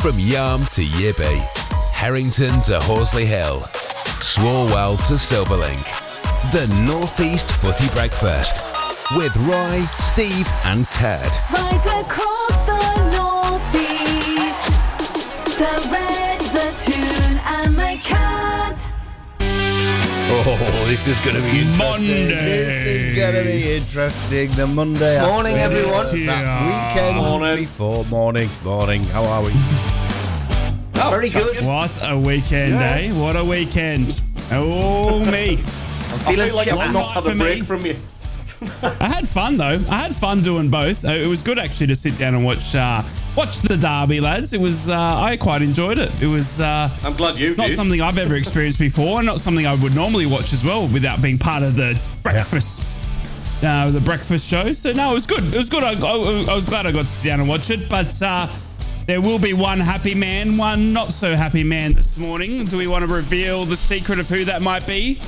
From Yarm to Yibby, Harrington to Horsley Hill, Swalwell to Silverlink. The Northeast Footy Breakfast with Roy, Steve, and Ted. Right across the northeast, the red, the toon, and the cat. Oh, this is going to be interesting. Monday. This is going to be interesting. The Monday Morning, after everyone. That weekend Morning. before. Morning, morning. How are we? Very good. What a weekend, eh? What a weekend. Oh, me. I'm I feeling feel like. I've not had For a me. break from you. I had fun, though. I had fun doing both. Uh, It was good, actually, to sit down and watch uh, watch the derby, lads. It was, uh, I quite enjoyed it. It was uh, I'm glad you not did. something I've ever experienced before, and not something I would normally watch as well without being part of the breakfast. Uh, the breakfast show. So no, it was good. It was good. I, I, I was glad I got to sit down and watch it. But uh, there will be one happy man, one not so happy man this morning. Do we want to reveal the secret of who that might be?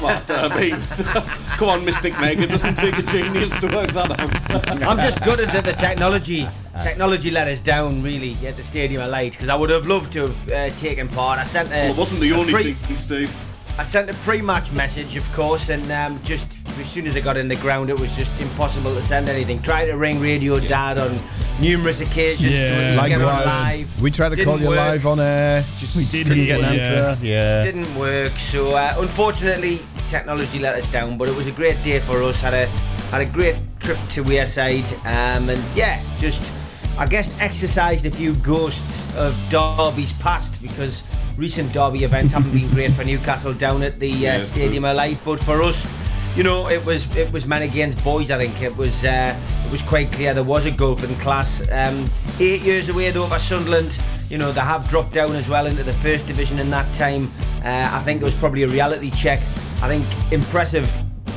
Well, I mean, come on, Mystic Meg. It doesn't take a genius to work that out. I'm just gutted that the technology technology let us down really at the Stadium of Light because I would have loved to have uh, taken part. I sent a, Well, it wasn't the only pre- thing, Steve. I sent a pre-match message, of course, and um, just as soon as I got in the ground, it was just impossible to send anything. Tried to ring Radio Dad on numerous occasions to Yeah. just get on live. We tried to Didn't call you work. live on air. Just We did couldn't get an you, answer. Yeah. didn't work. So uh, unfortunately, technology let us down. But it was a great day for us. Had a had a great trip to Wearside, um, and yeah, just I guess exercised a few ghosts of Derby's past because recent derby events haven't been great for Newcastle down at the uh, Yeah, Stadium of Light. But for us. You know, it was it was men against boys. I think it was uh, it was quite clear there was a gulf in class. Um, eight years away though for Sunderland. You know they have dropped down as well into the first division in that time. Uh, I think it was probably a reality check. I think impressive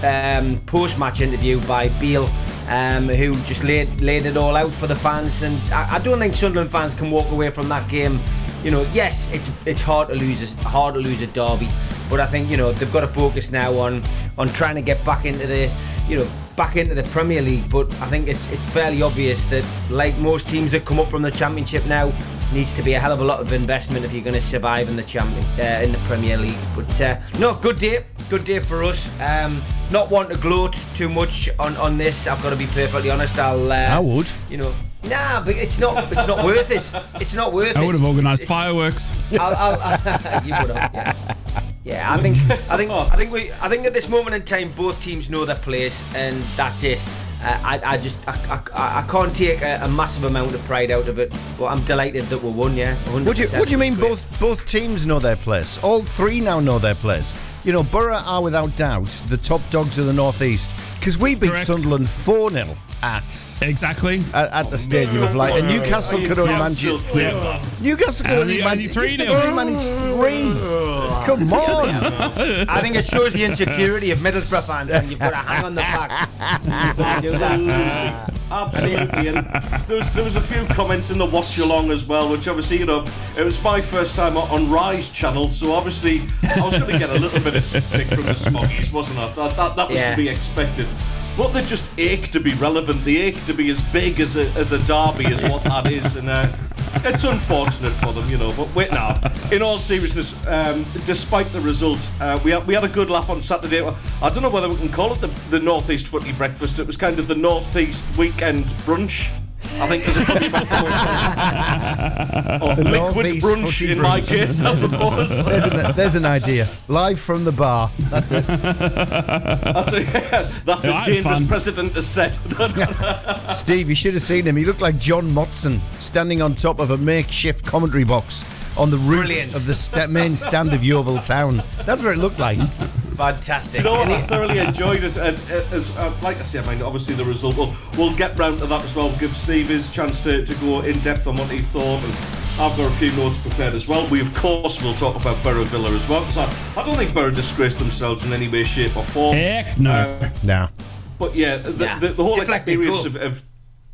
um, post-match interview by Beale, um, who just laid laid it all out for the fans. And I, I don't think Sunderland fans can walk away from that game. You know, yes, it's it's hard to lose a, hard to lose a derby, but I think you know they've got to focus now on on trying to get back into the you know back into the Premier League. But I think it's it's fairly obvious that like most teams that come up from the Championship now, needs to be a hell of a lot of investment if you're going to survive in the champion uh, in the Premier League. But uh, no, good day, good day for us. Um, not want to gloat too much on, on this. I've got to be perfectly honest. I'll. Uh, I would. You know, nah, but it's not. It's not worth it. It's not worth it. I would have organised It's- it's- fireworks. I'll, I'll, you would have. Yeah. Yeah, I think, I think, I think we, I think at this moment in time, both teams know their place, and that's it. Uh, I, I just, I, I, I can't take a, a massive amount of pride out of it, but I'm delighted that we won. Yeah, 100%. What do you, what do you mean both both teams know their place? All three now know their place. You know, Boro are without doubt the top dogs of the Northeast because we beat Correct. Sunderland 4 0 at, Exactly. at, at the Stadium of Light. And Newcastle could only manage still it. claim. Newcastle could only manage only three they only manage three. Come on. I think it shows the insecurity of Middlesbrough fans when you've got to hang on the fact. do that. Absolutely. And there was, there was a few comments in the watch along as well, which obviously, you know, it was my first time on- on Rise channel, so obviously I was going to get a little bit of stick from the smoggies, wasn't I? That, that, that was Yeah. to be expected. But they just ache to be relevant. They ache to be as big as a, as a derby as what that is. And uh, it's unfortunate for them, you know. But wait now. In all seriousness, um, despite the result, uh, we, had, we had a good laugh on Saturday. I don't know whether we can call it the, the Northeast Footy Breakfast. It was kind of the Northeast Weekend Brunch. I think there's a probably or liquid Northeast brunch Footy in my Brunch. case, I suppose. There's an, there's an idea. Live from the bar. That's it. That's a, that's Yeah, I a had dangerous fun. precedent to set. Steve, you should have seen him. He looked like John Motson standing on top of a makeshift commentary box on the roof Brilliant. of the sta- main stand of Yeovil Town. That's what it looked like. Fantastic. Do you know what? I thoroughly enjoyed it. And, uh, as, uh, like I say, I mean, obviously the result. We'll, we'll get round to that as well. Give Steve his chance to, to go in depth on what he thought. And I've got a few notes prepared as well. We, of course, will talk about Boro Villa as well. Because I, I don't think Boro disgraced themselves in any way, shape, or form. Heck no. Now, But yeah, the, Yeah. the, the whole Deflected experience goal. of, of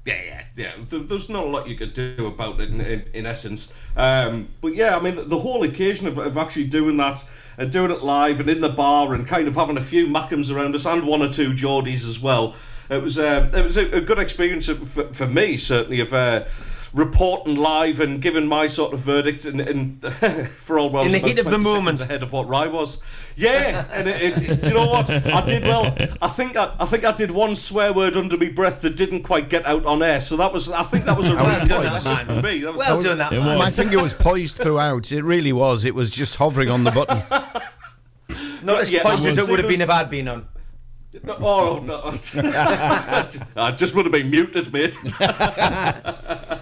yeah, yeah, yeah. There, there's not a lot you could do about it in, in, in essence. Um, but yeah, I mean, the, the whole occasion of, of actually doing that and doing it live and in the bar and kind of having a few Mackems around us and one or two Geordies as well. It was uh, it was a, a good experience for, for me certainly of. Uh, reporting live and giving my sort of verdict and, and for all well In the heat of the moment. ahead of what Rye was. Yeah, and it, it, it- do you know what? I did well. I think I, I think I did one swear word under my breath that didn't quite get out on air. So that was I think that was a really good episode for me. That was, Well done, that It man. was. I think it was poised throughout. It really was. It was just hovering on the button. Not as Yeah, points I as it would have been if I'd been on. No, oh no! I just would have been muted, mate.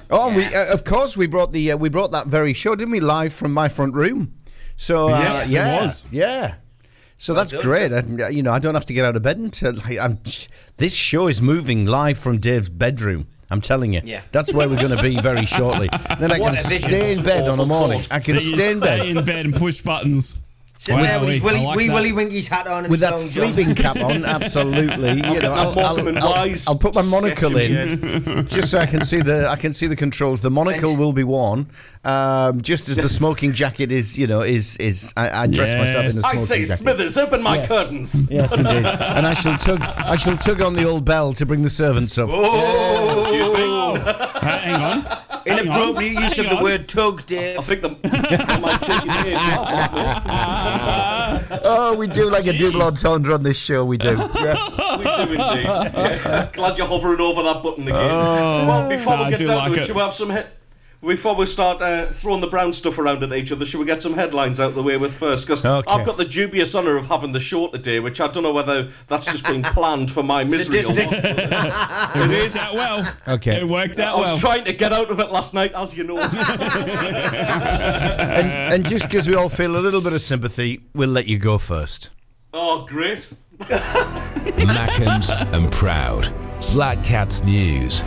Oh, and we uh, of course we brought the uh, we brought that very show, didn't we? Live from my front room. So uh, Yes, it yeah, was. yeah. So that's great. I, you know, I don't have to get out of bed until like, I'm. This show is moving live from Dave's bedroom. I'm telling you. Yeah. That's where we're going to be very shortly. Then I What can stay in bed on a morning. thought. I can stay in stay bed in bed and push buttons. Sitting there with his Willy, like wee that. Willy Winky's hat on and with that sleeping cap on. Absolutely. You know, I'll, Morecambe and I'll- I'll put my monocle in, in just so I can see the I can see the controls. The monocle will be worn, um, just as the smoking jacket is. You know, is is I, I dress myself in the Yes. smoking I say, jacket. Smithers, open my curtains. Yes, indeed. and I shall tug I shall tug on the old bell to bring the servants up. Excuse me. Uh, hang on. Hang. Inappropriate use Hang of the word tug, dear. I think the I might take his age off. Oh, we do like a double entendre on this show. We do. Yes. We do indeed. Yeah. Glad you're hovering over that button again. well, before no, I we get do down like to it, it. should we have some hit? Before we start uh, throwing the brown stuff around at each other, should we get some headlines out the way with first? Because Okay. I've got the dubious honour of having the show today, which I don't know whether that's just been planned for my misery or Sadistic. what. It It is. worked out well. Okay. It worked out. Well. I was well. trying to get out of it last night, as you know. And, and just because we all feel a little bit of sympathy, we'll let you go first. oh, great. Mackems and Proud. Black Cats News.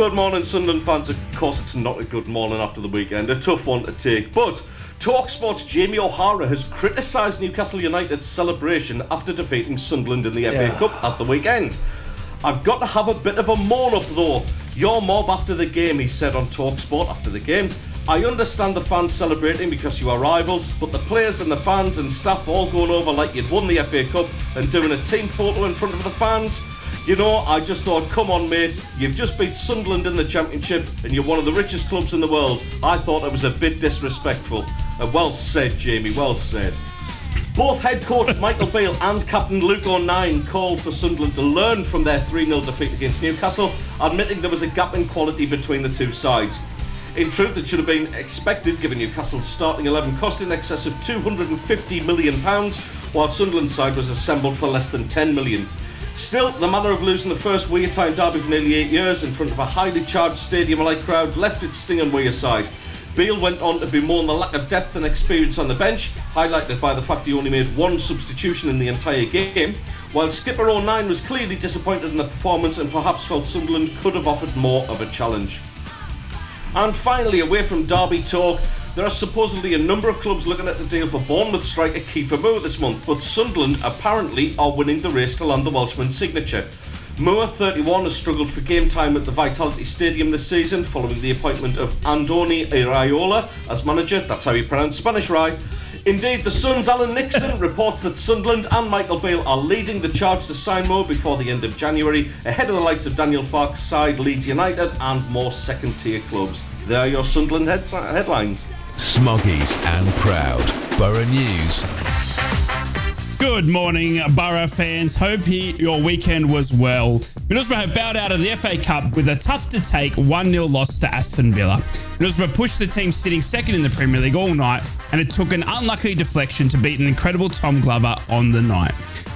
Good morning, Sunderland fans. Of course, it's not a good morning after the weekend. A tough one to take. But Talksport's Jamie O'Hara has criticised Newcastle United's celebration after defeating Sunderland in the FA Cup at the weekend. I've got to have a bit of a moan up though. Your mob after the game, he said on Talksport after the game. I understand the fans celebrating because you are rivals, but the players and the fans and staff all going over like you'd won the FA Cup and doing a team photo in front of the fans. You know, I just thought, come on, mate, you've just beat Sunderland in the Championship and you're one of the richest clubs in the world. I thought it was a bit disrespectful. Uh, well said, Jamie, well said. Both head coach Michael Beale and captain Luke O'Nien called for Sunderland to learn from their 3 0 defeat against Newcastle, admitting there was a gap in quality between the two sides. In truth, it should have been expected given Newcastle's starting 11 cost in excess of £250 million, while Sunderland's side was assembled for less than £10 million. Still, the manner of losing the first Wear-Tyne derby for nearly eight years in front of a highly charged stadium-like crowd left its sting on Wearside. Beale went on to bemoan the lack of depth and experience on the bench, highlighted by the fact he only made one substitution in the entire game, while skipper oh O'Nien was clearly disappointed in the performance and perhaps felt Sunderland could have offered more of a challenge. And finally, away from Derby talk, there are supposedly a number of clubs looking at the deal for Bournemouth striker Kiefer Moore this month, but Sunderland apparently are winning the race to land the Welshman's signature. Moore, 31, has struggled for game time at the Vitality Stadium this season following the appointment of Andoni Iraola as manager. That's how you pronounce Spanish, right? Indeed, the Sun's Alan Nixon reports that Sunderland and Michael Beale are leading the charge to sign Moore before the end of January, ahead of the likes of Daniel Farke's side, Leeds United, and more second tier clubs. There are your Sunderland head- headlines. Smoggies and Proud. Boro News. Good morning, Boro fans. Hope he, your weekend was well. Middlesbrough have bowed out of the FA Cup with a tough to take 1 0 loss to Aston Villa. Middlesbrough pushed the team sitting second in the Premier League all night, and it took an unlucky deflection to beat an incredible Tom Glover on the night.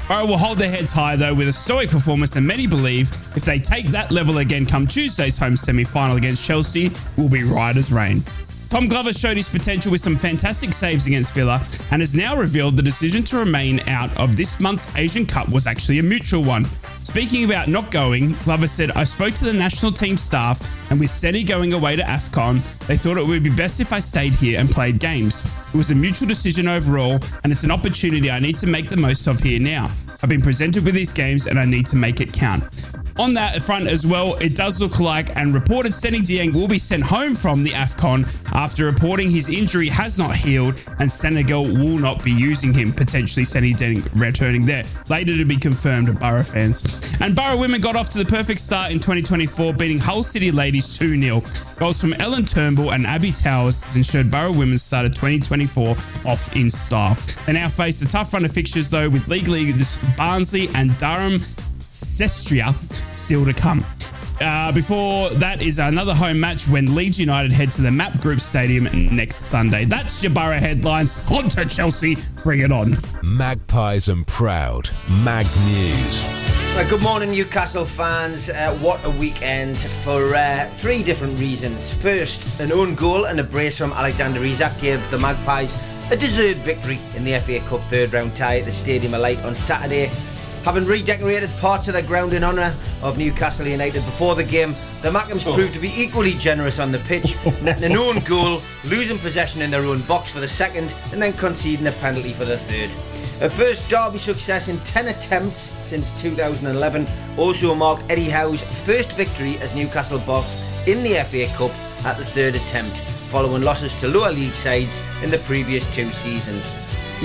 Boro will hold their heads high though with a stoic performance, and many believe if they take that level again come Tuesday's home semi final against Chelsea, will be right as rain. Tom Glover showed his potential with some fantastic saves against Villa and has now revealed the decision to remain out of this month's Asian Cup was actually a mutual one. Speaking about not going, Glover said, I spoke to the national team staff and with Seny going away to AFCON, they thought it would be best if I stayed here and played games. It was a mutual decision overall and it's an opportunity I need to make the most of here now. I've been presented with these games and I need to make it count. On that front as well, it does look like, and reported Seny Dieng will be sent home from the AFCON after reporting his injury has not healed and Senegal will not be using him, potentially Seny Dieng returning there. Later to be confirmed, Boro fans. And Boro women got off to the perfect start in 2024, beating Hull City Ladies 2 0. Goals from Ellen Turnbull and Abby Towers ensured Boro women started 2024 off in style. They now face a tough run of fixtures, though, with league leaders Barnsley and Durham Cestria still to come. Uh, before that is another home match when Leeds United head to the Map Group Stadium next Sunday. That's your Boro headlines. On to Chelsea. Bring it on. Magpies and proud. Mags News. Well, good morning, Newcastle fans. Uh, what a weekend for uh, three different reasons. First, an own goal and a brace from Alexander Isak gave the Magpies a deserved victory in the FA Cup third round tie at the Stadium of Light on Saturday. Having redecorated parts of their ground in honour of Newcastle United before the game, the Mackems oh. proved to be equally generous on the pitch, oh. netting an own goal, losing possession in their own box for the second, and then conceding a penalty for the third. A first derby success in 10 attempts since 2011 also marked Eddie Howe's first victory as Newcastle boss in the FA Cup at the third attempt, following losses to lower league sides in the previous two seasons.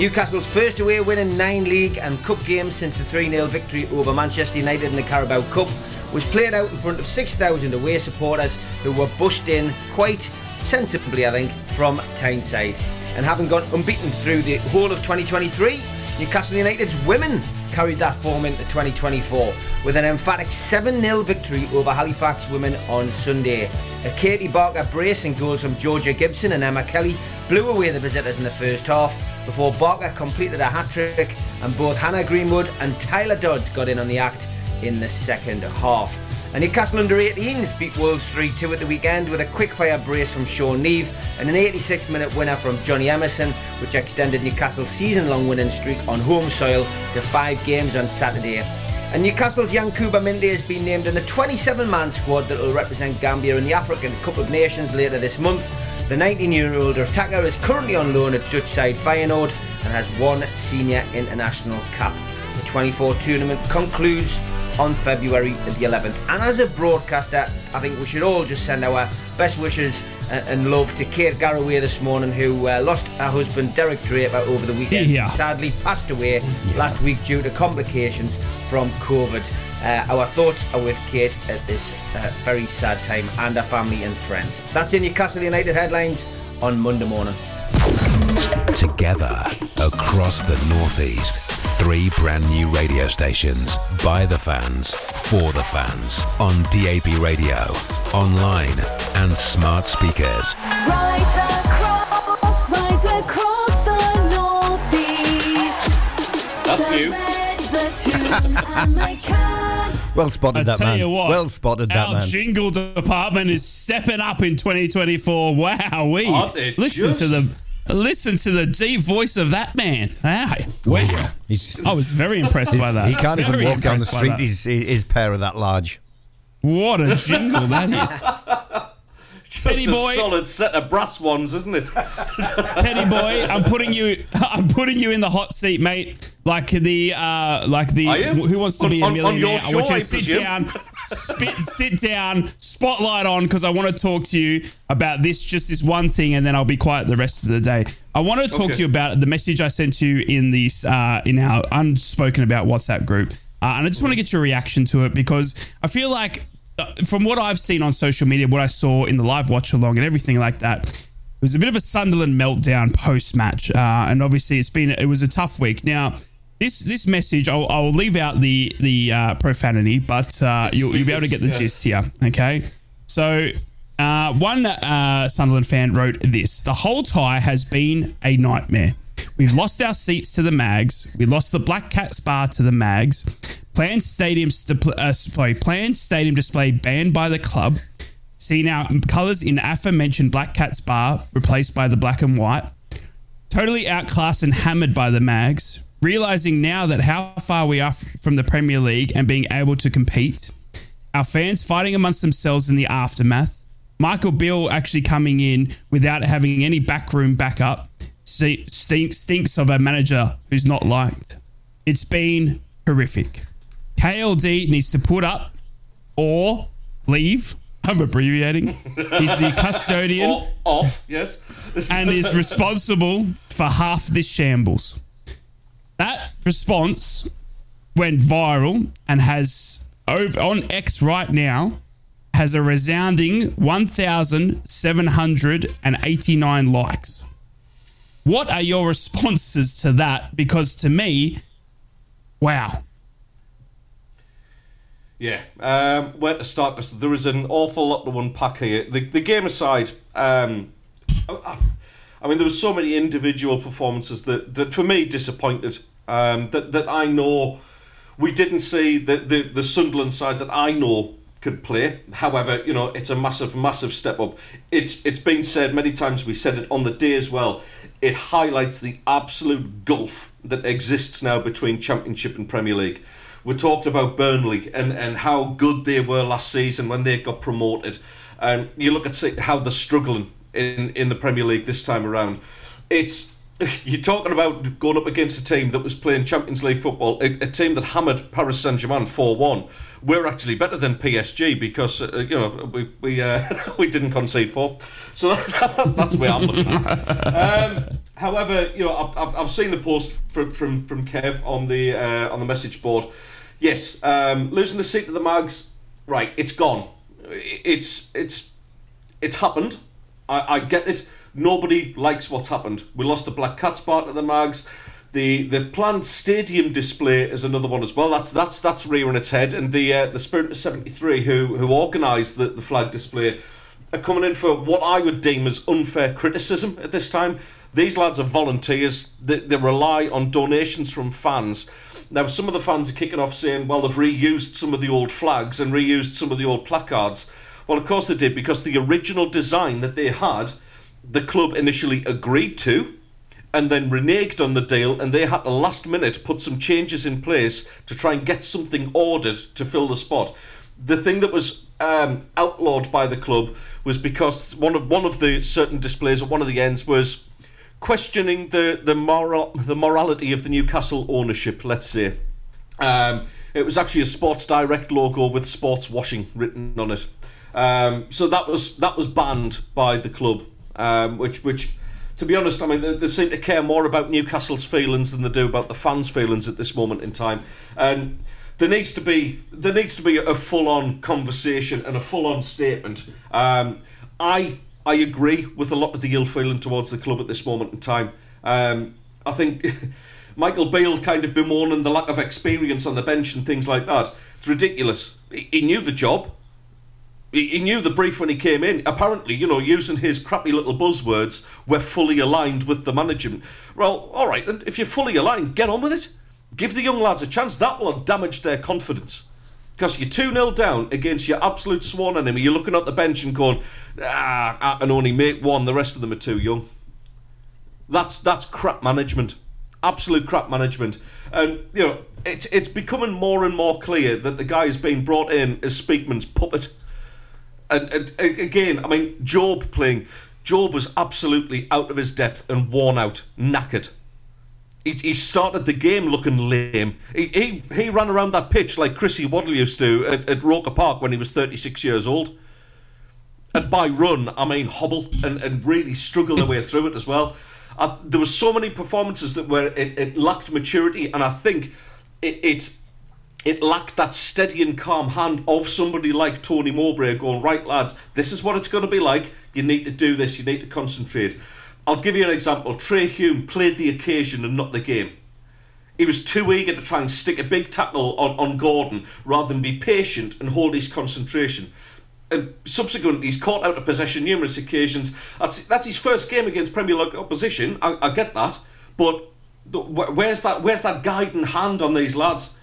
Newcastle's first away win in nine league and cup games since the 3 0 victory over Manchester United in the Carabao Cup was played out in front of 6,000 away supporters who were bushed in quite sensibly, I think, from Tyneside. And having gone unbeaten through the whole of 2023, Newcastle United's women carried that form into 2024 with an emphatic 7 0 victory over Halifax women on Sunday. A Katie Barker brace and goals from Georgia Gibson and Emma Kelly blew away the visitors in the first half before Barker completed a hat trick and both Hannah Greenwood and Tyler Dodds got in on the act in the second half. And Newcastle under 18s beat Wolves 3 2 at the weekend with a quick fire brace from Sean Neave and an 86 minute winner from Johnny Emerson, which extended Newcastle's season long winning streak on home soil to five games on Saturday. And Newcastle's Yankuba Minteh has been named in the 27 man squad that will represent Gambia in the African Cup of Nations later this month. The 19 year old attacker is currently on loan at Dutch side Feyenoord and has one senior international cap. The 24 tournament concludes on February the 11th. And as a broadcaster, I think we should all just send our best wishes and, and love to Kate Garraway this morning, who uh, lost her husband Derek Draper over the weekend. Yeah. Sadly, passed away last week due to complications from COVID. Uh, our thoughts are with Kate at this uh, very sad time and her family and friends. That's in Newcastle United headlines on Monday morning. Together across the Northeast. Three brand new radio stations by the fans, for the fans, on DAB radio, online, and smart speakers. Right across, right across the northeast. That's the new. red, the toon, and the cat. Well spotted, I that tell man. you what, well spotted, that our man. jingle department is stepping up in 2024. Wow, we listen just? to the listen to the deep voice of that man. Oh, wow, wow. He's, I was very impressed by that. he can't even walk down the street. that. His, his pair are that large. What a jingle that is. Just Teddy a boy. solid set of brass ones, isn't it? Teddy boy, I'm putting you I'm putting you in the hot seat, mate. Like the uh like the Are you? who wants to On- be a millionaire? on your millionaire. I want show, you to sit presume. down, spit, sit down, spotlight on because I want to talk to you about this just this one thing and then I'll be quiet the rest of the day. I want to talk Okay. to you about the message I sent you in this uh in our unspoken about WhatsApp group. Uh, and I just want to get your reaction to it because I feel like from what I've seen on social media, what I saw in the live watch along and everything like that, it was a bit of a Sunderland meltdown post match, uh, and obviously it's been it was a tough week. Now, this this message I'll, I'll leave out the the uh, profanity, but uh, you'll, you'll be able to get the Yes. gist here. Okay, so. Uh, one uh, Sunderland fan wrote this: "The whole tie has been a nightmare. We've lost our seats to the Mags. We lost the Black Cats bar to the Mags. Planned stadium st- uh, planned stadium display banned by the club. See now colours in aforementioned Black Cats bar replaced by the black and white. Totally outclassed and hammered by the Mags. Realizing now that how far we are f- from the Premier League and being able to compete. Our fans fighting amongst themselves in the aftermath. Michael Beale actually coming in without having any backroom backup. Stinks of a manager who's not liked. It's been horrific. KLD needs to put up or leave. I'm abbreviating. He's the custodian O- off, yes. and is responsible for half this shambles. That response went viral and has over on X right now has a resounding 1,789 likes. What are your responses to that? Because to me, wow. Yeah, um, where to start? 'Cause there is an awful lot to unpack here. The, the game aside, um, I, I mean, there were so many individual performances that, that for me disappointed. Um, that that I know we didn't see the, the the Sunderland side that I know could play. However, you know, it's a massive, massive step up. It's it's been said many times. We said it on the day as well. It highlights the absolute gulf that exists now between Championship and Premier League. We talked about Burnley and, and how good they were last season when they got promoted. And you look at how they're struggling in, in the Premier League this time around. It's you're talking about going up against a team that was playing Champions League football, a, a team that hammered Paris Saint Germain four one. We're actually better than PSG because uh, you know we we uh, we didn't concede four, so that's where I'm looking at. Um, however, you know I've, I've, I've seen the post from from, from Kev on the uh, on the message board. Yes, um, losing the seat to the mugs. right? It's gone. It's it's it's happened. I, I get it. Nobody likes what's happened. We lost the Black Cats part of the mugs. The the planned stadium display is another one as well. That's that's that's rearing its head. And the uh, the Spirit of seventy three who who organised the, the flag display are coming in for what I would deem as unfair criticism at this time. These lads are volunteers. They, they rely on donations from fans. Now, some of the fans are kicking off saying, well, they've reused some of the old flags and reused some of the old placards. Well, of course they did, because the original design that they had, the club initially agreed to and then reneged on the deal, and they had to last minute put some changes in place to try and get something ordered to fill the spot. The thing that was um, outlawed by the club was because one of one of the certain displays at one of the ends was questioning the the moral the morality of the Newcastle ownership. Let's say um, it was actually a Sports Direct logo with sports washing written on it. Um, so that was that was banned by the club, um, which which. To be honest, I mean, they, they seem to care more about Newcastle's feelings than they do about the fans' feelings at this moment in time. And there needs to be there needs to be a full-on conversation and a full-on statement. Um, I I agree with a lot of the ill feeling towards the club at this moment in time. Um, I think Michael Beale kind of bemoaning the lack of experience on the bench and things like that. It's ridiculous. He, he knew the job. He, he knew the brief when he came in. Apparently, you know, using his crappy little buzzwords, we're fully aligned with the management. Well, all right, then, if you're fully aligned, get on with it. Give the young lads a chance. That will damage their confidence. Because you're 2 0 down against your absolute sworn enemy. You're looking at the bench and going, ah, I can only make one, the rest of them are too young. That's that's crap management. Absolute crap management. And, you know, it's, it's becoming more and more clear that the guy has been brought in as Speakman's puppet. And, and a- again, I mean, Jobe playing. Jobe was absolutely out of his depth and worn out, knackered. He, he started the game looking lame. He, he, he ran around that pitch like Chrissy Waddle used to at, at Roker Park when he was 36 years old. And by run, I mean hobble and, and really struggle their way through it as well. I, there were so many performances that were it, it lacked maturity, and I think it, it it lacked that steady and calm hand of somebody like Tony Mowbray going, right, lads, this is what it's going to be like. You need to do this. You need to concentrate. I'll give you an example. Trey Hume played the occasion and not the game. He was too eager to try and stick a big tackle on, on Gordon rather than be patient and hold his concentration. And subsequently, he's caught out of possession numerous occasions. That's that's his first game against Premier League opposition. I, I get that, but where's that where's that guiding hand on these lads?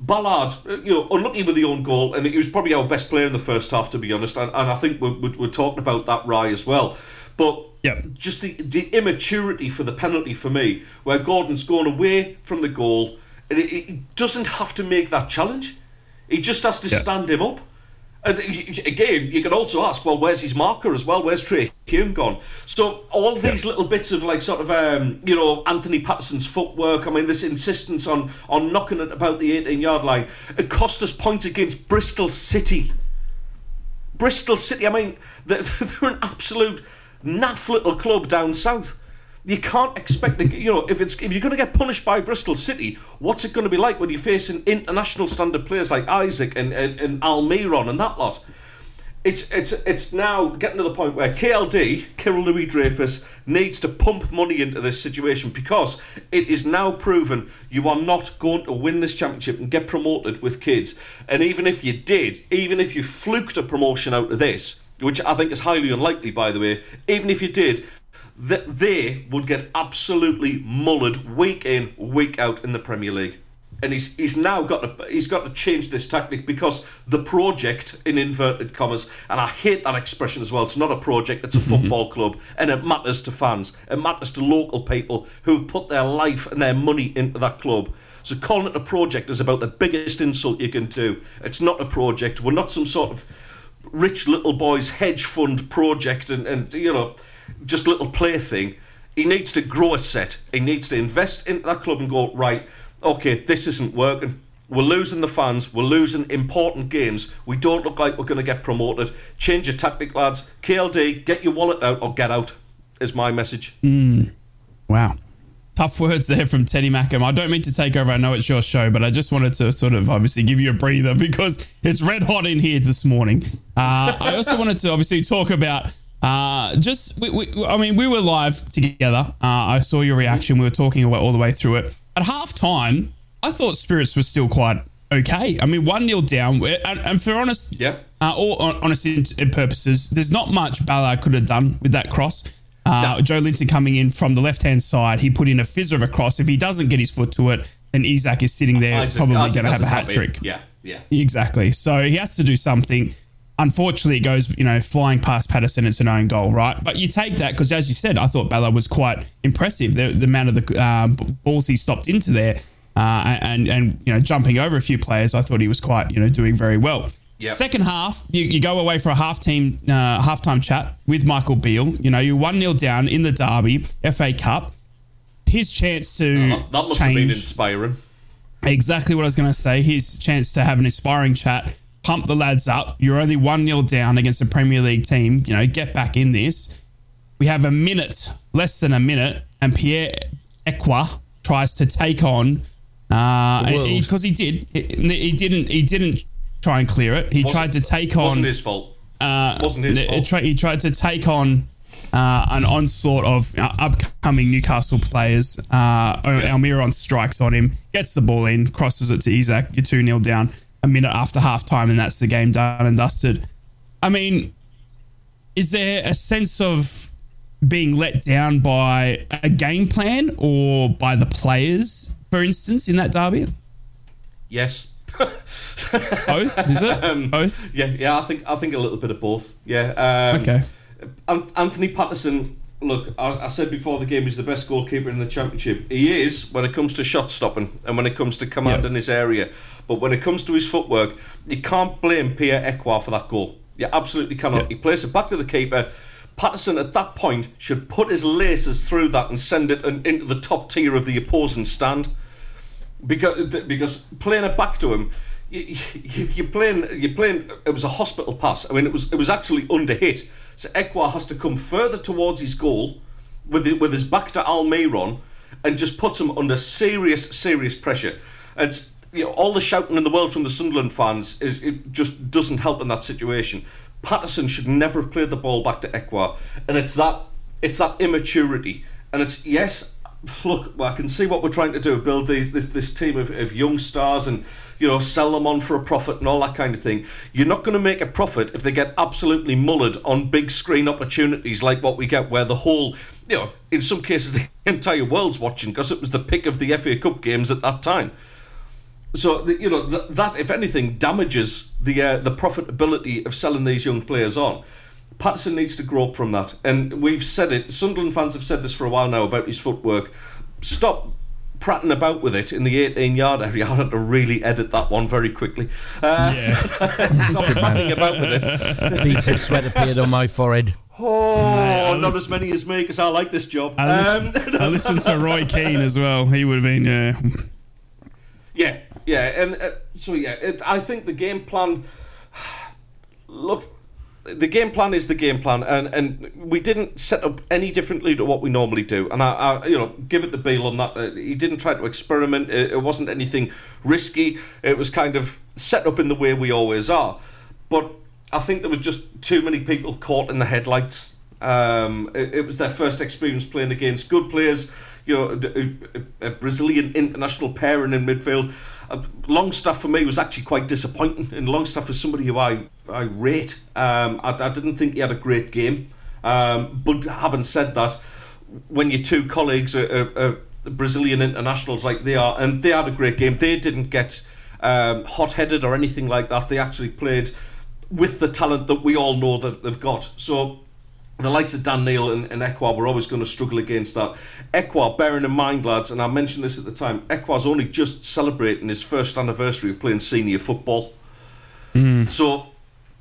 Ballard, uh, you know, unlucky with the own goal, and he was probably our best player in the first half, to be honest. And, and I think we're, we're, we're talking about that Rye as well. But Yep. just the, the immaturity for the penalty for me, where Gordon's gone away from the goal, and he, doesn't have to make that challenge. He just has to Yeah. stand him up. And again, you can also ask, well, where's his marker as well? Where's Trey Hume gone? So all these little bits of like sort of um, you know Anthony Patterson's footwork. I mean, this insistence on on knocking it about the 18 yard line. It cost us points against Bristol City. Bristol City. I mean, they're, they're an absolute naff little club down south. You can't expect to, you know, if it's if you're going to get punished by Bristol City, what's it going to be like when you're facing international standard players like Isak and, and, and Almiron and that lot? It's it's it's now getting to the point where KLD, Kyril Louis Dreyfus, needs to pump money into this situation because it is now proven you are not going to win this championship and get promoted with kids. And even if you did, even if you fluked a promotion out of this, which I think is highly unlikely, by the way, even if you did, that they would get absolutely mullered week in, week out in the Premier League. And he's he's now got to he's got to change this tactic because the project in inverted commas, and I hate that expression as well. It's not a project; it's a mm-hmm. football club, and it matters to fans. It matters to local people who've put their life and their money into that club. So calling it a project is about the biggest insult you can do. It's not a project. We're not some sort of rich little boys hedge fund project and, and you know just little plaything. He needs to grow a set. He needs to invest into that club and go right. Okay, this isn't working. We're losing the fans. We're losing important games. We don't look like we're going to get promoted. Change your tactic, lads. KLD, get your wallet out or get out. Is my message. Hmm. Wow. Tough words there from Teddy Mackem. I don't mean to take over. I know it's your show, but I just wanted to sort of obviously give you a breather because it's red hot in here this morning. Uh, I also wanted to obviously talk about uh, just, we, we, I mean, we were live together. Uh, I saw your reaction. We were talking all the way through it. At halftime, I thought Spirits was still quite okay. I mean, 1 0 down. And, and for honest, Yep. uh, all hon- honest purposes, there's not much Ballard could have done with that cross. Uh, No. Joelinton coming in from the left hand side, he put in a fizzer of a cross. If he doesn't get his foot to it, then Isak is sitting there Isak- probably going to have a hat trick. Yeah, yeah. Exactly. So he has to do something. Unfortunately, it goes, you know, flying past Patterson. It's an own goal, right? But you take that because, as you said, I thought Ballard was quite impressive. The, the amount of the um, balls he stopped into there uh, and and you know jumping over a few players, I thought he was quite you know doing very well. Yep. Second half, you, you go away for a half team uh, halftime chat with Michael Beale. You know, you're one 0 down in the derby, FA Cup. His chance to That, that must have been inspiring. exactly what I was going to say. His chance to have an inspiring chat, pump the lads up. You're only 1 0 down against a Premier League team. You know, get back in this. We have a minute, less than a minute, and Pierre Ekwah tries to take on. Uh, The world. because he, did, he, he didn't. He didn't try and clear it. He tried to take on. Wasn't his fault. Uh, Wasn't his fault. he tried to take on uh, an onslaught of uh, upcoming Newcastle players. Uh, Almiron strikes on him, gets the ball in, crosses it to Isak. You're 2 0 down a minute after half time, and that's the game done and dusted. I mean, is there a sense of being let down by a game plan or by the players, for instance, in that derby? Yes. Both, is it? Both? Yeah, yeah. I think I think a little bit of both. Yeah. Um, Okay. Anthony Patterson. Look, I, I said before the game he's the best goalkeeper in the championship. He is when it comes to shot stopping and when it comes to command Yeah. in his area. But when it comes to his footwork, you can't blame Pierre Ekwah for that goal. You absolutely cannot. Yeah. He plays it back to the keeper. Patterson at that point should put his laces through that and send it in- into the top tier of the opposing stand because because playing it back to him, you, you, you're playing you're playing. It was a hospital pass. I mean, it was it was actually under hit. So Ekwah has to come further towards his goal with with his back to Almiron and just puts him under serious serious pressure. And you know, all the shouting in the world from the Sunderland fans is it just doesn't help in that situation. Patterson should never have played the ball back to Ekwah, and it's that it's that immaturity. And it's yes, look, I can see what we're trying to do: build these, this this team of, of young stars and you know sell them on for a profit and all that kind of thing. You're not going to make a profit if they get absolutely mullered on big screen opportunities like what we get, where the whole you know in some cases the entire world's watching because it was the pick of the FA Cup games at that time. So you know th- that, if anything, damages the uh, the profitability of selling these young players on. Patterson needs to grow up from that, and we've said it. Sunderland fans have said this for a while now about his footwork. Stop prattling about with it in the 18 yard area. I had to really edit that one very quickly. Uh, stop prattling about with it. Beads of sweat appeared on my forehead. Oh, I not listen- as many as me because I like this job. I Um, listened, I listened to Roy Keane as well. He would have been, yeah. Yeah, yeah, and uh, so yeah, it, I think the game plan. Look, the game plan is the game plan, and and we didn't set up any differently to what we normally do. And I, I you know, give it to Beale on that. Uh, he didn't try to experiment. It, it wasn't anything risky. It was kind of set up in the way we always are. But I think there was just too many people caught in the headlights. Um, it, it was their first experience playing against good players. You know, a- a Brazilian international pairing in midfield. Longstaff for me was actually quite disappointing, and Longstaff was somebody who I I rate. Um, I, I didn't think he had a great game. Um, but having said that, when your two colleagues are, are, are Brazilian internationals like they are, and they had a great game, they didn't get um, hot-headed or anything like that. They actually played with the talent that we all know that they've got. So the likes of Dan Neil and, and Ekwah were always going to struggle against that. Ekwah, bearing in mind, lads, and I mentioned this at the time, Ekwah's only just celebrating his first anniversary of playing senior football. So,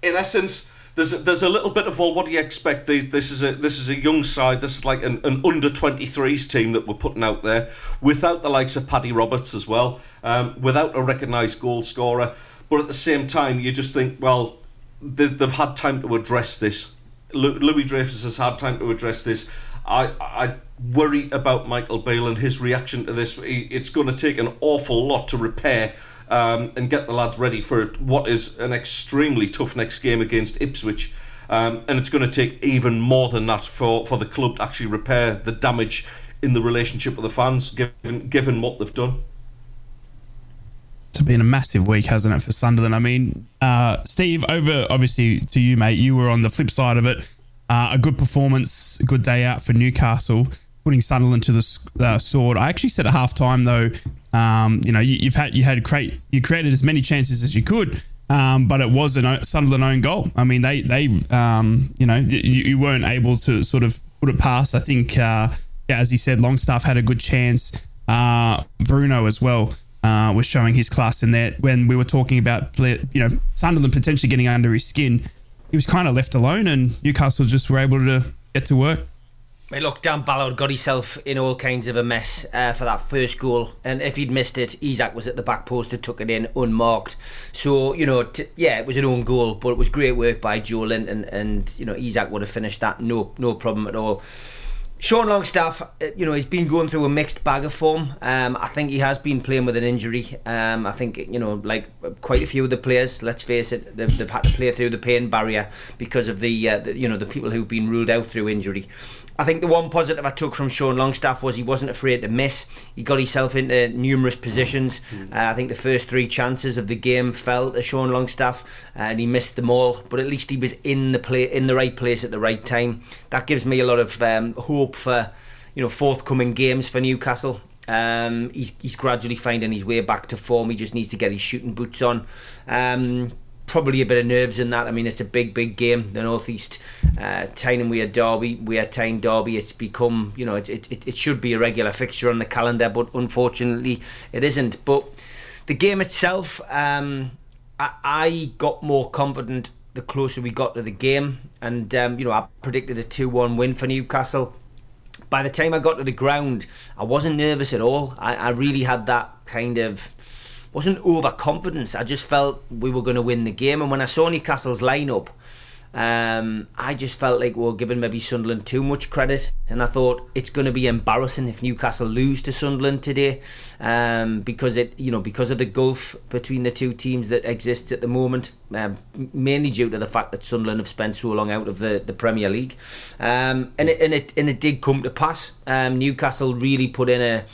in essence, there's a, there's a little bit of well, what do you expect? This, this is a this is a young side. This is like an, an under 23s team that we're putting out there, without the likes of Paddy Roberts as well, um, without a recognised goal scorer. But at the same time, you just think, well, they, they've had time to address this. Louis Dreyfus has had time to address this. I, I worry about Michael Beale and his reaction to this. It's going to take an awful lot to repair um, and get the lads ready for what is an extremely tough next game against Ipswich. Um, and it's going to take even more than that for, for the club to actually repair the damage in the relationship with the fans, given given what they've done. It's been a massive week, hasn't it, for Sunderland? I mean, uh, Steve, over obviously to you, mate. You were on the flip side of it. Uh, a good performance, a good day out for Newcastle, putting Sunderland to the uh, sword. I actually said at half time though, um, you know, you, you've had you had create you created as many chances as you could. Um, but it was a Sunderland own goal. I mean, they they um, you know you, you weren't able to sort of put it past. I think, uh, yeah, as he said, Longstaff had a good chance. Uh, Bruno as well uh, was showing his class in there. When we were talking about you know Sunderland potentially getting under his skin, he was kind of left alone, and Newcastle just were able to get to work. Hey, look, Dan Ballard got himself in all kinds of a mess uh, for that first goal, and if he'd missed it, Isak was at the back post and took it in unmarked. So you know, t- yeah, it was an own goal, but it was great work by Joelinton, and you know, Isak would have finished that no no problem at all. Sean Longstaff, uh, you know, he's been going through a mixed bag of form. Um, I think he has been playing with an injury. Um, I think, you know, like quite a few of the players, let's face it, they've, they've had to play through the pain barrier because of the, uh, the, you know, the people who've been ruled out through injury. I think the one positive I took from Sean Longstaff was he wasn't afraid to miss. He got himself into numerous positions. Uh, I think the first three chances of the game fell to Sean Longstaff, uh, and he missed them all. But at least he was in the play, in the right place at the right time. That gives me a lot of um, hope for, you know, forthcoming games for Newcastle. Um, he's he's gradually finding his way back to form. He just needs to get his shooting boots on. Um, probably a bit of nerves in that. I mean, it's a big, big game. The northeast, uh, Tyne we had Derby, we had Tyne Derby. It's become, you know, it, it it should be a regular fixture on the calendar, but unfortunately, it isn't. But the game itself, um, I, I got more confident the closer we got to the game, and um, you know, I predicted a two-one win for Newcastle by the time I got to the ground, I wasn't nervous at all. I, I really had that kind of wasn't overconfidence. I just felt we were going to win the game. And when I saw Newcastle's lineup, um, I just felt like we were giving maybe Sunderland too much credit, and I thought it's going to be embarrassing if Newcastle lose to Sunderland today, um, because it you know because of the gulf between the two teams that exists at the moment, um, mainly due to the fact that Sunderland have spent so long out of the, the Premier League, um, and it and it and it did come to pass. Um, Newcastle really put in a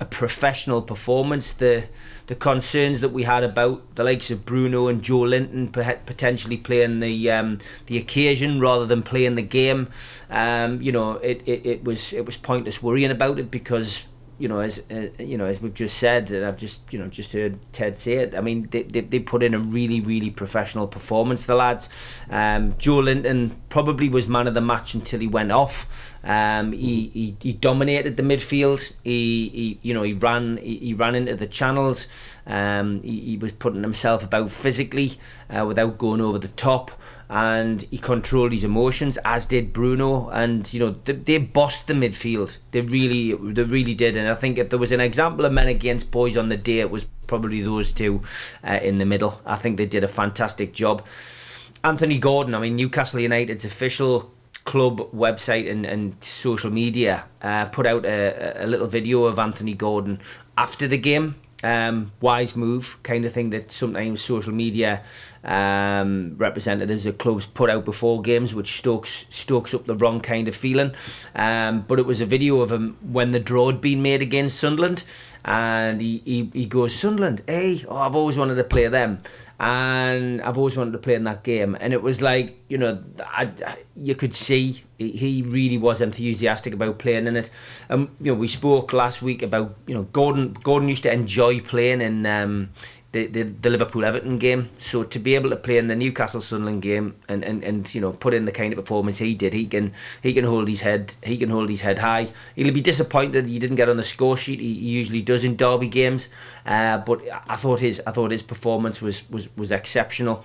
a professional performance. The the concerns that we had about the likes of Bruno and Joelinton potentially playing the um, the occasion rather than playing the game, um, you know, it, it, it was it was pointless worrying about it because you know, as uh, you know, as we've just said, and I've just you know just heard Ted say it. I mean, they, they, they put in a really really professional performance. The lads, um, Joelinton probably was man of the match until he went off. Um, he, he, he dominated the midfield. He, he you know he ran he, he ran into the channels. Um, he, he was putting himself about physically uh, without going over the top and he controlled his emotions, as did Bruno. And you know they, they bossed the midfield. They really, they really did. And I think if there was an example of men against boys on the day, it was probably those two uh, in the middle. I think they did a fantastic job. Anthony Gordon, I mean Newcastle United's official club website and, and social media uh, put out a, a little video of Anthony Gordon after the game um, wise move kind of thing that sometimes social media um, representatives of clubs put out before games, which stokes stokes up the wrong kind of feeling. Um, but it was a video of him when the draw had been made against Sunderland, and he, he, he goes Sunderland, hey, oh, I've always wanted to play them and I've always wanted to play in that game. And it was like, you know, I, I, you could see he really was enthusiastic about playing in it. Um, you know, we spoke last week about, you know, Gordon. Gordon used to enjoy playing in um, the, the, the Liverpool Everton game. So to be able to play in the Newcastle Sunderland game and, and, and you know put in the kind of performance he did, he can he can hold his head he can hold his head high. He'll be disappointed he didn't get on the score sheet. He, he usually does in derby games, uh, but I thought his I thought his performance was was was exceptional.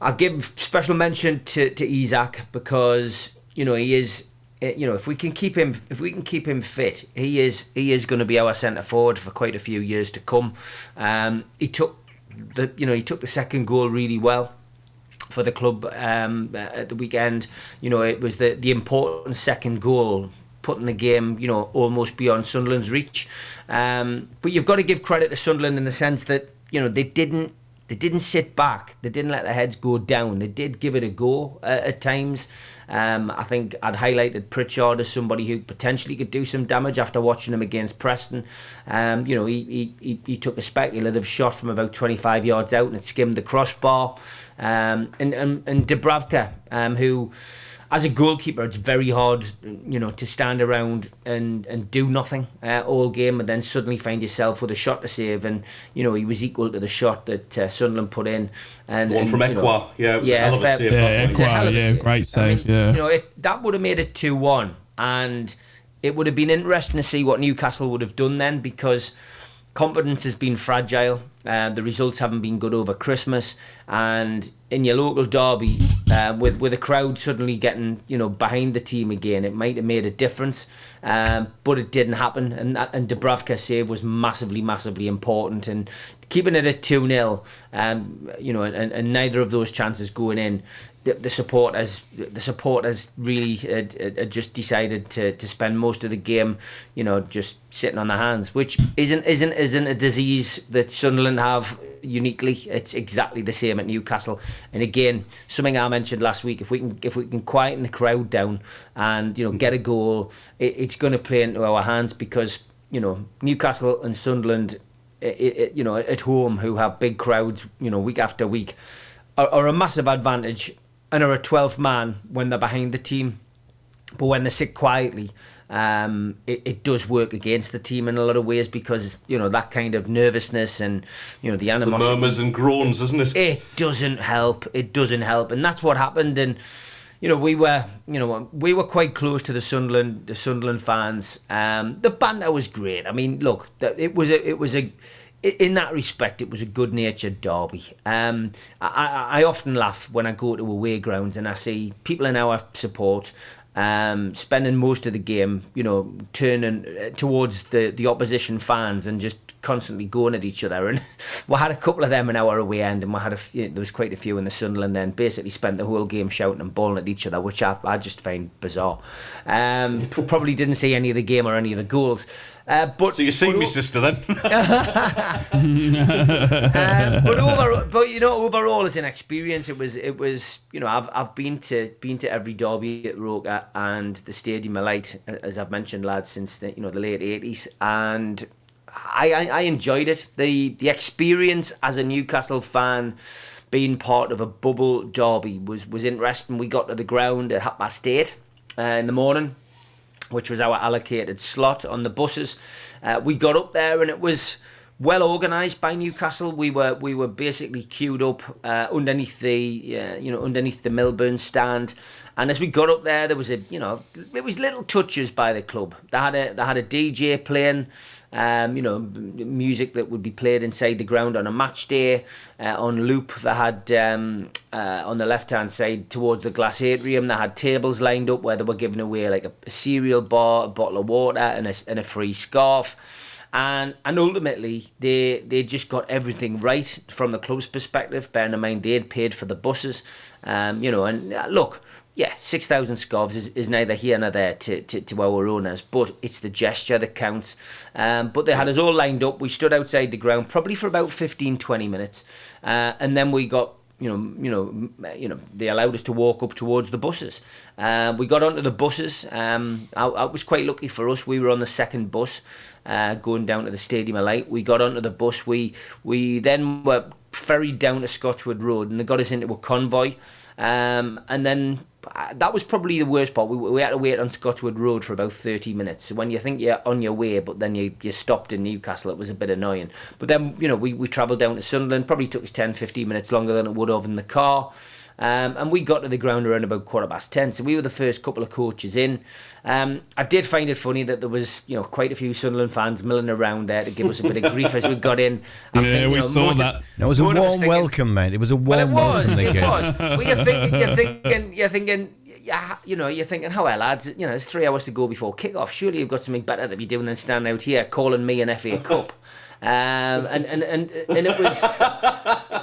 I'll give special mention to, to Isak because you know he is you know, if we can keep him, if we can keep him fit, he is he is going to be our centre forward for quite a few years to come. Um, he took the you know he took the second goal really well for the club um, at the weekend. You know, it was the the important second goal. Putting the game, you know, almost beyond Sunderland's reach, um, but you've got to give credit to Sunderland in the sense that you know they didn't they didn't sit back. They didn't let their heads go down. They did give it a go uh, at times. Um, I think I'd highlighted Pritchard as somebody who potentially could do some damage after watching him against Preston. Um, you know, he, he, he took a speculative shot from about 25 yards out and it skimmed the crossbar. Um, and, and, and Dubravka, um, who as a goalkeeper, it's very hard, you know, to stand around and, and do nothing uh, all game and then suddenly find yourself with a shot to save. And you know, he was equal to the shot that uh, Sunderland put in. And one and, from Ekwah. Know, yeah, it was yeah, a hell of a fair- save. Yeah, that It's a one. hell of a yeah, save. great save, I mean, yeah. You know, it, that would have made it 2 1. And it would have been interesting to see what Newcastle would have done then because confidence has been fragile. Uh, the results haven't been good over Christmas, and in your local derby, uh, with with a crowd suddenly getting you know behind the team again, it might have made a difference. Um, but it didn't happen, and and Dubravka's save was massively, massively important. And keeping it at two 0 um, you know, and, and neither of those chances going in, the, the support has the support has really uh, uh, just decided to, to spend most of the game, you know, just sitting on their hands, which isn't isn't isn't a disease that Sunderland have uniquely. It's exactly the same at Newcastle. And again, something I mentioned last week. If we can if we can quieten the crowd down and you know get a goal, it, it's going to play into our hands because you know Newcastle and Sunderland. You know, at home, who have big crowds, you know, week after week, are, are a massive advantage and are a 12th man when they're behind the team. But when they sit quietly, um, it, it does work against the team in a lot of ways because, you know, that kind of nervousness and, you know, the The murmurs and groans, isn't it? It doesn't help. It doesn't help. And that's what happened. And, you know, we were, you know, we were quite close to the Sunderland, the Sunderland fans. Um, the banter was great. I mean, look, it was a, it was a, in that respect, it was a good-natured derby. Um, I, I, I often laugh when I go to away grounds and I see people in our support um, spending most of the game, you know, turning uh, towards the, the opposition fans and just constantly going at each other. And we had a couple of them in our away end, and we had a few, there was quite a few in the Sunderland end. Basically, spent the whole game shouting and bawling at each other, which I, I just find bizarre. Um, probably didn't see any of the game or any of the goals. Uh, but So you see but me sister then? um, but overall, but you know, overall as an experience, it was it was you know I've I've been to been to every derby at Roker and the Stadium of Light, as I've mentioned, lads, since the, you know the late eighties, and I, I I enjoyed it. the The experience as a Newcastle fan. Being part of a bubble derby was was interesting. We got to the ground at half past eight uh, in the morning, which was our allocated slot on the buses. Uh, we got up there and it was well organised by Newcastle. We were we were basically queued up uh, underneath the uh, you know underneath the Milburn stand, and as we got up there, there was a you know it was little touches by the club. They had a they had a DJ playing. Um, you know, music that would be played inside the ground on a match day uh, on loop. They had um, uh, on the left hand side towards the glass atrium. They had tables lined up where they were giving away like a, a cereal bar, a bottle of water, and a, and a free scarf and and ultimately they they just got everything right from the club's perspective. Bearing in mind they had paid for the buses, um, you know, and uh, look. Yeah, 6,000 scarves is, is neither here nor there to, to, to our owners, but it's the gesture that counts. Um, but they had us all lined up. We stood outside the ground probably for about 15, 20 minutes. Uh, and then we got you know, you know, you know, they allowed us to walk up towards the buses. Uh, we got onto the buses. Um, I, I was quite lucky for us. We were on the second bus, uh, going down to the Stadium of Light. We got onto the bus. We we then were ferried down to Scotswood Road, and they got us into a convoy. Um, and then uh, that was probably the worst part. We, we had to wait on Scotswood Road for about 30 minutes. So when you think you're on your way, but then you, you stopped in Newcastle, it was a bit annoying. But then, you know, we, we travelled down to Sunderland. Probably took us 10, 15 minutes longer than it would have in the car. Um, and we got to the ground around about quarter past 10. So we were the first couple of coaches in. Um, I did find it funny that there was, you know, quite a few Sunderland fans milling around there to give us a bit of grief as we got in. I Yeah, think, we know, saw most of- that. That was a one of us warm thinking- welcome, mate. It was a warm well, it was. welcome. It they gave. was. Well, you're thinking, you're thinking, you're thinking, yeah, you know, you're thinking, how well, lads, you know, it's three hours to go before kick-off. Surely you've got something better to be doing than standing out here calling me an FA Cup. Um, and, and, and, and it was,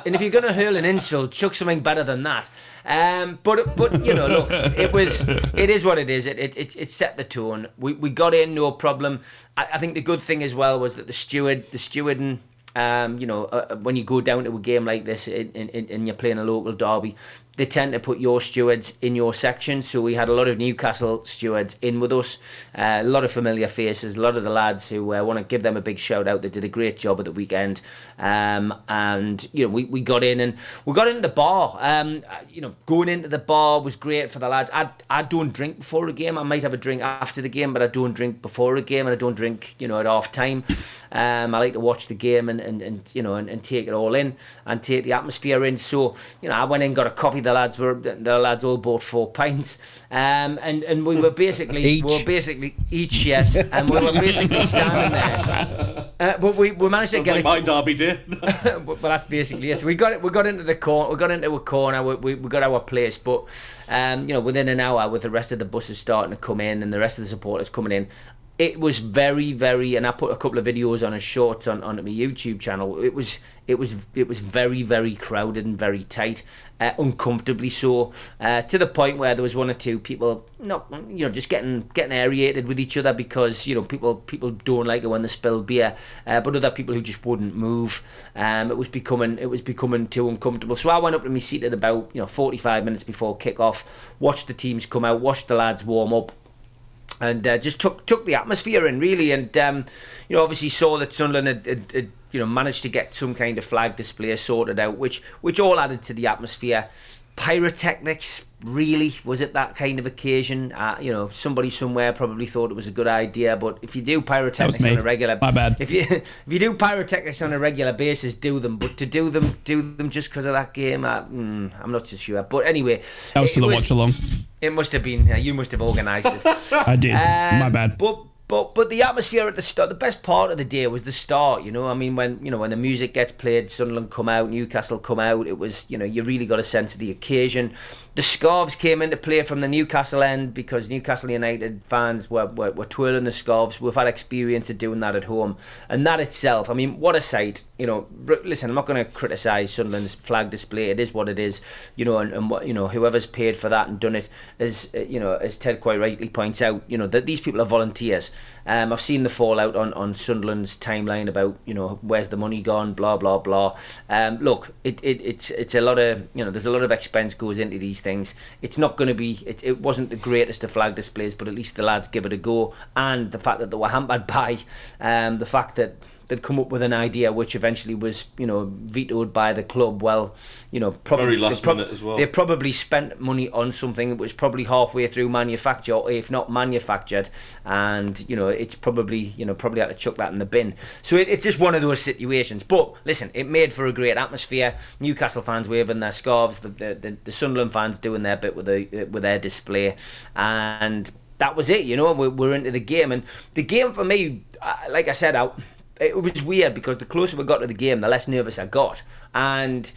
and if you're going to hurl an insult, chuck something better than that. Um, but, but you know, look, it was, it is what it is. It, it, it, it set the tone. We, we got in, no problem. I, I think the good thing as well was that the steward, the stewarding, um, you know, uh, when you go down to a game like this in, in, and you're playing a local derby, they tend to put your stewards in your section. So we had a lot of Newcastle stewards in with us, uh, a lot of familiar faces, a lot of the lads who uh, want to give them a big shout out. They did a great job at the weekend, um, and you know we, we got in and we got into the bar. Um, you know, going into the bar was great for the lads. I I don't drink before a game. I might have a drink after the game, but I don't drink before a game, and I don't drink you know at half time. Um, I like to watch the game and, and, and you know and, and take it all in and take the atmosphere in. So you know, I went in, got a coffee. The lads were the lads all bought four pints, um, and and we were basically Each. we were basically each yes, and we were basically standing there. Uh, but we, we managed to Sounds get like it. my derby day. well, that's basically it. So we got it. We got into the corner. We got into a corner. We, we, we got our place, but um, you know, within an hour, with the rest of the buses starting to come in and the rest of the supporters coming in, it was very, very. And I put a couple of videos on a short on on my YouTube channel. It was it was it was very, very crowded and very tight, uh, uncomfortably so, uh, to the point where there was one or two people not you know just getting getting aerated with each other because you know people people don't like it when they spill beer, uh, but other people who just wouldn't move. Um, it was becoming it was becoming too uncomfortable. So I went up to my seat at about you know 45 minutes before kick off, watched the teams come out, watched the lads warm up and uh, just took took the atmosphere in really, and um, you know obviously saw that Sunderland had, had, had you know managed to get some kind of flag display sorted out, which which all added to the atmosphere. Pyrotechnics, really, was it that kind of occasion? Uh, you know, somebody somewhere probably thought it was a good idea, but if you do pyrotechnics on a regular, My bad. If you if you do pyrotechnics on a regular basis, do them. But to do them, do them just because of that game, uh, mm, I'm not so sure. But anyway, That was for the watch along. It must have been. Uh, you must have organised it. I did. Um, My bad. But but but the atmosphere at the start, the best part of the day was the start. You know, I mean, when you know when the music gets played, Sunderland come out, Newcastle come out. It was you know you really got a sense of the occasion. The scarves came into play from the Newcastle end because Newcastle United fans were, were, were twirling the scarves. We've had experience of doing that at home, and that itself, I mean, what a sight! You know, r- listen, I'm not going to criticise Sunderland's flag display. It is what it is. You know, and, and what you know, whoever's paid for that and done it, as uh, you know, as Ted quite rightly points out, you know that these people are volunteers. Um, I've seen the fallout on, on Sunderland's timeline about you know where's the money gone, blah blah blah. Um, look, it, it it's it's a lot of you know there's a lot of expense goes into these things. It's not going to be it, it wasn't the greatest of flag displays, but at least the lads give it a go. And the fact that they were hampered by um, the fact that they'd come up with an idea which eventually was you know vetoed by the club. Well, you know, probably Very last prob- minute as well. They probably spent money on something that was probably halfway through manufacture, if not manufactured, and you know it's probably you know probably had to chuck that in the bin. So it, it's just one of those situations. But listen, it made for a great atmosphere. Newcastle fans waving their scarves, the the, the, the Sunderland fans doing their bit with the with their display, and that was it. You know, we're, we're into the game, and the game for me, like I said, I, it was weird because the closer we got to the game, the less nervous I got, and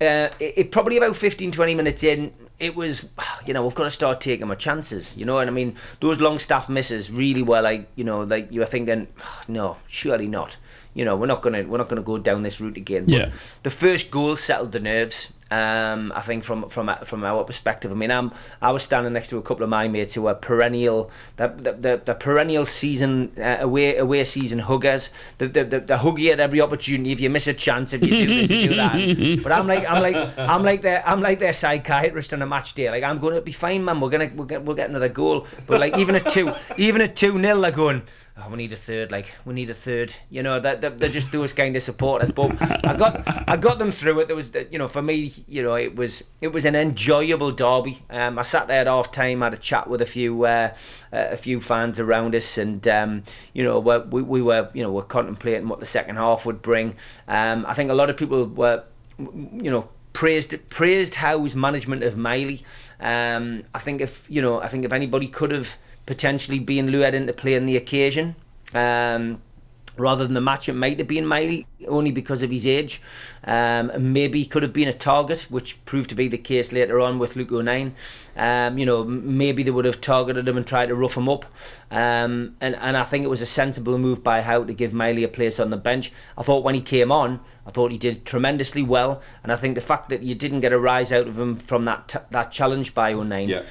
uh, it, it probably about 15, 20 minutes in, it was, you know, we've got to start taking our chances, you know, and I mean, those Longstaff misses really were like, you know, like you were thinking, no, surely not. You know, we're not gonna we're not gonna go down this route again. But Yeah. the first goal settled the nerves. Um, I think from from from our perspective. I mean, I'm I was standing next to a couple of my mates who were perennial the the, the, the perennial season uh, away away season huggers. The, the, the, the hug you at every opportunity. If you miss a chance, if you do this, you do that. But I'm like I'm like I'm like their I'm like their psychiatrist on a match day. Like I'm going to be fine, man. We're gonna we'll get we'll get another goal. But like even a two even a two nil, they're going. Oh, we need a third. Like we need a third. You know, that they're, they're just those kind of supporters. But I got I got them through it. There was, you know, for me, you know, it was it was an enjoyable derby. Um, I sat there at half time, had a chat with a few uh, a few fans around us, and um, you know, we, we were you know were contemplating what the second half would bring. Um, I think a lot of people were, you know praised praised Howe's management of Miley. Um, I think if you know, I think if anybody could have potentially been lured into playing the occasion. Um, rather than the match, it might have been Miley only because of his age. Um, maybe could have been a target, which proved to be the case later on with Luke O'Nien. Um, you know, maybe they would have targeted him and tried to rough him up. Um, and, and I think it was a sensible move by Howe to give Miley a place on the bench. I thought when he came on, I thought he did tremendously well. And I think the fact that you didn't get a rise out of him from that t- that challenge by O'Nien, Yeah.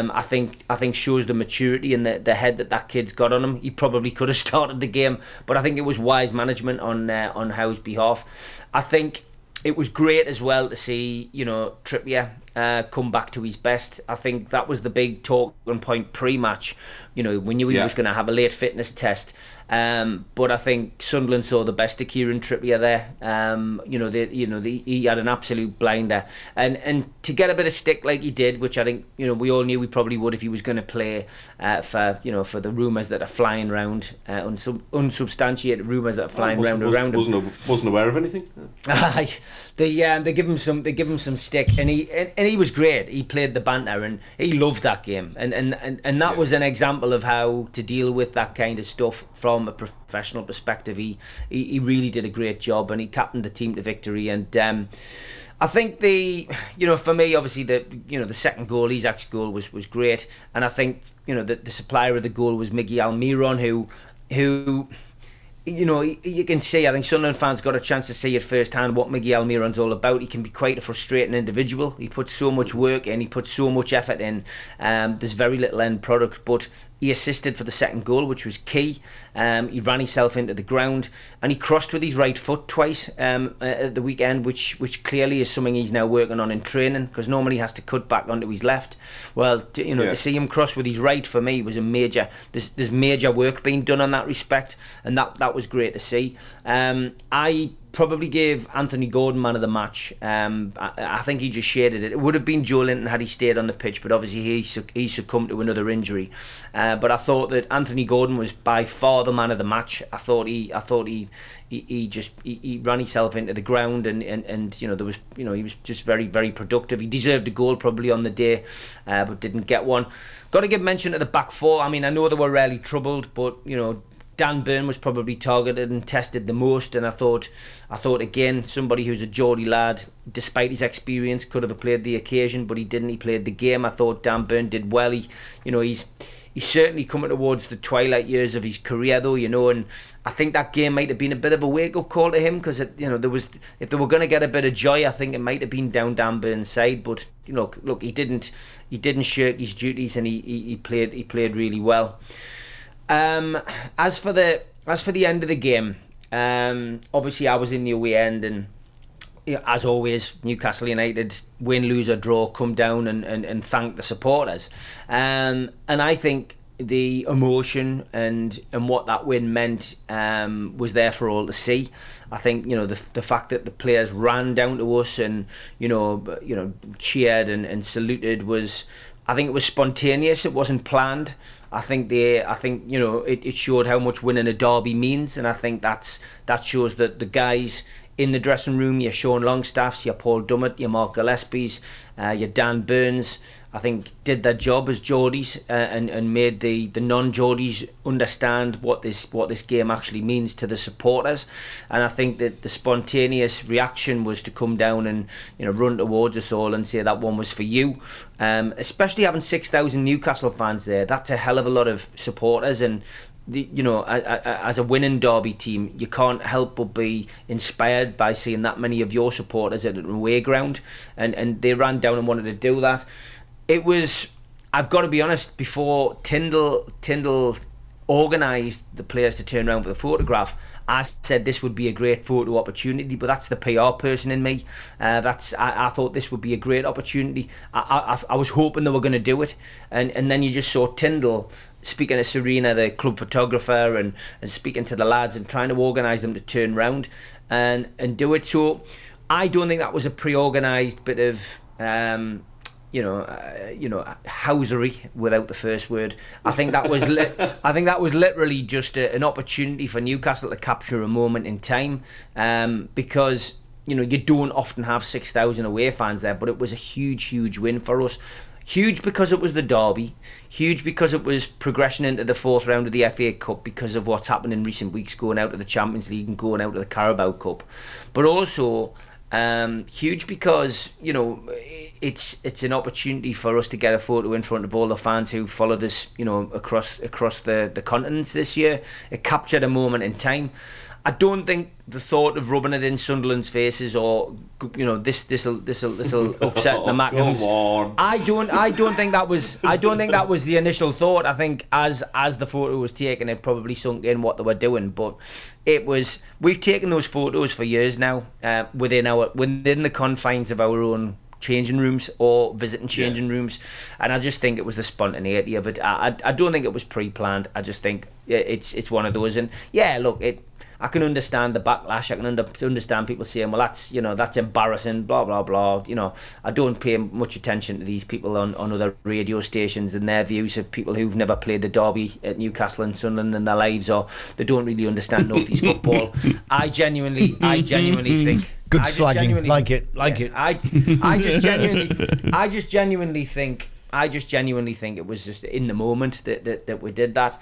um, I think I think shows the maturity and the, the head that that kid's got on him. He probably could have started the game, but I think it was wise management on uh, on Howe's behalf. I think it was great as well to see you know Trippier uh, come back to his best. I think that was the big talking point pre-match. You know, we knew he Yeah. was going to have a late fitness test, um, but I think Sunderland saw the best of Kieran Trippier there. Um, you know, they, you know, the, he had an absolute blinder, and and to get a bit of stick like he did, which I think you know we all knew we probably would if he was going to play uh, for you know for the rumours that are flying around, uh, unsub- unsubstantiated rumours that are flying round around him. wasn't, wasn't, wasn't aware of anything. They um, they give him some they give him some stick, and he and, and he was great. He played the banter, and he loved that game, and and and, and that was an example of how to deal with that kind of stuff from a professional perspective. He he, he really did a great job, and he captained the team to victory, and. Um, I think the, you know, for me, obviously the, you know, the second goal, Isak's goal was was great, and I think, you know, the, the supplier of the goal was Miggy Almiron, who, who, you know, you can see, I think Sunderland fans got a chance to see at first hand what Miguel Almiron's all about. He can be quite a frustrating individual. He puts so much work in, he puts so much effort in. Um, there's very little end product, but he assisted for the second goal, which was key. Um, he ran himself into the ground and he crossed with his right foot twice um, uh, at the weekend, which which clearly is something he's now working on in training because normally he has to cut back onto his left. Well, to, you know, Yeah. to see him cross with his right for me was a major. There's, there's major work being done on that respect, and that that was great to see. Um, I probably gave Anthony Gordon man of the match. Um, I, I think he just shaded it. It would have been Joelinton had he stayed on the pitch, but obviously he he succumbed to another injury. Uh, but I thought that Anthony Gordon was by far the man of the match. I thought he I thought he he, he just he, he ran himself into the ground and, and and you know there was you know he was just very very productive. He deserved a goal probably on the day, uh, but didn't get one. Got to give mention to the back four. I mean I know they were rarely troubled, but you know Dan Burn was probably targeted and tested the most, and I thought, I thought again, somebody who's a Geordie lad, despite his experience, could have played the occasion, but he didn't. He played the game. I thought Dan Burn did well. He, you know, he's he's certainly coming towards the twilight years of his career, though. You know, and I think that game might have been a bit of a wake up call to him because you know there was if they were going to get a bit of joy, I think it might have been down Dan Burn's side. But you know, look, he didn't he didn't shirk his duties, and he, he, he played he played really well. Um, as for the as for the end of the game, um, obviously I was in the away end, and you know, as always, Newcastle United win, lose or draw, come down and, and, and thank the supporters. Um, and I think the emotion and and what that win meant um, was there for all to see. I think you know the the fact that the players ran down to us and you know you know cheered and, and saluted was I think it was spontaneous. It wasn't planned. I think they, I think you know, it, it showed how much winning a derby means, and I think that's that shows that the guys in the dressing room, your Sean Longstaffs, your Paul Dummett, your Mark Gillespie's, uh, your Dan Burns, I think did their job as Geordies uh, and and made the, the non Geordies understand what this what this game actually means to the supporters, and I think that the spontaneous reaction was to come down and you know run towards us all and say that one was for you, um, especially having six thousand Newcastle fans there. That's a hell of a lot of supporters and the, you know, as a winning derby team, you can't help but be inspired by seeing that many of your supporters at an away ground, and and they ran down and wanted to do that. It was, I've got to be honest, before Tindall Tindall organised the players to turn around for the photograph. I said this would be a great photo opportunity, but that's the PR person in me. Uh, that's I, I thought this would be a great opportunity. I, I, I was hoping they were going to do it, and and then you just saw Tindall speaking to Serena, the club photographer, and, and speaking to the lads and trying to organise them to turn round and and do it. So I don't think that was a pre-organised bit of. Um, you know, uh, you know, housery without the first word. I think that was, li- I think that was literally just a, an opportunity for Newcastle to capture a moment in time, um, because you know you don't often have six thousand away fans there, but it was a huge, huge win for us. Huge because it was the derby. Huge because it was progression into the fourth round of the FA Cup because of what's happened in recent weeks, going out of the Champions League and going out of the Carabao Cup, but also um, huge because you know it's it's an opportunity for us to get a photo in front of all the fans who followed us, you know, across across the the continents this year. It captured a moment in time. I don't think the thought of rubbing it in Sunderland's faces or you know this this will this will this will upset the Oh, Mackems. I don't I don't think that was I don't think that was the initial thought. I think as as the photo was taken, it probably sunk in what they were doing. But it was we've taken those photos for years now uh, within our within the confines of our own changing rooms or visiting changing rooms and I just think it was the spontaneity of it I, I, I don't think it was pre-planned I just think it's it's one of those and yeah look it I can understand the backlash I can under, understand people saying well that's you know that's embarrassing blah blah blah you know I don't pay much attention to these people on, on other radio stations and their views of people who've never played the derby at Newcastle and Sunderland in their lives or they don't really understand Northeast football I genuinely I genuinely think Good slagging. Like it, like yeah, it. I, I just genuinely, I just genuinely think, I just genuinely think it was just in the moment that that, that we did that.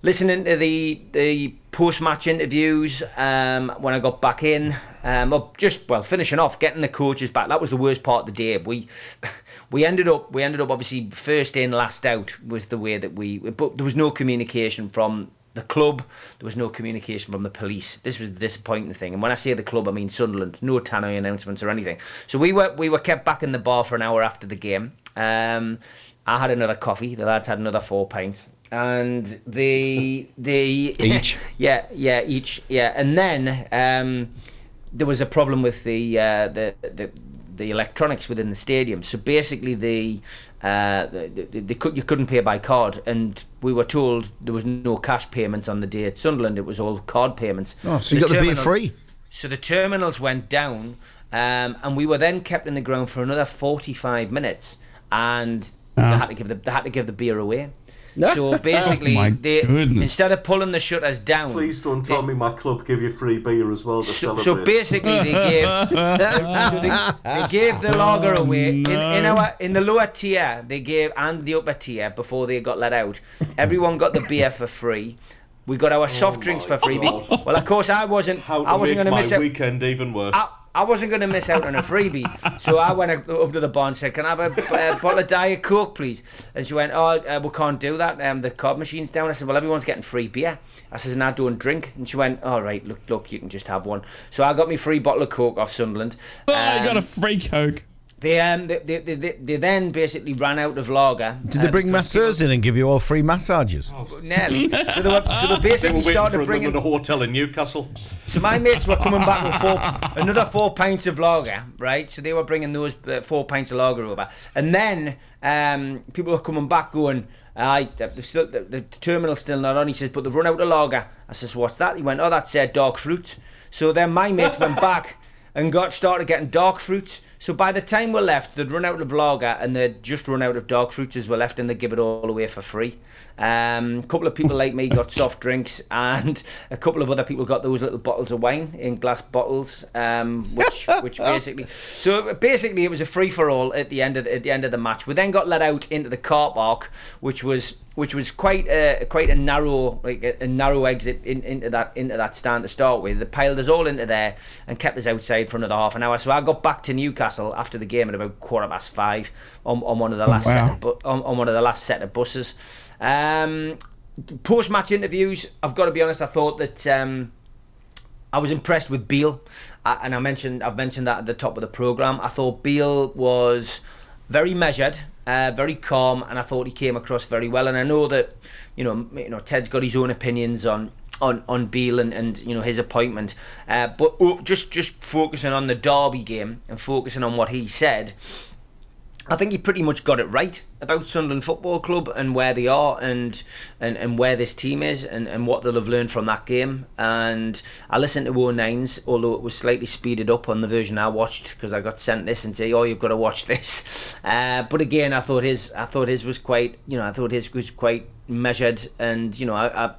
Listening to the the post match interviews um, when I got back in, um, just well finishing off, getting the coaches back. That was the worst part of the day. We we ended up we ended up obviously first in, last out was the way that we. But there was no communication from the club. There was no communication from the police. This was the disappointing thing. And when I say the club, I mean Sunderland. No tannoy announcements or anything. So we were we were kept back in the bar for an hour after the game. Um, I had another coffee. The lads had another four pints, and the the Each? yeah yeah each yeah. And then um, there was a problem with the uh, the the the electronics within the stadium. So basically, the, uh, the, the, they could, you couldn't pay by card, and we were told there was no cash payments on the day at Sunderland. It was all card payments. Oh, so you got the beer free? So the terminals went down, um, and we were then kept in the ground for another forty-five minutes, and they had to give the they had to give the beer away. So basically, Oh they goodness. instead of pulling the shutters down, Please don't they- tell me my club give you free beer as well to so, celebrate. so basically, they gave so they, they gave the oh, lager away in, in our in the lower tier. They gave and the upper tier before they got let out. Everyone got the beer for free. We got our oh soft drinks Oh my for free. God. Well, of course, I wasn't. How I wasn't going to my miss out. weekend even worse. I, I wasn't going to miss out on a freebie. So I went up to the bar and said, Can I have a, uh bottle of Diet Coke, please? And she went, Oh, uh, we can't do that. Um, the card machine's down. I said, Well, everyone's getting free beer. I said, And I don't drink. And she went, All right, look, look, you can just have one. So I got me free bottle of Coke off Sunderland. Oh, I Um, got a free Coke. They um they, they, they, they, they then basically ran out of lager. Did they bring masseurs in and give you all free massages? Nearly. So they were so they They basically were started for them bringing. at a hotel in Newcastle. So my mates were coming back with four, another four pints of lager, right? So they were bringing those uh, four pints of lager over, and then um, people were coming back going, "Aye, the, the, still, the, the terminal's still not on." He says, "But they've run out of lager." I says, "What's that?" He went, "Oh, that's uh, dark fruit." So then my mates went back. And got started getting dark fruits. So by the time we left, they'd run out of lager and they'd just run out of dark fruits as we left, and they give it all away for free. Um, a couple of people like me got soft drinks, and a couple of other people got those little bottles of wine in glass bottles, um, which which basically so basically it was a free for all at the end of the, at the end of the match. We then got let out into the car park, which was which was quite a quite a narrow like a, a narrow exit in, into that into that stand to start with. They piled us all into there and kept us outside for another half an hour. So I got back to Newcastle after the game at about quarter past five on, on one of the last wow. set of, bu- on, on one of the last set of buses. Um, Post match interviews, I've got to be honest. I thought that. Um, I was impressed with Beale, uh, and I mentioned I've mentioned that at the top of the program. I thought Beale was very measured, uh, very calm, and I thought he came across very well. And I know that you know you know Ted's got his own opinions on. On, on Beale and, and you know his appointment, uh, but oh, just just focusing on the Derby game and focusing on what he said, I think he pretty much got it right about Sunderland Football Club and where they are and and, and where this team is and, and what they'll have learned from that game. And I listened to 09's, although it was slightly speeded up on the version I watched because I got sent this and say, "Oh, you've got to watch this." Uh, but again, I thought his I thought his was quite you know I thought his was quite measured and you know I. I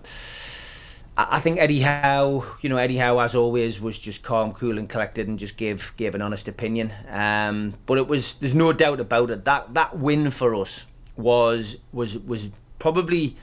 I think Eddie Howe, you know, Eddie Howe, as always, was just calm, cool, and collected, and just gave gave an honest opinion. Um, but it was, there's no doubt about it. That that win for us was was was probably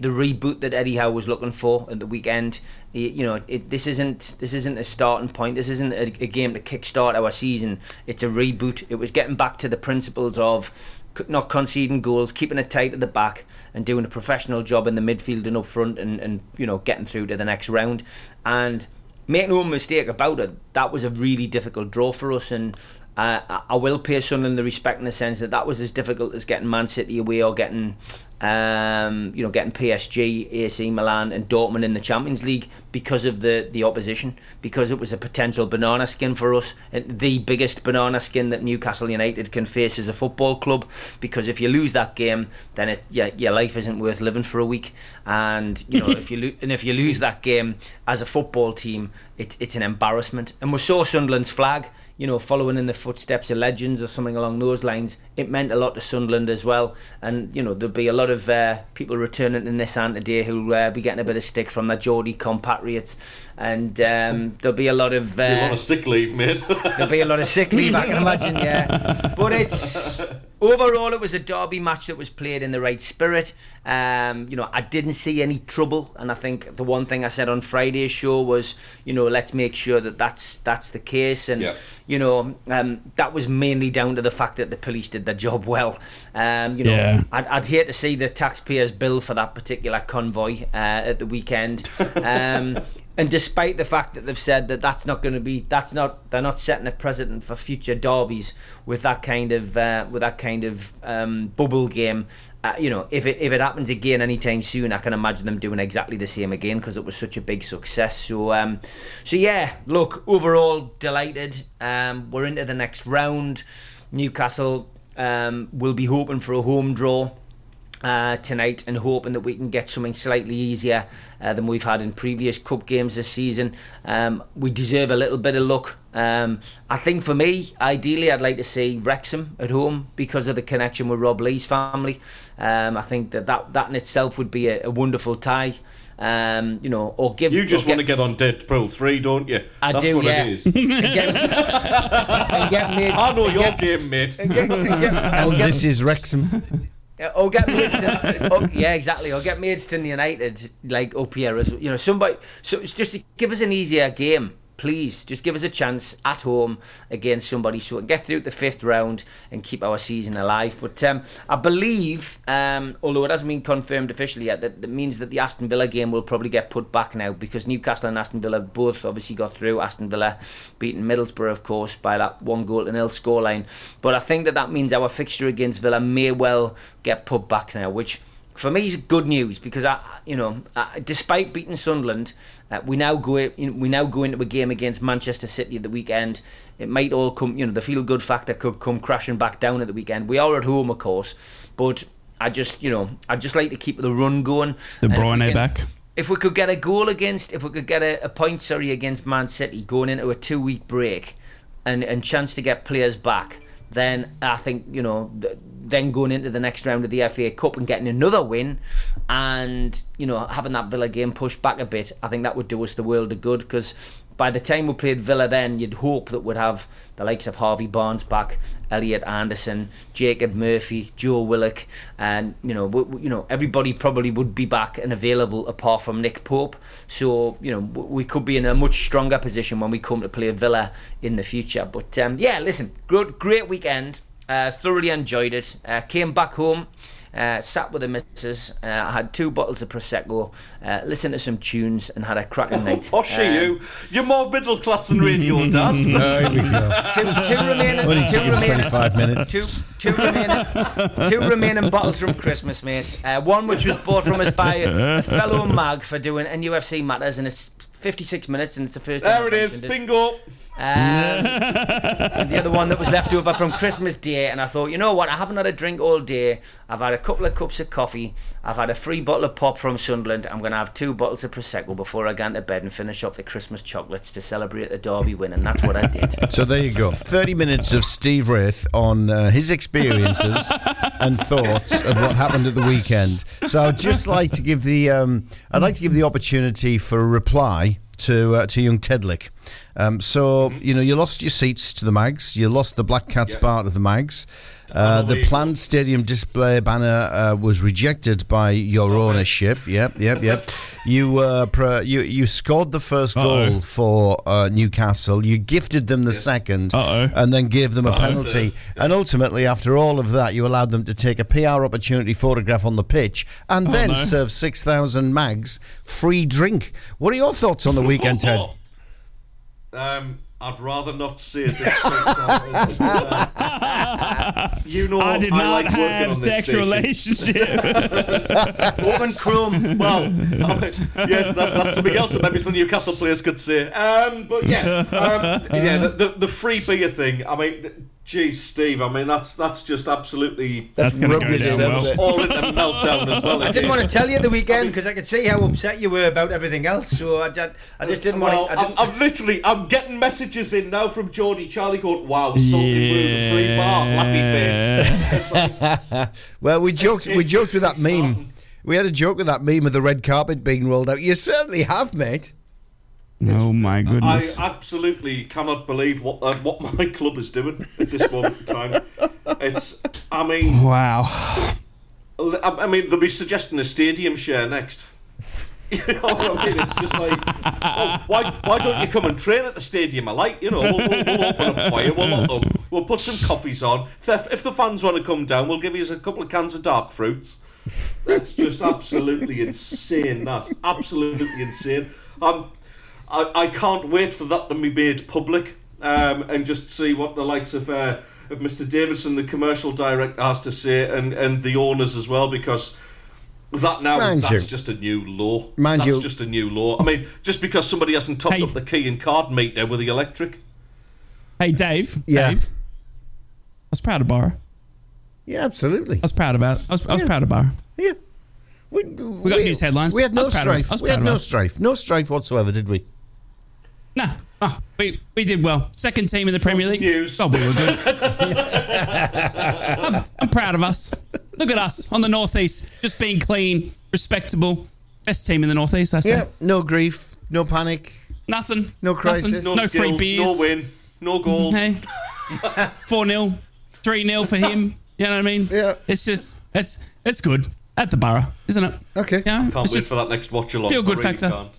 the reboot that Eddie Howe was looking for at the weekend. You know, it, this isn't this isn't a starting point. This isn't a, a game to kickstart our season. It's a reboot. It was getting back to the principles of not conceding goals, keeping it tight at the back, and doing a professional job in the midfield and up front, and, and you know getting through to the next round. And make no mistake about it, that was a really difficult draw for us, and. Uh, I- will pay Sunderland the respect in the sense that that was as difficult as getting Man City away or getting, um, you know, getting PSG, AC Milan, and Dortmund in the Champions League because of the the opposition, because it was a potential banana skin for us, the biggest banana skin that Newcastle United can face as a football club. Because if you lose that game, then it your life isn't worth living for a week, and you know if you lo- and if you lose that game as a football team, it, it's an embarrassment. And we saw Sunderland's flag you know, following in the footsteps of legends or something along those lines, it meant a lot to Sunderland as well. And, you know, there'll be a lot of uh, people returning to Nissan today who'll uh, be getting a bit of stick from their Geordie compatriots. And um, there'll be a lot of. Uh, You're on a sick leave, mate. There'll be a lot of sick leave, I can imagine, yeah. But it's overall, it was a derby match that was played in the right spirit. Um, you know, I didn't see any trouble, and I think the one thing I said on Friday's show was, you know, let's make sure that that's that's the case, and Yeah. you know, um, that was mainly down to the fact that the police did their job well. Um, you know, Yeah. I'd, I'd hate to see the taxpayers' bill for that particular convoy uh, at the weekend. And despite the fact that they've said that that's not going to be, that's not, they're not setting a precedent for future derbies with that kind of, uh, with that kind of um, bubble game. Uh, you know, if it if it happens again anytime soon, I can imagine them doing exactly the same again because it was such a big success. So, um, so yeah, look, overall delighted. Um, we're into the next round. Newcastle um, will be hoping for a home draw uh, tonight and hoping that we can get something slightly easier uh, than we've had in previous cup games this season. Um, we deserve a little bit of luck. Um, I think for me, ideally, I'd like to see Wrexham at home because of the connection with Rob Lee's family. Um, I think that, that that in itself would be a, a wonderful tie. Um, you know, or give You just or want to get on Deadpool 3, don't you? I That's do, what yeah. it is. and get, and get mates. I know and your get- game, mate. and get- and get- and And get- this is Wrexham. Or get oh, yeah, exactly. Or get Maidstone United like up here as you know somebody. So it's just to give us an easier game. Please just give us a chance at home against somebody so we can get through the fifth round and keep our season alive. But um, I believe, um, although it hasn't been confirmed officially yet, that, that means that the Aston Villa game will probably get put back now because Newcastle and Aston Villa both obviously got through. Aston Villa beating Middlesbrough, of course, by that one goal to nil scoreline. But I think that that means our fixture against Villa may well get put back now, which for me is good news because I, you know, uh, despite beating Sunderland, uh, we now go we now go into a game against Manchester City at the weekend. It might all come, you know, the feel good factor could come crashing back down at the weekend. We are at home, of course, but I just, you know, I just like to keep the run going. The And if we Bruyne back. If we could get a goal against, if we could get a, a point, sorry, against Man City going into a two week break, and and chance to get players back, then I think you know. Then going into the next round of the FA Cup and getting another win, and you know having that Villa game pushed back a bit, I think that would do us the world of good. Because by the time we played Villa, then you'd hope that we'd have the likes of Harvey Barnes back, Elliot Anderson, Jacob Murphy, Joe Willock, and you know, w- w- you know, everybody probably would be back and available apart from Nick Pope. So you know, we could be in a much stronger position when we come to play Villa in the future. But um, yeah, listen, great, great weekend. Uh, thoroughly enjoyed it. Uh, came back home. Uh, sat with the missus, uh, I had two bottles of prosecco, uh, listened to some tunes, and had a cracking night. Posh are Um, you? You're more middle class than radio, Dad. Oh, here we go. two, two remaining, Only two remaining, 25 minutes. two, two remaining, two remaining bottles from Christmas, mate. Uh, one which was bought from us by a fellow mag for doing NUFC matters, and it's 56 minutes, and it's the first. time There it I've is, mentioned bingo. Um, and the other one that was left over from Christmas Day, and I thought, you know what? I haven't had a drink all day. I've had a couple of cups of coffee. I've had a free bottle of pop from Sunderland. I'm going to have two bottles of prosecco before I go into bed and finish off the Christmas chocolates to celebrate the Derby win, and that's what I did. So there you go. 30 minutes of Steve Wraith on uh, his experiences and thoughts of what happened at the weekend. So I'd just like to give the um, I'd like to give the opportunity for a reply to uh, to young Tedlick. Um, so you know you lost your seats to the Mags. You lost the Black Cats Yeah. bar to the Mags. Uh, the planned stadium display banner uh, was rejected by your Stop it. ownership. Yep, yep, yep. you, uh, you you scored the 1st Uh-oh. goal for uh, Newcastle. You gifted them the second, Uh-oh. and then gave them a Uh-oh. penalty. Third. And ultimately, after all of that, you allowed them to take a PR opportunity photograph on the pitch, and then no. serve six thousand mags free drink. What are your thoughts on the weekend, Ted? Um, I'd rather not see it. uh, you know, I did I not like have sexual station. relationship. Open Chrome. Well, I mean, yes, that's, that's something else that maybe some Newcastle players could say. Um, but yeah, um, yeah, the, the, the free beer thing. I mean, geez, Steve. I mean, that's that's just absolutely That's going to go down well. all in a meltdown as well. I didn't want to tell you the weekend because I could see how upset you were about everything else. So I, just- I just didn't well, want to. I I'm, didn't, I'm literally, I'm getting messages in now from Geordie Charlie going, "Wow, salty brew, the free bar, laughy face." It's like, Well, we joked. we it's- joked with that meme. starting. We had a joke with that meme of the red carpet being rolled out. You certainly have, mate. Oh my goodness! I absolutely cannot believe what uh, what my club is doing at this moment in time. It's, I mean, Wow. I I mean, they'll be suggesting a stadium share next. You know what I mean? It's just like, oh, why, why don't you come and train at the stadium? I like, you know, we'll, we'll, we'll open up for you, we'll lock up, we'll put some coffees on. If the, if the fans want to come down, we'll give you a couple of cans of dark fruits. That's just absolutely insane. That absolutely insane. Um, I, I can't wait for that to be made public um, and just see what the likes of uh, of Mr. Davidson, the commercial director, has to say, and, and the owners as well, because that now Mind is, that's you- just a new law. Mind that's you- just a new law. I mean, just because somebody hasn't topped Hey. up the key and card meter with the electric. Hey, Dave. Yeah. Dave. I was proud of Boro. Yeah, absolutely. I was proud about it. I was, I was Yeah. proud of Boro. Yeah. We, we got news headlines. We had no was proud of it. strife. We had no us. strife. No strife whatsoever, did we? Nah. Oh, we, we did well. Second team in the Premier some League. news. Oh, we were good. I'm, I'm proud of us. Look at us on the Northeast. Just being clean, respectable. Best team in the Northeast, I say. Yeah. No grief. No panic. Nothing. No crisis. Nothing. No, No, skill, free beers. no win, no goals. Hey. 4 0, 3 0 for him. You know what I mean? Yeah. It's just, it's it's good at the Boro, isn't it? Okay. Yeah. Can't it's wait just for that next watch along. feel good I really factor. Can't.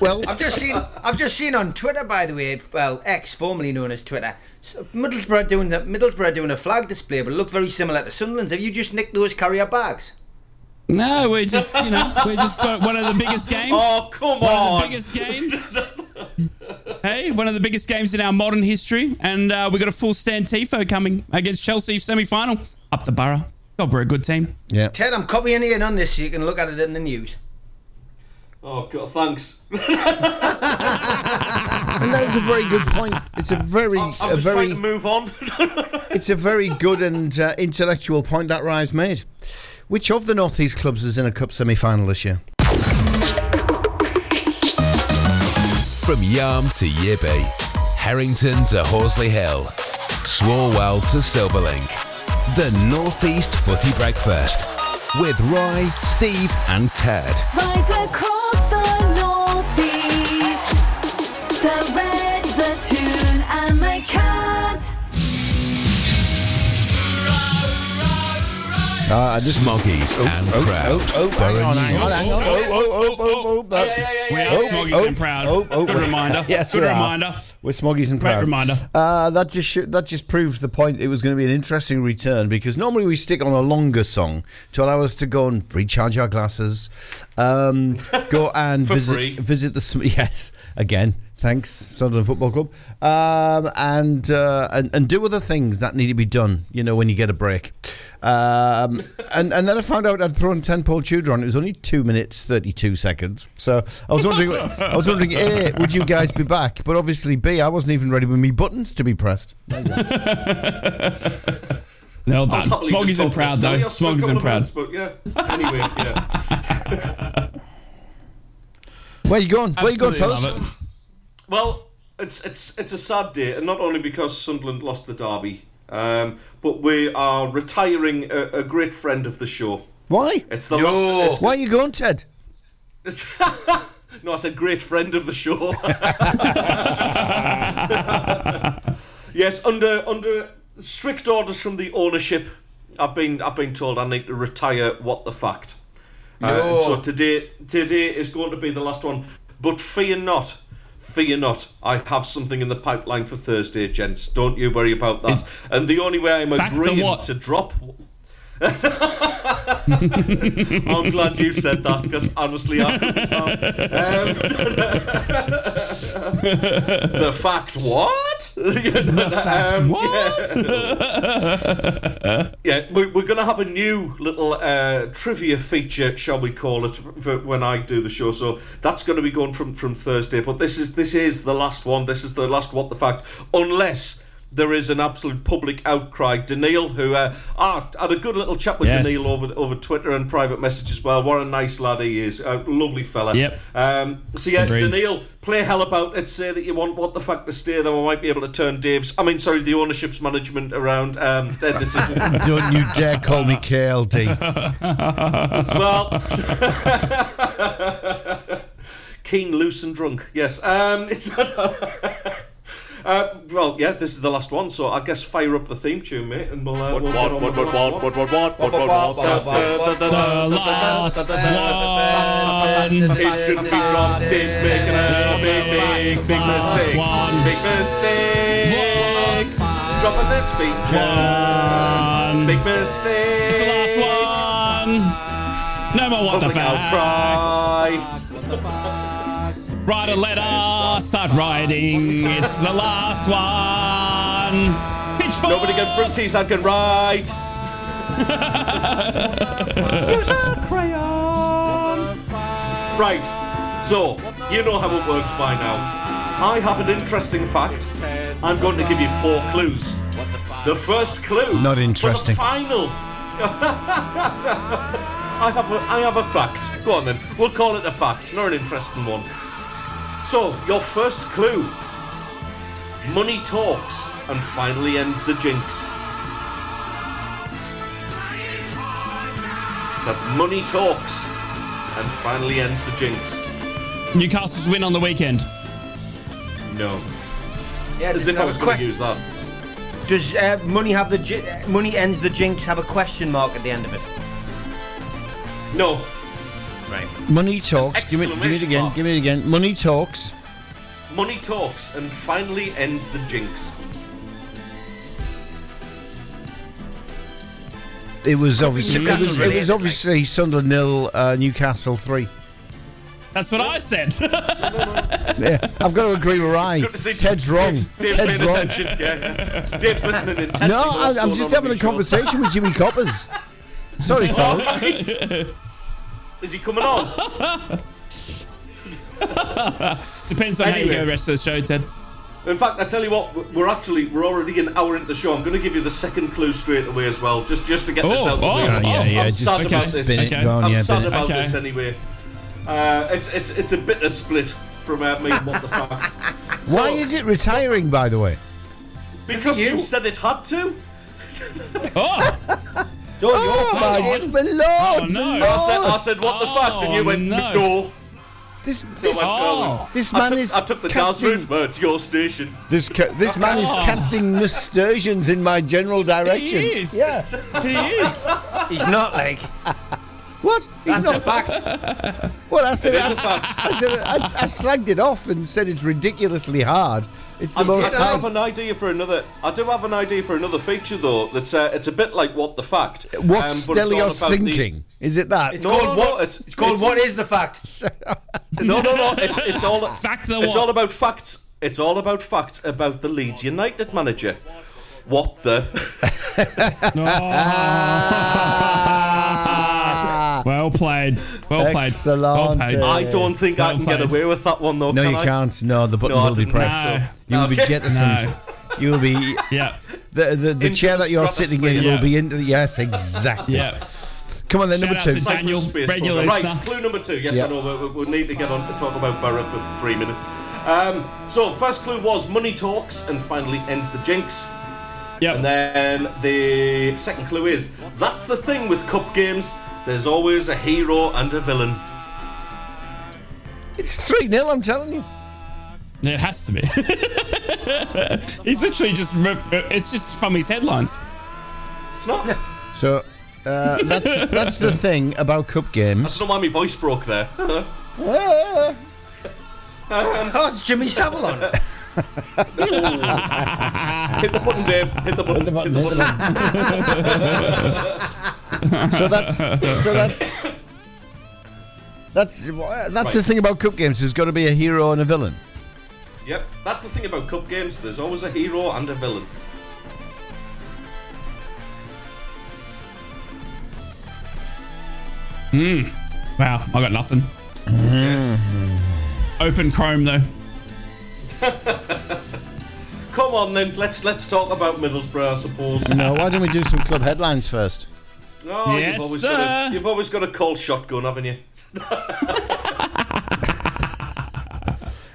Well, I've just seen. I've just seen on Twitter, by the way. Well, X, formerly known as Twitter. Middlesbrough doing the Middlesbrough doing a flag display, but it looked very similar to Sunderland's. Have you just nicked those carrier bags? No, we're just, you know, we just got one of the biggest games. Oh, come one of on. the biggest games. hey, one of the biggest games in our modern history, and uh, we got a full stand tifo coming against Chelsea semi-final up the Boro. God, we're a good team. yeah. Ted, I'm copying you in on this so you can look at it in the news. Oh, God, thanks. And that was a very good point. It's a very, I'm a just very, trying to move on. it's a very good and uh, intellectual point that Rise made. Which of the Northeast clubs is in a cup semi-final this year? From Yarm to Yibby, Harrington to Horsley Hill, Swalwell to Silverlink. The Northeast Footy Breakfast with Roy, Steve, and Ted. Right The red, the toon, and the cat. Uh, and this Smoggies and Proud. oh, hang on, hang on, Burren hang on. Oh, oh, oh, oh, oh, that- We are Oh, Smoggies oh, and proud. oh, oh. Good reminder. Yes, Good we are. reminder. We're Smoggies and Great proud. reminder. Uh, that just sh- that just proves the point. It was going to be an interesting return because normally we stick on a longer song to allow us to go and recharge our glasses, um, go and For visit free. visit the sm- yes again. Thanks, Sunderland Football Club, um, and, uh, and and do other things that need to be done. You know, when you get a break. Um, and and then I found out I'd thrown ten Paul Tudor on. It was only two minutes thirty two seconds. So I was wondering, I was wondering, A, would you guys be back? But obviously, B, I wasn't even ready with me buttons to be pressed. Well done. I was happily Smoggies just and talking proud, though. Stelios for a Smoggies couple and of proud. minutes, But yeah. Anyway, yeah. Where you going? Where you going, Absolutely fellas? Love it. Well, it's it's it's a sad day, and not only because Sunderland lost the derby, um, but we are retiring a, a great friend of the show. Why? It's the last. It's, Why are you going, Ted? it's- no, I said great friend of the show. yes, under under strict orders from the ownership, I've been I've been told I need to retire. What the fact? Uh, so today today is going to be the last one. But fear not, fear not. I have something in the pipeline for Thursday, gents. Don't you worry about that. and the only way I'm agreeing to drop. I'm glad you said that because honestly, I couldn't have. Um, the fact what? the fact What? Yeah, we- we're going to have a new little uh, trivia feature, shall we call it, for when I do the show. So that's going to be going from, from Thursday. But this is this is the last one. This is the last what the fact, unless there is an absolute public outcry. Daniil, who uh, ah, had a good little chat with Yes. Daniil over over Twitter and private message as well. What a nice lad he is, a lovely fella. Yep. Um, so yeah, Agreed. Daniil, play hell about it. Say that you want what the fuck to stay. Then we might be able to turn Dave's. I mean, sorry, the ownership's management around um, their decision. Don't you dare call me KLD. well, keen, loose, and drunk. Yes. Um, uh, well, yeah. This is the last one, so I guess fire up the theme tune, mate, and we'll. Uh, we'll get on with the last one. The last one. It should be dropped. Dave's making a big, big, big mistake. Big mistake. Dropping this feature. Big mistake. It's the last one. More what the fact. outcry. Write a letter, start writing. It's the last one. Pitchfork. Nobody can fruities I can write. Use a crayon. Right. So, you know how it works by now. I have an interesting fact. I'm going to give you four clues. The first clue. Not interesting. For the final. I have a, I have a fact. Go on then. We'll call it a fact, not an interesting one. So, your first clue. Money talks and finally ends the jinx. So that's money talks and finally ends the jinx. Newcastle's win on the weekend. No. Yeah, As does if it I have was a going to use that. Does uh, money have the ji- uh, money ends the jinx have a question mark at the end of it? No. Right. Money talks. Give me, give me it again. mark. Give me it again. Money talks. Money talks and finally ends the jinx. It was obviously it Newcastle was, it related, was like- obviously Sunderland nil, uh, Newcastle three. That's what I said. Yeah, I've got to agree with Ryan. Good to see Ted's wrong. Dave's, Dave's Ted's paying wrong. attention. Yeah. Dave's listening intently. No, to I, what's I'm just having a his conversation with Jimmy Coppers. Sorry, fellas. Right. Is he coming on? Depends on how you go the rest of the show, Ted. In fact, I tell you what, we're actually we're already an hour into the show. I'm going to give you the second clue straight away as well, just just to get this Oh, out of the oh, way. yeah, yeah, I'm yeah, just- sad okay, about this. Bin it, Okay. go I'm yeah, sad about Okay. this anyway. Uh, it's it's it's a bitter split from uh, me. What the fuck? Why is it retiring, by the way? Because you? you said it had to. Oh, So Oh, your my, fault, Dave. lord! Oh, no. my I said. I said, what the fuck? And you Oh, went, no. no. This, So this, Oh. this I man took, is I took the Daz casting, route, but it's your station. this, ca- this man is Oh. casting nasturtiums in my general direction. he is. Yeah. He is. He's not like. What? He's That's not a fact. Well, I said, It I, a fact. I, said I, I slagged it off and said it's ridiculously hard. It's the I most do have an idea for another. I do have an idea for another feature though. That's uh, it's a bit like what the fact. What's um, but Stelios about the- thinking? Is it that? It's No, called no, what? no, it's- it's called it's- what is the fact? No, no, no. It's it's all Fact the It's what? all about facts. It's all about facts about the Leeds United manager. What the? Ah, Well played. Well played. Excellent. Well played. I don't think I Well can get away with that one though. no, can you I? can't. No, the button No, will be didn't pressed. think You will be Okay. jettisoned. No. You will be Yeah. the the, the chair the that you're sitting in stratosphere. will be into the yes, exactly. Yeah. Come on then, Shout number two. to Dan- Daniel, regular program. Right, clue number two. Yes, Yeah. I know. We, we, we need to get on to talk about Boro for three minutes. Um, so, first clue was money talks and finally ends the jinx. Yep. And then the second clue is that's the thing with cup games. There's always a hero and a villain. It's three 0 I'm telling you. It has to be. He's literally just, it's just from his headlines. It's not. So uh, that's that's the thing about cup I games. don't know why my voice broke there. Ah, Oh, it's Jimmy Savile on. Hit the button, Dave. Hit the button. the button, Hit hit the so that's so that's that's that's the thing about cup games. There's got to be a hero and a villain. Yep, that's the thing about cup games. There's always a hero and a villain. Hmm. Wow, I got nothing. Open Chrome though. Come on then, let's let's talk about Middlesbrough, I suppose. No, why don't we do some club headlines first? Oh, Yes, you've always sir. got a, you've always got a cold shotgun, haven't you?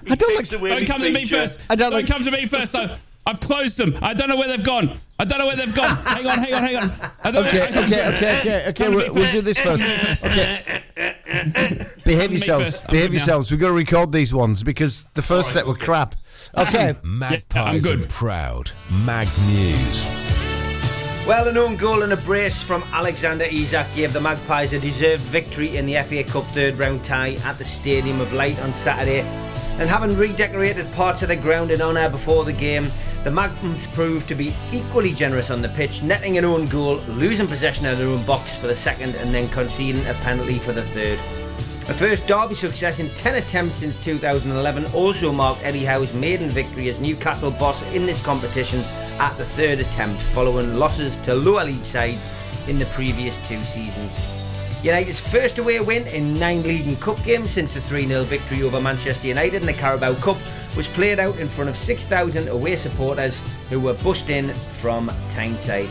I don't like- away Don't my come to me first. I don't Don't like- come to me first though. I've closed them. I don't know where they've gone. I don't know where they've gone. hang on, hang on, hang on. I don't Okay, know. okay, okay, okay, okay. Come to me We'll, we'll do this Come to me first. first. Okay. Behave yourselves. Behave yourselves. We've got to record these ones because the first set were crap. Okay. Magpies I'm good. proud. Mags News. Well, an own goal and a brace from Alexander Isak gave the Magpies a deserved victory in the FA Cup third round tie at the Stadium of Light on Saturday. And having redecorated parts of the ground in honour before the game, the Magpies proved to be equally generous on the pitch, netting an own goal, losing possession of their own box for the second, and then conceding a penalty for the third. A first Derby success in 10 attempts since 2011 also marked Eddie Howe's maiden victory as Newcastle boss in this competition at the third attempt, following losses to lower league sides in the previous two seasons. United's first away win in nine league and cup games since the 3 0 victory over Manchester United in the Carabao Cup was played out in front of 6,000 away supporters who were bussed in from Tyneside.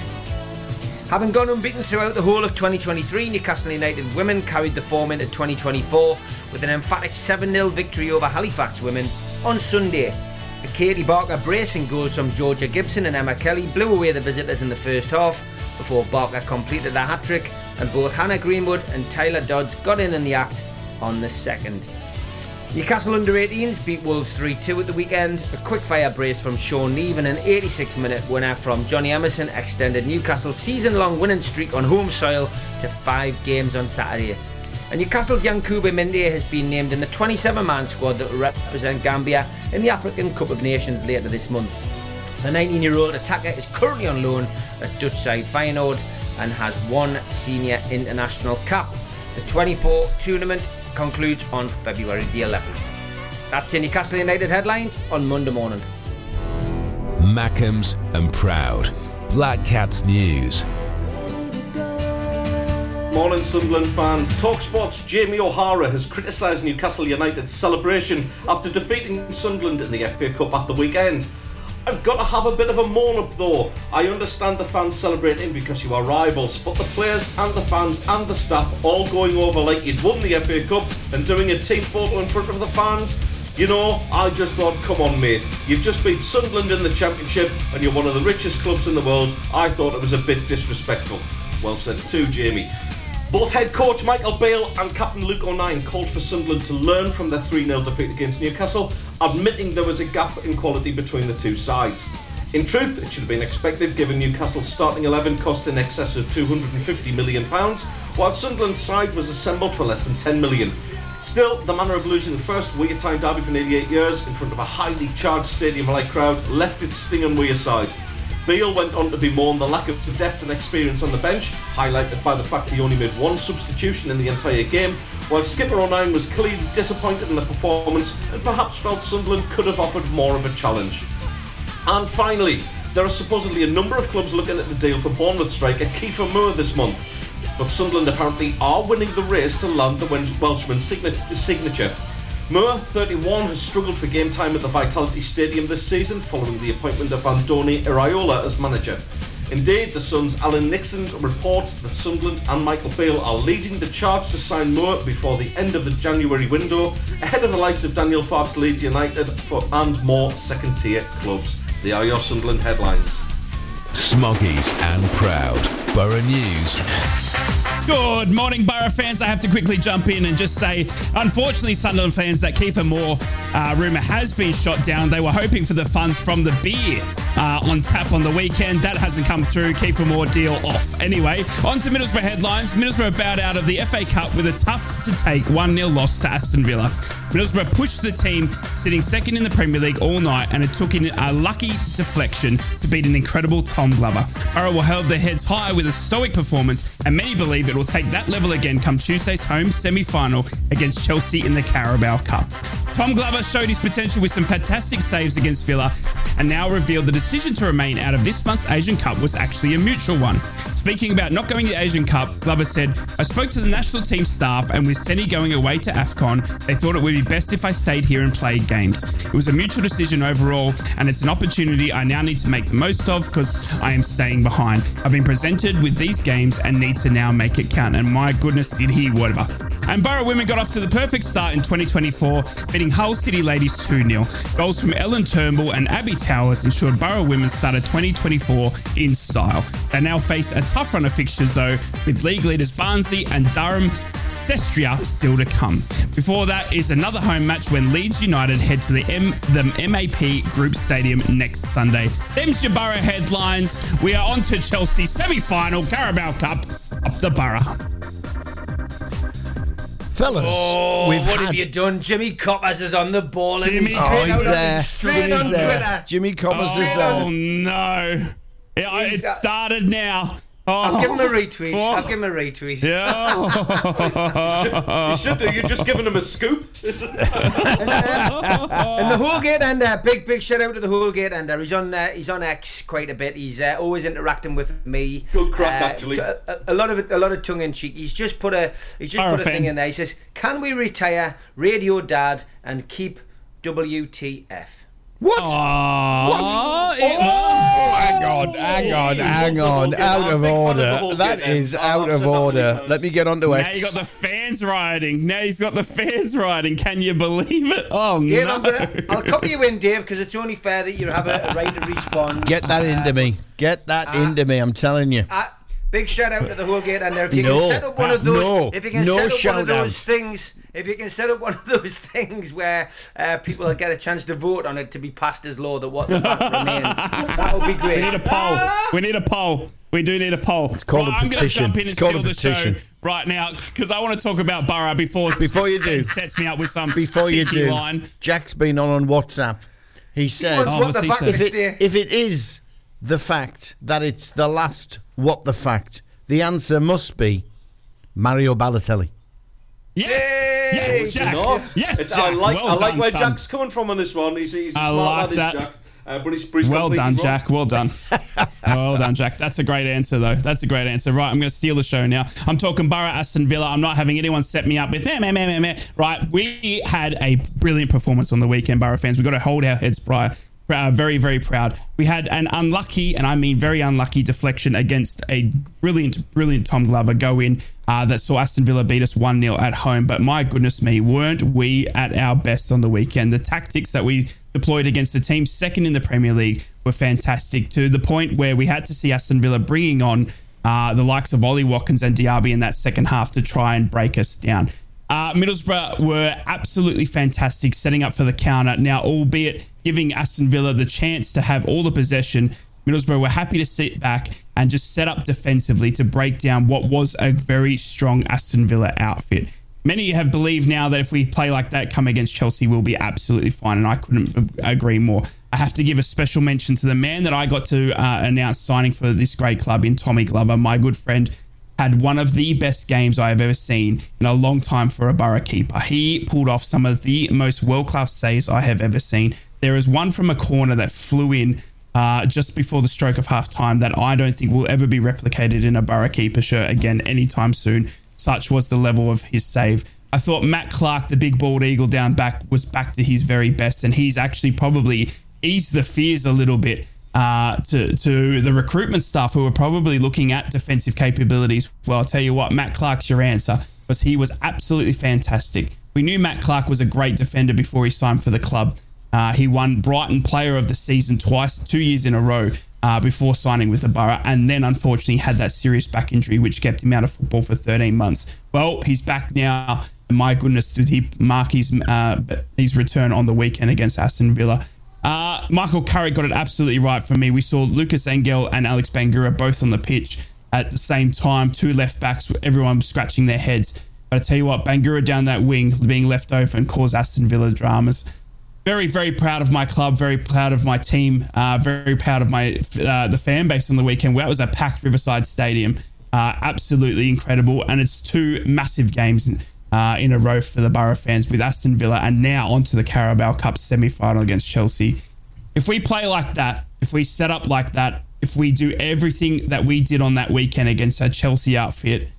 Having gone unbeaten throughout the whole of 2023, Newcastle United women carried the form into 2024 with an emphatic 7 0 victory over Halifax women on Sunday. A Katie Barker bracing goals from Georgia Gibson and Emma Kelly blew away the visitors in the first half before Barker completed a hat trick and both Hannah Greenwood and Tyler Dodds got in in the act on the second. Newcastle under 18s beat Wolves 3 2 at the weekend. A quick fire brace from Sean Neave and an 86 minute winner from Johnny Emerson extended Newcastle's season long winning streak on home soil to five games on Saturday. And Newcastle's young Yankuba Minteh has been named in the 27 man squad that will represent Gambia in the African Cup of Nations later this month. The 19 year old attacker is currently on loan at Dutch side Feyenoord and has one senior international cap. The 24 tournament concludes on February the 11th. That's in Newcastle United headlines on Monday morning. Mackems and Proud. Black Cats News. Morning, Sunderland fans. Talksport's Jamie O'Hara has criticised Newcastle United's celebration after defeating Sunderland in the FA Cup at the weekend. I've got to have a bit of a moan up though. I understand the fans celebrating because you are rivals, but the players and the fans and the staff all going over like you'd won the FA Cup and doing a team photo in front of the fans. You know, I just thought, come on, mate. You've just beat Sunderland in the Championship and you're one of the richest clubs in the world. I thought it was a bit disrespectful. Well said too, Jamie. Both head coach Michael Beale and captain Luke O'Nien called for Sunderland to learn from their 3 0 defeat against Newcastle, admitting there was a gap in quality between the two sides. In truth, it should have been expected given Newcastle's starting 11 cost in excess of £250 million, while Sunderland's side was assembled for less than £10 million. Still, the manner of losing the first Wear-Tyne derby for nearly eight years in front of a highly charged stadium like crowd left its sting on Wearside. Beale went on to bemoan the lack of depth and experience on the bench, highlighted by the fact he only made one substitution in the entire game, while skipper O'Nien was clearly disappointed in the performance and perhaps felt Sunderland could have offered more of a challenge. And finally, there are supposedly a number of clubs looking at the deal for Bournemouth striker Kiefer Moore this month, but Sunderland apparently are winning the race to land the Welshman's signature. Moore, 31, has struggled for game time at the Vitality Stadium this season following the appointment of Andoni Iraola as manager. Indeed, the Sun's Alan Nixon reports that Sunderland and Michael Beale are leading the charge to sign Moore before the end of the January window, ahead of the likes of Daniel Farke's Leeds United for, and more second tier clubs. They are your Sunderland headlines. Smoggies and Proud. Boro News. Good morning, Boro fans. I have to quickly jump in and just say, unfortunately, Sunderland fans, that Kiefer Moore uh, rumour has been shot down. They were hoping for the funds from the beer uh, on tap on the weekend. That hasn't come through. Kiefer Moore deal off. Anyway, on to Middlesbrough headlines. Middlesbrough bowed out of the FA Cup with a tough to take 1 0 loss to Aston Villa. Middlesbrough pushed the team sitting second in the Premier League all night and it took in a lucky deflection to beat an incredible Tom Glover. Boro will held their heads high with a stoic performance and many believe it will take that level again come Tuesday's home semi-final against Chelsea in the Carabao Cup. Tom Glover showed his potential with some fantastic saves against Villa and now revealed the decision to remain out of this month's Asian Cup was actually a mutual one. Speaking about not going to the Asian Cup, Glover said, I spoke to the national team staff and with Seny going away to AFCON, they thought it would be best if I stayed here and played games. It was a mutual decision overall and it's an opportunity I now need to make the most of because I am staying behind. I've been presented with these games and need to now make it count and my goodness did he whatever. And Boro women got off to the perfect start in 2024, beating Hull City ladies 2 0. Goals from Ellen Turnbull and Abby Towers ensured Boro women started 2024 in style. They now face a tough run of fixtures though, with league leaders Barnsley and Durham Cestria still to come. Before that is another home match when Leeds United head to the M the MAP Group Stadium next Sunday. Them's your Boro headlines. We are on to Chelsea semi-final Carabao Cup up the Boro. Fellas, Oh, we've what had... have you done? Jimmy Coppers is on the ball. and Jimmy he's Oh, he's on- there. Straight He's on there. Twitter. Jimmy Coppers is there. Oh no! Yeah, I- it uh, started now. Oh. I'll give him a retweet. Oh. I'll give him a retweet. Yeah. You should do. You're just giving him a scoop. And the Holgate Ender, big big shout out to the Holgate Ender. He's on uh, he's on X quite a bit. He's uh, always interacting with me. Good crack, Uh, actually. t- A, a lot of it, a lot of tongue in cheek. He's just put a he's just Are a put a thing in there. He says, "Can we retire Radio Dad and keep WTF?" What? Oh, Oh, hang on, hang on, hang on. Out of a of order. the Holgate That end. is I've out said of order. Let me get onto Now X. you got the fans riding. Now he's got the fans riding. Can you believe it? Oh Dave, no! I'm gonna, I'll copy you in, Dave, because it's only fair that you have a, a right to respond. Get that into me. Get that into me. I'm telling you. Uh, big shout out to the Holgate and if you No. can set up one of those No. if you can No set up one of those out. things if you can set up one of those things where uh, people will get a chance to vote on it to be passed as law that what the fact remains that would be great We need a poll. We need a poll. We do need a poll. It's called a I'm going to petition. jump in and It's called steal a the show petition. right now because I want to talk about Boro before Before you do. sets me up with some Before you do, line. Jack's been on on WhatsApp. He said, wants Oh, what the he fact said? is if, it, if it is the fact that it's the last what the fact, the answer must be Mario Balotelli. Yes, Yay! yes, Jack. not. Yes, It's- Jack. I like well I like done, where son. Jack's coming from on this one. He's, he's a I smart like lad, that. Jack. Uh, but he's, but he's Well done, wrong. Jack. Well done. well done, Jack. That's a great answer, though. That's a great answer. Right, I'm going to steal the show now. I'm talking Boro Aston Villa. I'm not having anyone set me up with meh, meh, meh, meh, meh. Right, we had a brilliant performance on the weekend, Boro fans. We've got to hold our heads prior. Uh, very, very proud. We had an unlucky, and I mean very unlucky, deflection against a brilliant, brilliant Tom Glover go in uh, that saw Aston Villa beat us 1 0 at home. But my goodness me, weren't we at our best on the weekend? The tactics that we deployed against the team second in the Premier League were fantastic to the point where we had to see Aston Villa bringing on uh, the likes of Ollie Watkins and Diaby in that second half to try and break us down. Uh, Middlesbrough were absolutely fantastic, setting up for the counter. Now, albeit giving Aston Villa the chance to have all the possession, Middlesbrough were happy to sit back and just set up defensively to break down what was a very strong Aston Villa outfit. Many have believed now that if we play like that, come against Chelsea, we'll be absolutely fine, and I couldn't agree more. I have to give a special mention to the man that I got to uh, announce signing for this great club in Tommy Glover, my good friend had one of the best games I have ever seen in a long time for a Boro keeper. He pulled off some of the most world class saves I have ever seen. There is one from a corner that flew in uh, just before the stroke of half time that I don't think will ever be replicated in a Boro keeper shirt again anytime soon. Such was the level of his save. I thought Matt Clarke, the big bald eagle down back, was back to his very best, and he's actually probably eased the fears a little bit uh, to to the recruitment staff who were probably looking at defensive capabilities. Well, I'll tell you what, Matt Clarke's your answer because he was absolutely fantastic. We knew Matt Clarke was a great defender before he signed for the club. Uh, he won Brighton Player of the Season twice, two years in a row. Uh, before signing with the Boro, and then unfortunately had that serious back injury, which kept him out of football for 13 months. Well, he's back now. And my goodness, did he mark his uh, his return on the weekend against Aston Villa? Uh, Michael Carrick got it absolutely right for me. We saw Lukas Engel and Alex Bangura both on the pitch at the same time. Two left backs, everyone scratching their heads. But I tell you what, Bangura down that wing, being left open, caused Aston Villa dramas. Very, very proud of my club. Very proud of my team. Uh, very proud of my uh, the fan base on the weekend. That was a packed Riverside Stadium. Uh, absolutely incredible, and it's two massive games uh, in a row for the Boro fans with Aston Villa, and now onto the Carabao Cup semi final against Chelsea. If we play like that, if we set up like that, if we do everything that we did on that weekend against a Chelsea outfit,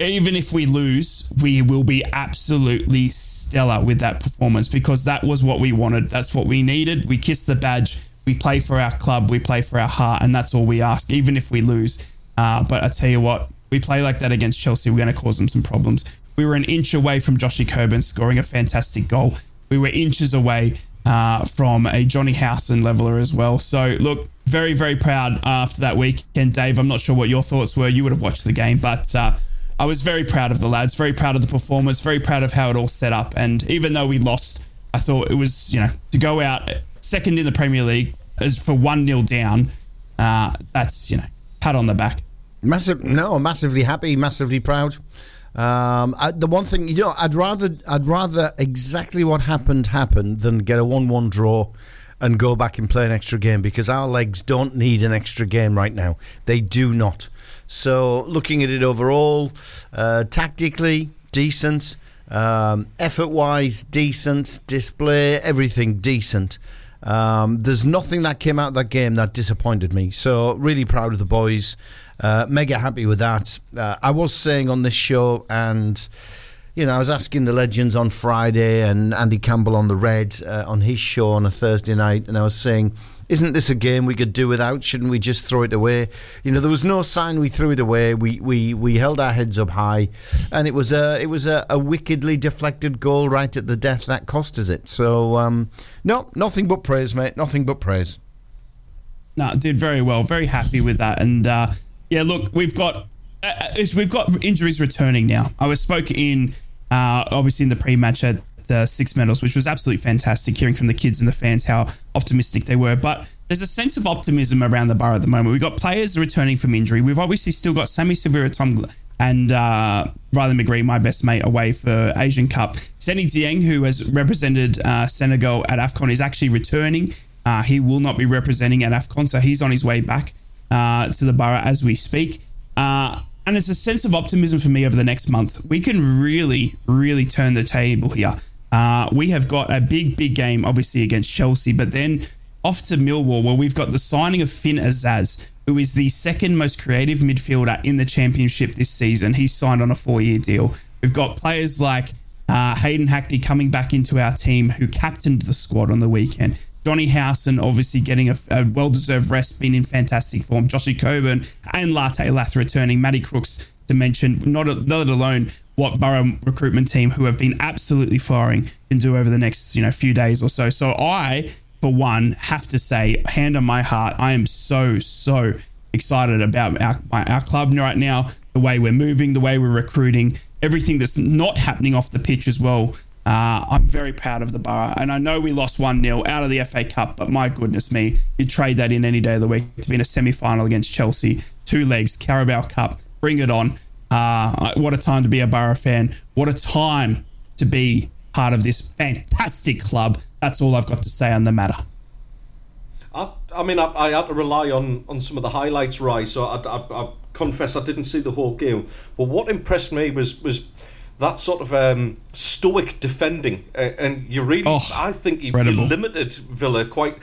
even if we lose, we will be absolutely stellar with that performance because that was what we wanted. That's what we needed. We kiss the badge. We play for our club. We play for our heart, and that's all we ask, even if we lose. Uh, but I tell you what, we play like that against Chelsea, we're going to cause them some problems. We were an inch away from Joshy Coburn scoring a fantastic goal. We were inches away uh, from a Jonny Howson leveler as well. So, look, very, very proud after that weekend, Dave. I'm not sure what your thoughts were. You would have watched the game, but uh, I was very proud of the lads, very proud of the performance, very proud of how it all set up. And even though we lost, I thought it was, you know, to go out second in the Premier League as for 1 0 down, uh, that's, you know, pat on the back. Massive, no, massively happy, massively proud. Um, I, the one thing, you know, I'd rather, I'd rather exactly what happened happened than get a one-one draw and go back and play an extra game because our legs don't need an extra game right now. They do not. So, looking at it overall, uh, tactically decent, um, effort-wise decent, display everything decent. Um, there's nothing that came out of that game that disappointed me. So really proud of the boys. Uh, mega happy with that. Uh, I was saying on this show, and you know, I was asking the legends on Friday and Andy Campbell on the Red uh, on his show on a Thursday night, and I was saying, isn't this a game we could do without? Shouldn't we just throw it away? You know, there was no sign we threw it away. We we, we held our heads up high, and it was a it was a, a wickedly deflected goal right at the death that cost us it. So um, no, nothing but praise, mate. Nothing but praise. No, did very well. Very happy with that. And uh, yeah, look, we've got uh, we've got injuries returning now. I was spoke in uh, obviously in the pre-match at the six medals, which was absolutely fantastic. Hearing from the kids and the fans how optimistic they were, but there's a sense of optimism around the bar at the moment. We've got players returning from injury. We've obviously still got Sammy Silvera, Tom and uh, Riley McGree, my best mate, away for Asian Cup. Seny Dieng, who has represented uh, Senegal at AFCON, is actually returning. Uh, he will not be representing at AFCON, so he's on his way back uh, to the Boro as we speak. Uh, and it's a sense of optimism for me over the next month. We can really, really turn the table here. Uh, we have got a big, big game, obviously, against Chelsea, but then off to Millwall, where we've got the signing of Finn Azaz, who is the second most creative midfielder in the championship this season. He's signed on a four year deal. We've got players like uh, Hayden Hackney coming back into our team, who captained the squad on the weekend. Jonny Howson obviously getting a, a well deserved rest, being in fantastic form. Joshy Coburn and Latte Lath returning. Matty Crooks to mention, not, not alone what Boro recruitment team, who have been absolutely firing, can do over the next you know few days or so. So I, for one, have to say, hand on my heart, I am so so excited about our our club right now. The way we're moving, the way we're recruiting, everything that's not happening off the pitch as well. Uh, I'm very proud of the Boro. And I know we lost 1 0 out of the FA Cup, but my goodness me, you'd trade that in any day of the week to be in a semi final against Chelsea. Two legs, Carabao Cup, bring it on. Uh, what a time to be a Boro fan. What a time to be part of this fantastic club. That's all I've got to say on the matter. I, I mean, I, I had to rely on, on some of the highlights, right? So I, I, I confess I didn't see the whole game. But what impressed me was was that sort of um, stoic defending, uh, and you really, Oh, I think you, you limited Villa quite.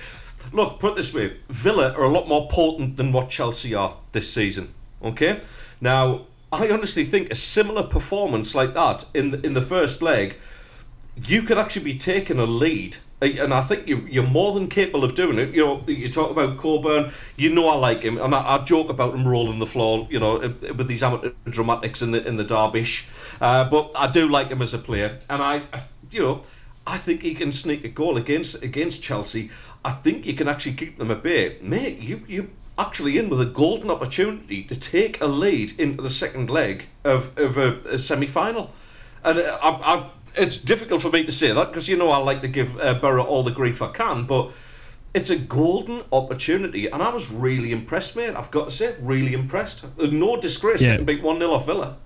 Look, put it this way: Villa are a lot more potent than what Chelsea are this season. Okay, now I honestly think a similar performance like that in the, in the first leg, you could actually be taking a lead. And I think you, you're more than capable of doing it. You know, you talk about Coburn. You know, I like him, and I, I joke about him rolling the floor. You know, with these amateur dramatics in the in the derbish. Uh, but I do like him as a player, and I, you know, I think he can sneak a goal against against Chelsea. I think you can actually keep them at bay, mate. You you actually in with a golden opportunity to take a lead into the second leg of of a, a semi final, and uh, I, I, it's difficult for me to say that because you know I like to give uh, Boro all the grief I can, but. It's a golden opportunity, and I was really impressed, mate. I've got to say, really impressed. No disgrace Yeah. getting beat 1 0 off Villa.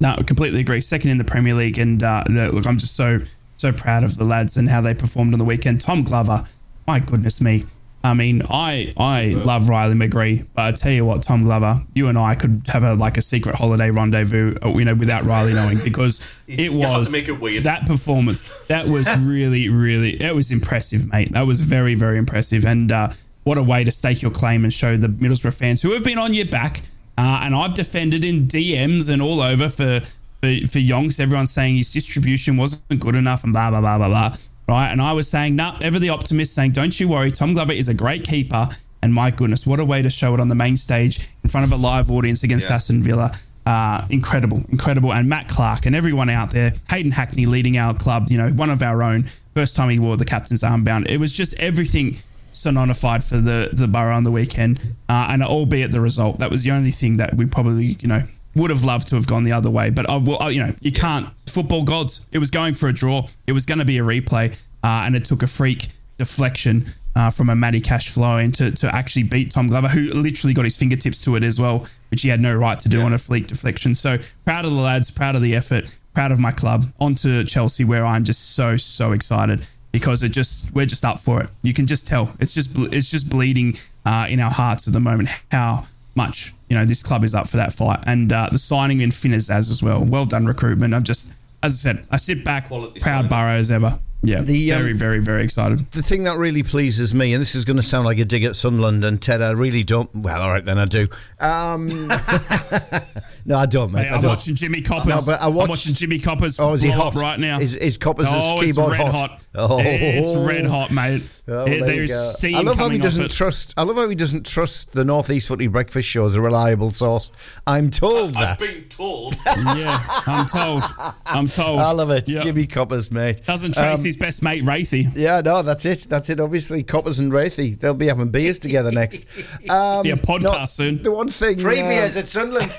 No, I completely agree. Second in the Premier League, and uh, the, look, I'm just so so proud of the lads and how they performed on the weekend. Tom Glover, my goodness me. I mean, I I love Riley McGree, but I tell you what, Tom Glover, you and I could have a like a secret holiday rendezvous, uh, you know, without Riley knowing, because it You have to was it that performance. That was really, really, it was impressive, mate. That was very, very impressive, and uh, what a way to stake your claim and show the Middlesbrough fans who have been on your back. Uh, and I've defended in DMs and all over for for, for Yonks. Everyone's saying his distribution wasn't good enough and blah blah blah blah blah. Right, and I was saying, nah, ever the optimist, saying, don't you worry, Tom Glover is a great keeper. And my goodness, what a way to show it on the main stage in front of a live audience against Yeah. Aston Villa. Uh, incredible, incredible. And Matt Clarke and everyone out there, Hayden Hackney leading our club, you know, one of our own. First time he wore the captain's armband. It was just everything sononified for the, the Boro on the weekend. Uh, and albeit the result, that was the only thing that we probably, you know, would have loved to have gone the other way. But I will, I- you know, you can't. Football gods. It was going for a draw. It was going to be a replay, uh, and it took a freak deflection uh, from a Matty Cash flow in to, to actually beat Tom Glover, who literally got his fingertips to it as well, which he had no right to do on a freak deflection. So proud of the lads, proud of the effort, proud of my club. On to Chelsea, where I'm just so so excited because it just we're just up for it. You can just tell it's just it's just bleeding uh, in our hearts at the moment how much you know this club is up for that fight and uh, the signing in Finners as as well. Well done recruitment. I'm just as I said, I sit back Quality proud signing. Boro as ever. Yeah, The, um, very very very excited. The thing that really pleases me, and this is going to sound like a dig at Sunderland and Ted, I really don't. Well, all right, then I do. Um, no, I don't, mate. Hey, I I'm don't. watching Jimmy Coppers. No, but I I'm watching Jimmy Coppers Oh, is he hot right now. Is, is Coppers' oh, it's keyboard red hot? hot. Oh, It's red hot, mate. Oh, It- there you there's go. steam I love how he doesn't it. trust. I love how he doesn't trust the Northeast Footy Breakfast Show as a reliable source. I'm told I've that. been told. yeah, I'm told. I'm told. I love it, Yeah. Jimmy Coppers, mate. Doesn't trace Um, his best mate, Wraithy. Yeah, no, that's it. That's it. Obviously, Coppers and Wraithy, they'll be having beers together next. Um, Be a podcast no, soon. The one thing. Free um, beers at Sunderland.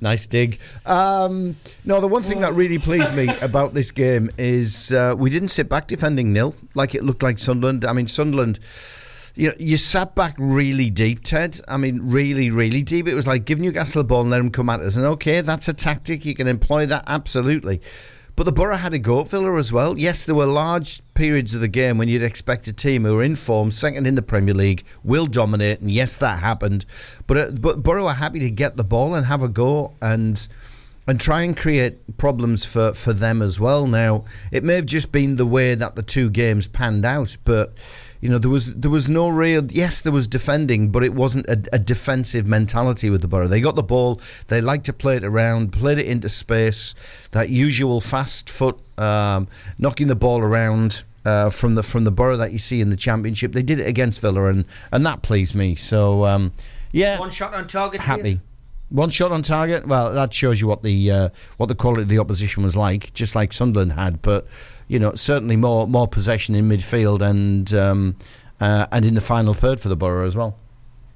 nice dig. Um, no, the one thing that really pleased me about this game is uh, we didn't sit back defending nil like it looked like Sunderland. I mean, Sunderland. you, you sat back really deep, Ted. I mean, really, really deep. It was like give Newcastle the ball and let them come at us. And okay, that's a tactic. You can employ that absolutely. But the Boro had a go at Villa as well. Yes, there were large periods of the game when you'd expect a team who are in form, second in the Premier League, will dominate. And yes, that happened. But uh, but Boro are happy to get the ball and have a go and and try and create problems for, for them as well. Now, it may have just been the way that the two games panned out, but you know there was there was no real yes there was defending, but it wasn't a, a defensive mentality with the Boro. They got the ball, they liked to play it around, played it into space, that usual fast foot um, knocking the ball around. Uh, from the from the Boro that you see in the Championship, they did it against Villa, and, and that pleased me. So um, yeah, One shot on target. Happy. One shot on target. Well, that shows you what the uh, what the quality of the opposition was like, just like Sunderland had. But you know, certainly more more possession in midfield and um, uh, and in the final third for the Boro as well.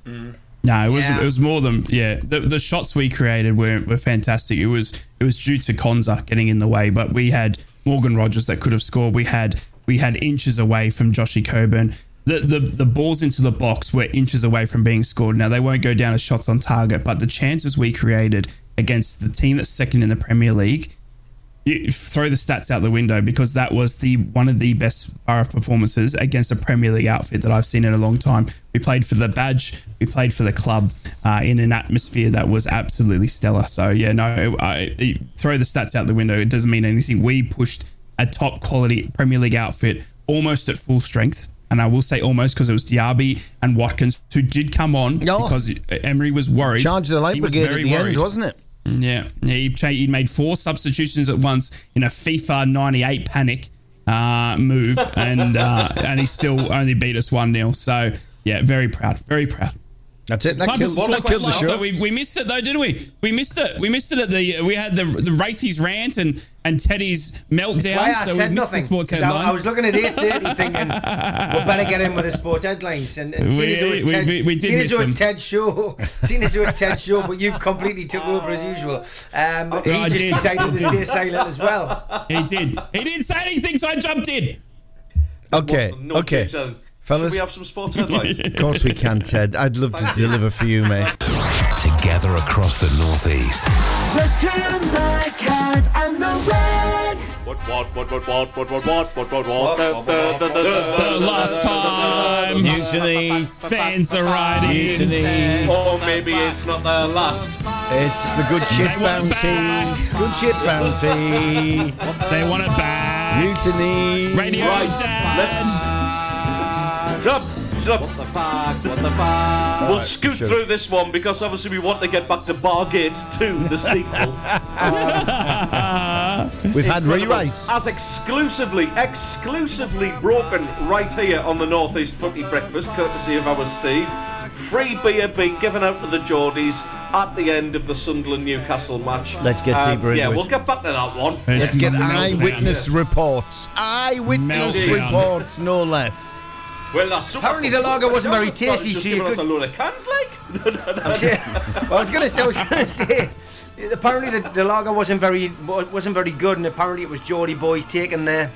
No, it was Yeah. it was more than yeah. The, the shots we created were, were fantastic. It was it was due to Konsa getting in the way, but we had Morgan Rogers that could have scored. We had we had inches away from Joshy Coburn. The, the the balls into the box were inches away from being scored. Now they won't go down as shots on target, but the chances we created against the team that's second in the Premier League you throw the stats out the window because that was the one of the best Boro performances against a Premier League outfit that I've seen in a long time. We played for the badge, we played for the club uh, in an atmosphere that was absolutely stellar. So yeah, no, I, I- throw the stats out the window. It doesn't mean anything. We pushed a top quality Premier League outfit almost at full strength. And I will say almost because it was Diaby and Watkins who did come on Oh. because Emery was worried. Charge the was brigade at the end, worried. wasn't it? Yeah, he, he made four substitutions at once in a FIFA 98 panic uh, move, and uh, and he still only beat us 1 0. So, yeah, very proud, very proud. That's it. That Club killed, was that forced killed the show. though. We, we missed it though, didn't we? We missed it. We missed it at the. We had the the Wraithies rant and and Teddy's meltdown. Why I so said we missed nothing. the sports 'cause I, headlines. I was looking at 8.30 thinking, we better get in with the sports headlines. And, and seeing We- as though it's we- Ted's, we- we did seeing as miss though it's them. Ted's show, seeing as though it's Ted's show, but you completely took over as usual. Um, he I just did. decided to stay silent as well. he did. He didn't say anything, so I jumped in. Okay, No okay. jokes, Alan. Fellas? Should we have some sports headlines? Of course we can, Ted. I'd love to deliver for you, mate. Together across the Northeast. The Toon, the cat, and the red. what, what, what, what, what, what, what, what, what, what, what. The last time Mutiny. fans are riding. Mutiny. Or maybe it's not the last. It's the good ship They want it bounty. Good ship bounty. They want it back. Mutiny. Radio Right, Dad. let's- Shut up! Shut up! We'll scoot Sure. through this one because obviously we want to get back to Bargate 2, the sequel. We've had rewrites. As exclusively, exclusively broken right here on the Northeast Footy Breakfast, courtesy of our Steve. Free beer being given out to the Geordies at the end of the Sunderland Newcastle match. Let's get Um, deeper into Yeah, it. we'll get back to that one. Let's get Meltdown. eyewitness reports. Eyewitness Meltdown. reports, no less. Well, that's super Apparently the lager wasn't very tasty, Just so giving you us a load of cans, like. well, I was going to say, I was going to say, apparently the, the lager wasn't very wasn't very good, and apparently it was Geordie boys taking their.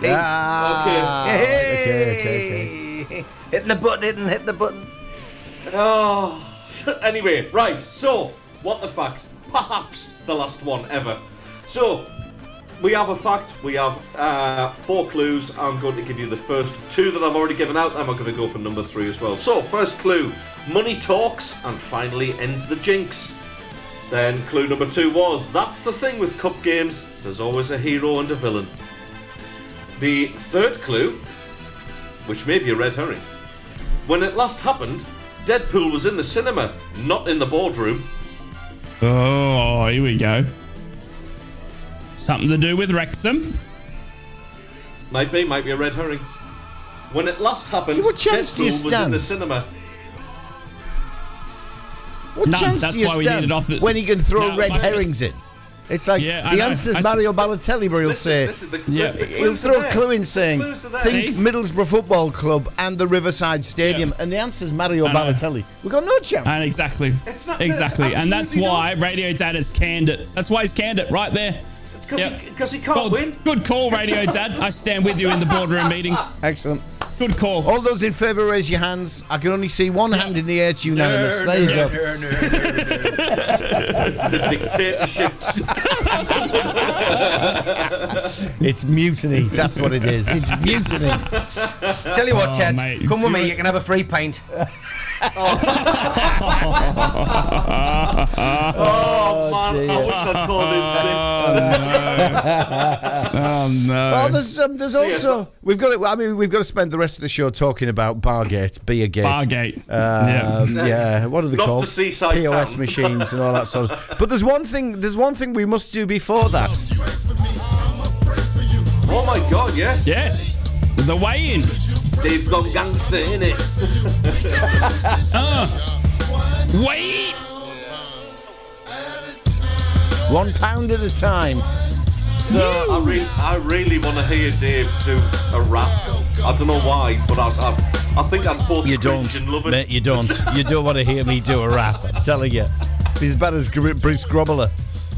Hey, Ah, hey, okay, okay, okay. hit the button, hit the button. Oh, anyway, right. So, what the fact? Perhaps the last one ever. So, we have a fact. We have uh, four clues. I'm going to give you the first two that I've already given out. Then we're going to go for number three as well. So, first clue: money talks, and finally ends the jinx. Then clue number two was that's the thing with cup games. There's always a hero and a villain. The third clue, which may be a red herring. When it last happened, Deadpool was in the cinema, not in the boardroom. Oh, here we go. Something to do with Wrexham. Might be, might be a red herring. When it last happened, See, what chance do you Deadpool was in stand? the cinema. What None, chance that's do you why we stand needed off the- when he can throw No, red my- herrings in? It's like Yeah, the answer I s- Mario Balotelli, where he'll Listen, say listen, the, Yeah. the, the he'll throw are a clue in saying, Clues are there. think See? Middlesbrough Football Club and the Riverside Stadium, Yeah. and the answer is Mario I know. Balotelli. We've got no chance. And exactly. It's not- exactly. it's and that's why not. Radio Dad has canned it. That's why he's canned it right there. It's because Yep. he, 'cause he can't Well, win. good call, Radio Dad. I stand with you in the boardroom meetings. Excellent. Good call. All those in favour, raise your hands. I can only see one hand in the air. It's unanimous. There you go. This is a dictatorship. It's mutiny. That's what it is. It's mutiny. Tell you what, Oh, Ted, mate, come with me. You can have a free pint. Oh, man, I wish I'd called in sick. Oh no. Well, there's um, there's yes, also we've got to, I mean we've got to spend the rest of the show talking about Bargate, Beergate, Bargate. Um, yeah. what are they Not called? the seaside POS town. machines and all that sort of. But there's one thing. There's one thing we must do before that. Oh my god, yes. Yes. The weigh in. Dave's gone gangster, innit? Wait. One pound at a time. So I, re- I really want to hear Dave do a rap. I don't know why, but I, I, I think I'm both you don't, and love it. mate. You don't. You don't want to hear me do a rap. I'm telling you. He's as bad as Bruce Grobbelaar.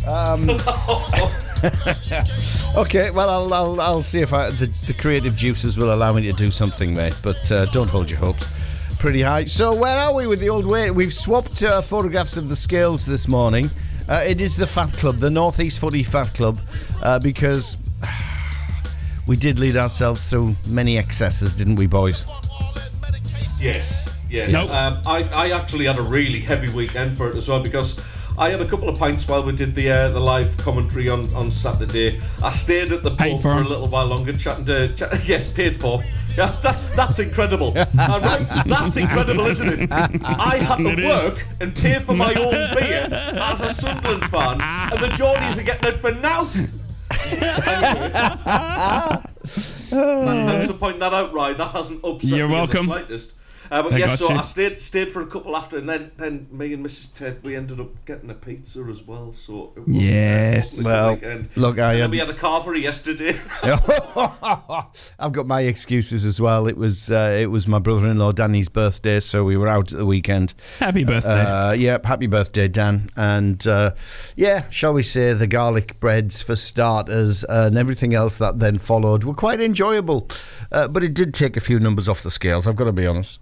Um, okay, well, I'll, I'll, I'll see if I, the, the creative juices will allow me to do something, mate. But uh, don't hold your hopes pretty high. So, where are we with the old weight? We've swapped uh, photographs of the scales this morning. Uh, it is the Fat Club, the Northeast Footy Fat Club, uh, because we did lead ourselves through many excesses, didn't we, boys? Yes, yes. Nope. Um, I, I actually had a really heavy weekend for it as well because I had a couple of pints while we did the uh, the live commentary on, on Saturday. I stayed at the pub for for, a 'em. little while longer, chatting to chat, yes, paid for. Yeah, that's that's incredible. Uh, right, that's incredible, isn't it? I had to It is. work and pay for my own beer as a Sunderland fan, and the Geordies are getting it for nout. Thanks for pointing that out, Ryan. That hasn't upset You're me in welcome. the slightest. Uh, but I yes, so you. I stayed stayed for a couple after, and then then me and Mrs. Ted we ended up getting a pizza as well. So it wasn't, uh, Yes. wasn't a good Well, weekend. look, I and had- then we had a carvery yesterday. I've got my excuses as well. It was uh, it was my brother-in-law Danny's birthday, so we were out at the weekend. Happy birthday. Uh, yeah, happy birthday, Dan. And uh, yeah, shall we say the garlic breads for starters and everything else that then followed were quite enjoyable. Uh, but it did take a few numbers off the scales. I've got to be honest.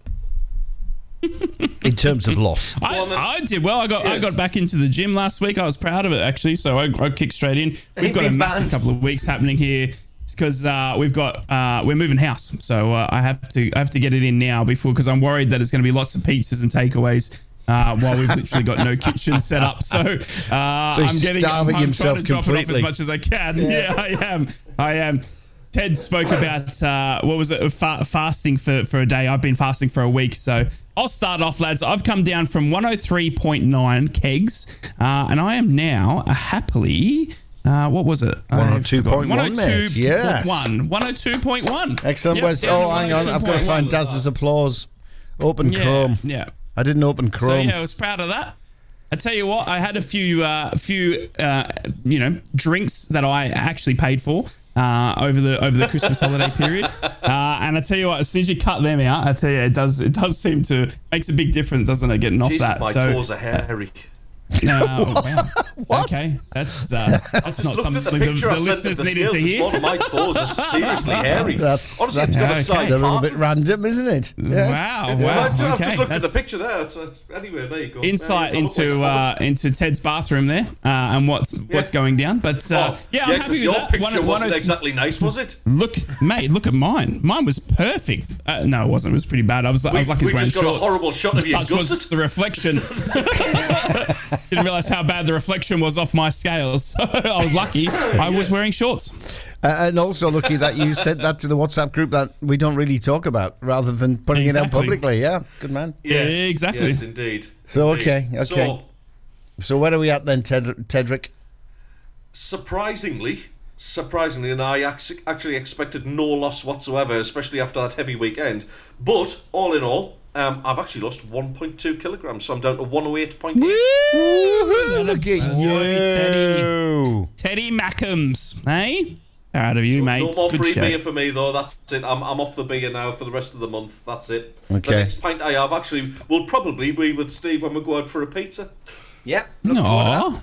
In terms of loss, I, I did well. I got I got back into the gym last week. I was proud of it actually. So I, I kicked straight in. We've Ain't got a massive banned. couple of weeks happening here because uh, we've got uh, we're moving house. So uh, I have to I have to get it in now before because I'm worried that it's going to be lots of pizzas and takeaways. Uh, while we've literally got no kitchen set up, so, uh, So I'm he's getting starving I'm himself trying to drop it completely. off as much as I can. Yeah, I am. I am. Ted spoke about uh, what was it? Fa- fasting for, for a day. I've been fasting for a week, so I'll start off, lads. I've come down from 103.9 kegs, uh, and I am now a happily. Uh, what was it? 102.1, forgotten. mate. Yes. 102.1. 102.1. excellent. Yep, oh, hang on, I've got to 102.1. find Daz's applause. Open Yeah, Chrome. yeah. I didn't open So Chrome. yeah, I was proud of that. I tell you what, I had a few, uh, few, uh, you know, drinks that I actually paid for uh, over the over the Christmas holiday period. Uh, and I tell you what, as soon as you cut them out, I tell you, it does it does seem to makes a big difference, doesn't it? Getting off Jesus, that. my so, toes are hairy. Uh, wow. Okay, that's uh, that's not something the the, the I sent of listeners the needed to this hear. morning. My toes are seriously hairy. That's, Honestly, that's it's got a okay. side a little part. bit random, isn't it? Yes. Wow, It's- wow. I've just- I've okay, just looked at the picture there. It's, it's, anyway, there you go. insight you go. into Look uh, into Ted's bathroom there uh, and what's what's going down. But uh, Oh, yeah, I'm happy 'cause with your that. picture One- one wasn't of- exactly nice, was it? Look, mate, look at mine. Mine was perfect. Uh, no, it wasn't. It was pretty bad. I was, I We- was like, we just got a horrible shot of you Such gusset. the reflection. Didn't realize how bad the reflection was off my scales. So I was lucky. I was wearing shorts. Uh, and also lucky that you sent that to the WhatsApp group that we don't really talk about, rather than putting it out publicly. Yeah, good man. Yes, exactly. Yes, indeed. So, Indeed. okay, okay. So, So where are we at then, Ted, Tedrick? surprisingly, surprisingly, and I actually expected no loss whatsoever, especially after that heavy weekend. But all in all, um, I've actually lost 1.2 kilograms, so I'm down to 108.8. Woohoo, look at Enjoy, Teddy. you. Teddy Mackems, hey? Proud of you, mate. No more Good free show. beer for me though. That's it. I'm, I'm off the beer now for the rest of the month. That's it. Okay. The next pint I have actually will probably be with Steve when we go out for a pizza. Yeah. look forward to that. Aw.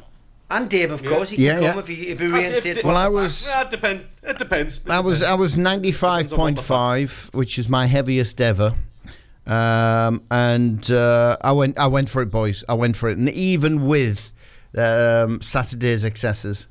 And Dave, of course, he Yeah, can come yeah. if he if he I reinstates. did- Well, I was- Yeah, it depends. It depends. It I was I was ninety five point five, which is my heaviest ever. Um, and uh, I went I went for it, boys. I went for it, and even with um, Saturday's excesses,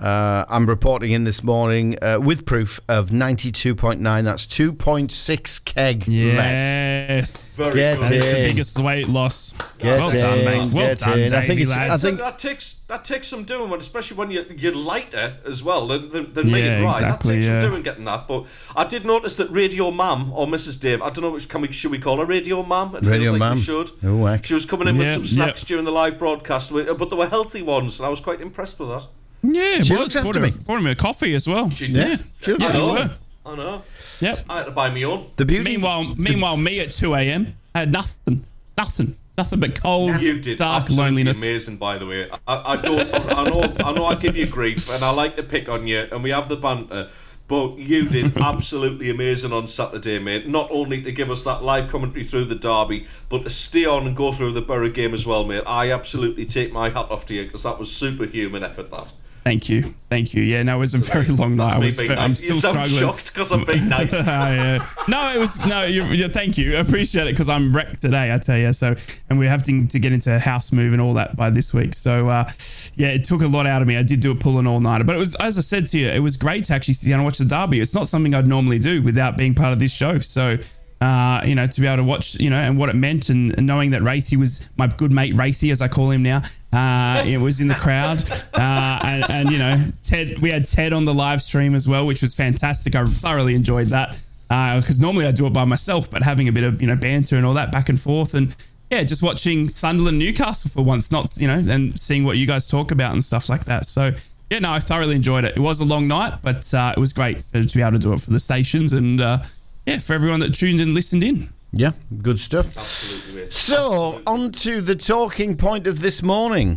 uh, I'm reporting in this morning uh, with proof of ninety two point nine. That's two point six keg less. Yes. Very Get That is the biggest weight loss. Get well done, in, mate. Well get done, in. I think it's- I think- that takes that takes some doing, especially when you're, you're lighter as well than, than, than me Yeah, and Ryan. exactly, that takes yeah. some doing getting that. But I did notice that Radio Mum or Mrs. Dave, I don't know which can we should we call her Radio Mum? It Radio feels like Mum. we should. Oh, heck. she was coming in with some yeah. snacks during the live broadcast, but they were healthy ones, and I was quite impressed with that. Yeah, She well, looks it's after brought me. him, brought him a coffee as well. She Yeah. did. She I know. me. I know. Yep. I had to buy me own. The beauty. Meanwhile, meanwhile, me at 2 a.m. had nothing, nothing, nothing but cold, You did dark loneliness. amazing, by the way. I, I don't. I know. I know. I give you grief, and I like to pick on you, and we have the banter. But you did absolutely amazing on Saturday, mate. Not only to give us that live commentary through the derby, but to stay on and go through the Boro game as well, mate. I absolutely take my hat off to you because that was superhuman effort. That. Thank you, thank you. Yeah, no, it was a very long night. I was, I'm nice. Still sound struggling. shocked because I'm being nice. Ah, yeah. No, it was no. You, yeah, thank you. I appreciate it because I'm wrecked today. I tell you. So, and we're having to get into a house move and all that by this week. So, uh, yeah, it took a lot out of me. I did do a pull and all nighter, but it was as I said to you, it was great to actually sit down and watch the derby. It's not something I'd normally do without being part of this show. So. Uh, you know, to be able to watch, you know, and what it meant, and, and knowing that Racy was my good mate Racy, as I call him now, uh, it was in the crowd, uh, and, and you know, Ted, we had Ted on the live stream as well, which was fantastic. I thoroughly enjoyed that because normally I do it by myself, but having a bit of you know banter and all that back and forth, and yeah, just watching Sunderland Newcastle for once, not you know, and seeing what you guys talk about and stuff like that. So yeah, no, I thoroughly enjoyed it. It was a long night, but uh, it was great for, to be able to do it for the stations and uh, yeah, for everyone that tuned and listened in. Yeah, good stuff. Absolutely, mate. So, on to the talking point of this morning.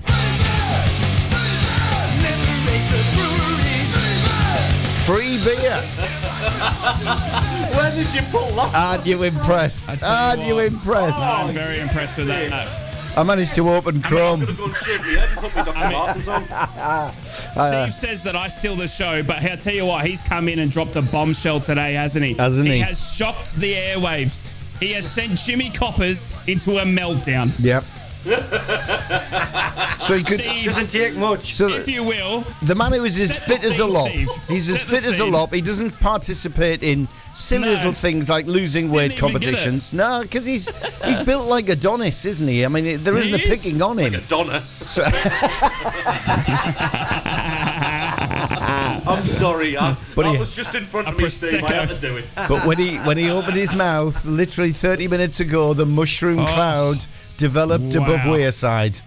Free beer. Where did you pull that? Aren't you impressed? Aren't you what. impressed? Oh, I'm very impressed with that. I managed to open Chrome. going to go and shave my head and put my Dr. Martens on. Uh, Steve says that I steal the show, but I'll tell you what, he's come in and dropped a bombshell today, hasn't he? Hasn't he? He has shocked the airwaves. He has sent Jimmy Coppers into a meltdown. Yep. so he could. Steve, Doesn't take much. So if you will, the man who is as Set the fit as a scene, lop. Steve. He's as Set the fit as a scene. lop. He doesn't participate in silly No. little things like losing weight even get it. competitions. No, because he's he's built like Adonis, isn't he? I mean, there isn't He a is. picking on him. Donna. So- I'm sorry, I, But that he- was just in front of me, Steve. I Prosecco. had to do it. But when he when he opened his mouth, literally 30 minutes ago, the mushroom cloud developed above Wow. Wearside.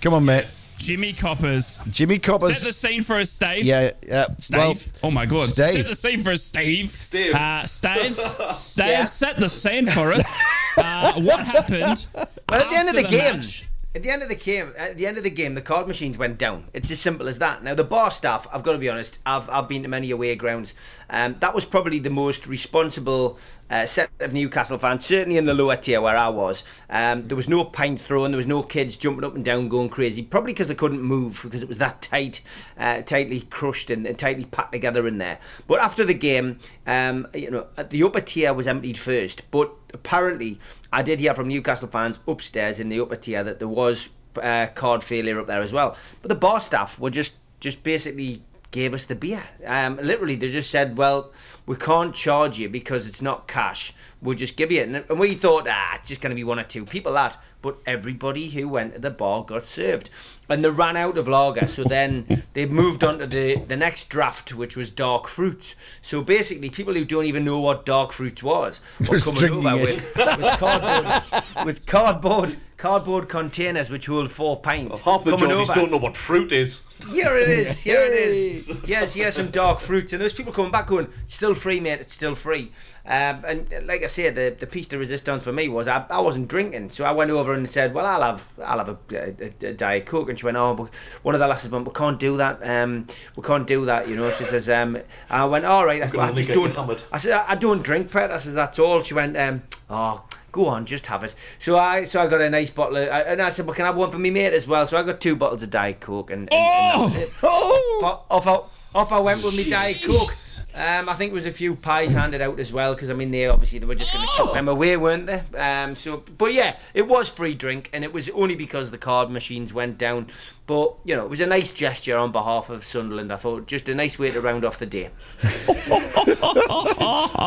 Come on, mate. Jimmy Coppers. Jimmy Coppers. Set the scene for us, Steve. Yeah, yeah. Steve. Well, oh my God. Steve. Set the scene for us, Steve. Steve. Uh, Steve. Steve, set the scene for us. Uh, what happened? Well, at the end of the, after game, match? At the end of the game, at the end of the game, the card machines went down. It's as simple as that. Now the bar staff, I've got to be honest, I've I've been to many away grounds. Um, that was probably the most responsible uh, set of Newcastle fans, certainly in the lower tier where I was. Um, there was no pint throwing, there was no kids jumping up and down, going crazy. Probably because they couldn't move because it was that tight, uh, tightly crushed and, and tightly packed together in there. But after the game, um, you know, the upper tier was emptied first, but apparently I did hear from Newcastle fans upstairs in the upper tier that there was uh, card failure up there as well. But the bar staff were just just basically gave us the beer. Um, literally, they just said, "Well, we can't charge you because it's not cash. We'll just give you it." And, we thought, "Ah, it's just going to be one or two people that." But everybody who went to the bar got served, and they ran out of lager. So then they moved on to the the next draft, which was dark fruits. So basically, people who don't even know what dark fruits was were coming over it. with, with cardboard with cardboard cardboard containers which hold four pints. Half the over. don't know what fruit is. Here it is. Here it is. Yes, yes, some dark fruits, and there's people coming back going, "It's still free, mate. It's still free." Um, and uh, like I said, the the piece de resistance for me was I, I wasn't drinking, so I went over and said, "Well, I'll have I'll have a, a, a diet coke," and she went, "Oh, but one of the lasses went, we can't do that. Um, we can't do that." You know, she says, um, I went, "All right." I, said, I just don't." hammered. I said, "I don't drink, pet." I said, "That's all." She went, um, "Oh." Go on, just have it. So I, so I got a nice bottle, of, and I said, "Well, can I have one for me mate as well?" So I got two bottles of Diet Coke, and, and, and that was oh! it. Oh! Off, off, oh, off I went with me Diet Coke. Um, I think there was a few pies handed out as well because I mean they obviously they were just going to chuck them away, weren't they? Um, so, but yeah, it was free drink, and it was only because the card machines went down. But you know, it was a nice gesture on behalf of Sunderland. I thought just a nice way to round off the day.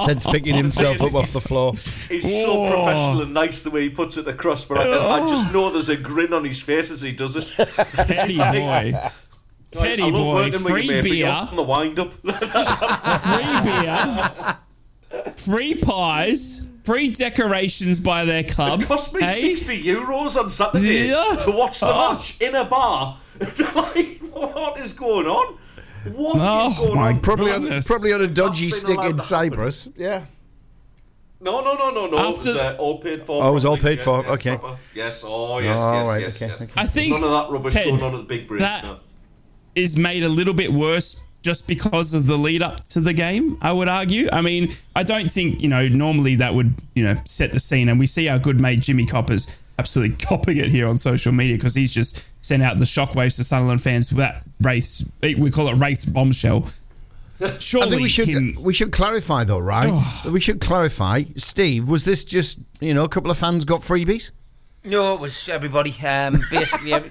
Ted's picking himself up off the floor. He's so professional and nice the way he puts it across, but I, I just know there's a grin on his face as he does it. Teddy boy. Teddy I love boy, working free you, mate, but beer, on the wind up. free beer, free pies, free decorations by their club. It cost me hey? 60 euros on Saturday Yeah. to watch the Oh. match in a bar. like, what is going on? What is Oh, going my on? Probably on, Goodness. probably on a dodgy stick in. Cyprus. Yeah. No, no, no, no, no. After- it was uh, all paid for. Oh, it was all properly. paid for, okay. proper. Yes, oh, yes, Oh, yes, right, yes, okay, yes. okay. I think None of that rubbish Ted, going on at the big bridge. that- no. Is made a little bit worse just because of the lead up to the game, I would argue. I mean, I don't think, you know, normally that would, you know, set the scene. And we see our good mate Jimmy Coppers absolutely copping it here on social media because he's just sent out the shockwaves to Sunderland fans with that race. we call it race bombshell. Surely I think we should him- we should clarify though, right? Oh. we should clarify. Steve, was this just you know a couple of fans got freebies? No, it was everybody. Um, basically, every,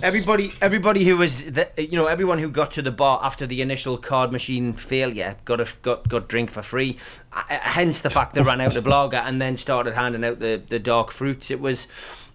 everybody, everybody who was, the, you know, everyone who got to the bar after the initial card machine failure got a got got drink for free. Uh, hence the fact they ran out the blogger and then started handing out the, the dark fruits. It was.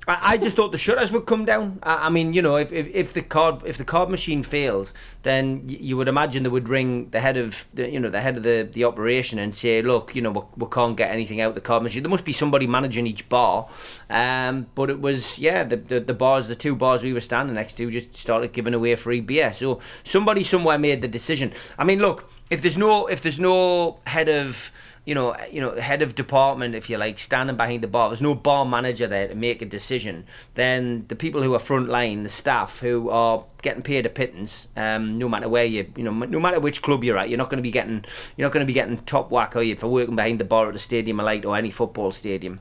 I just thought the shutters would come down. I I mean, you know, if, if, if the card if the card machine fails, then you would imagine they would ring the head of the, you know the head of the, the operation and say, look, you know, we, we can't get anything out the card machine. There must be somebody managing each bar. Um, but it was yeah, the, the the bars, the two bars we were standing next to, just started giving away free beer. So somebody somewhere made the decision. I mean, look, if there's no if there's no head of you know, you know, head of department, if you like, standing behind the bar. There's no bar manager there to make a decision. Then the people who are front line, the staff who are getting paid a pittance, um, no matter where you, you know, no matter which club you're at, you're not going to be getting, you're not going to be getting top whack, are you, for working behind the bar at the stadium light or any football stadium.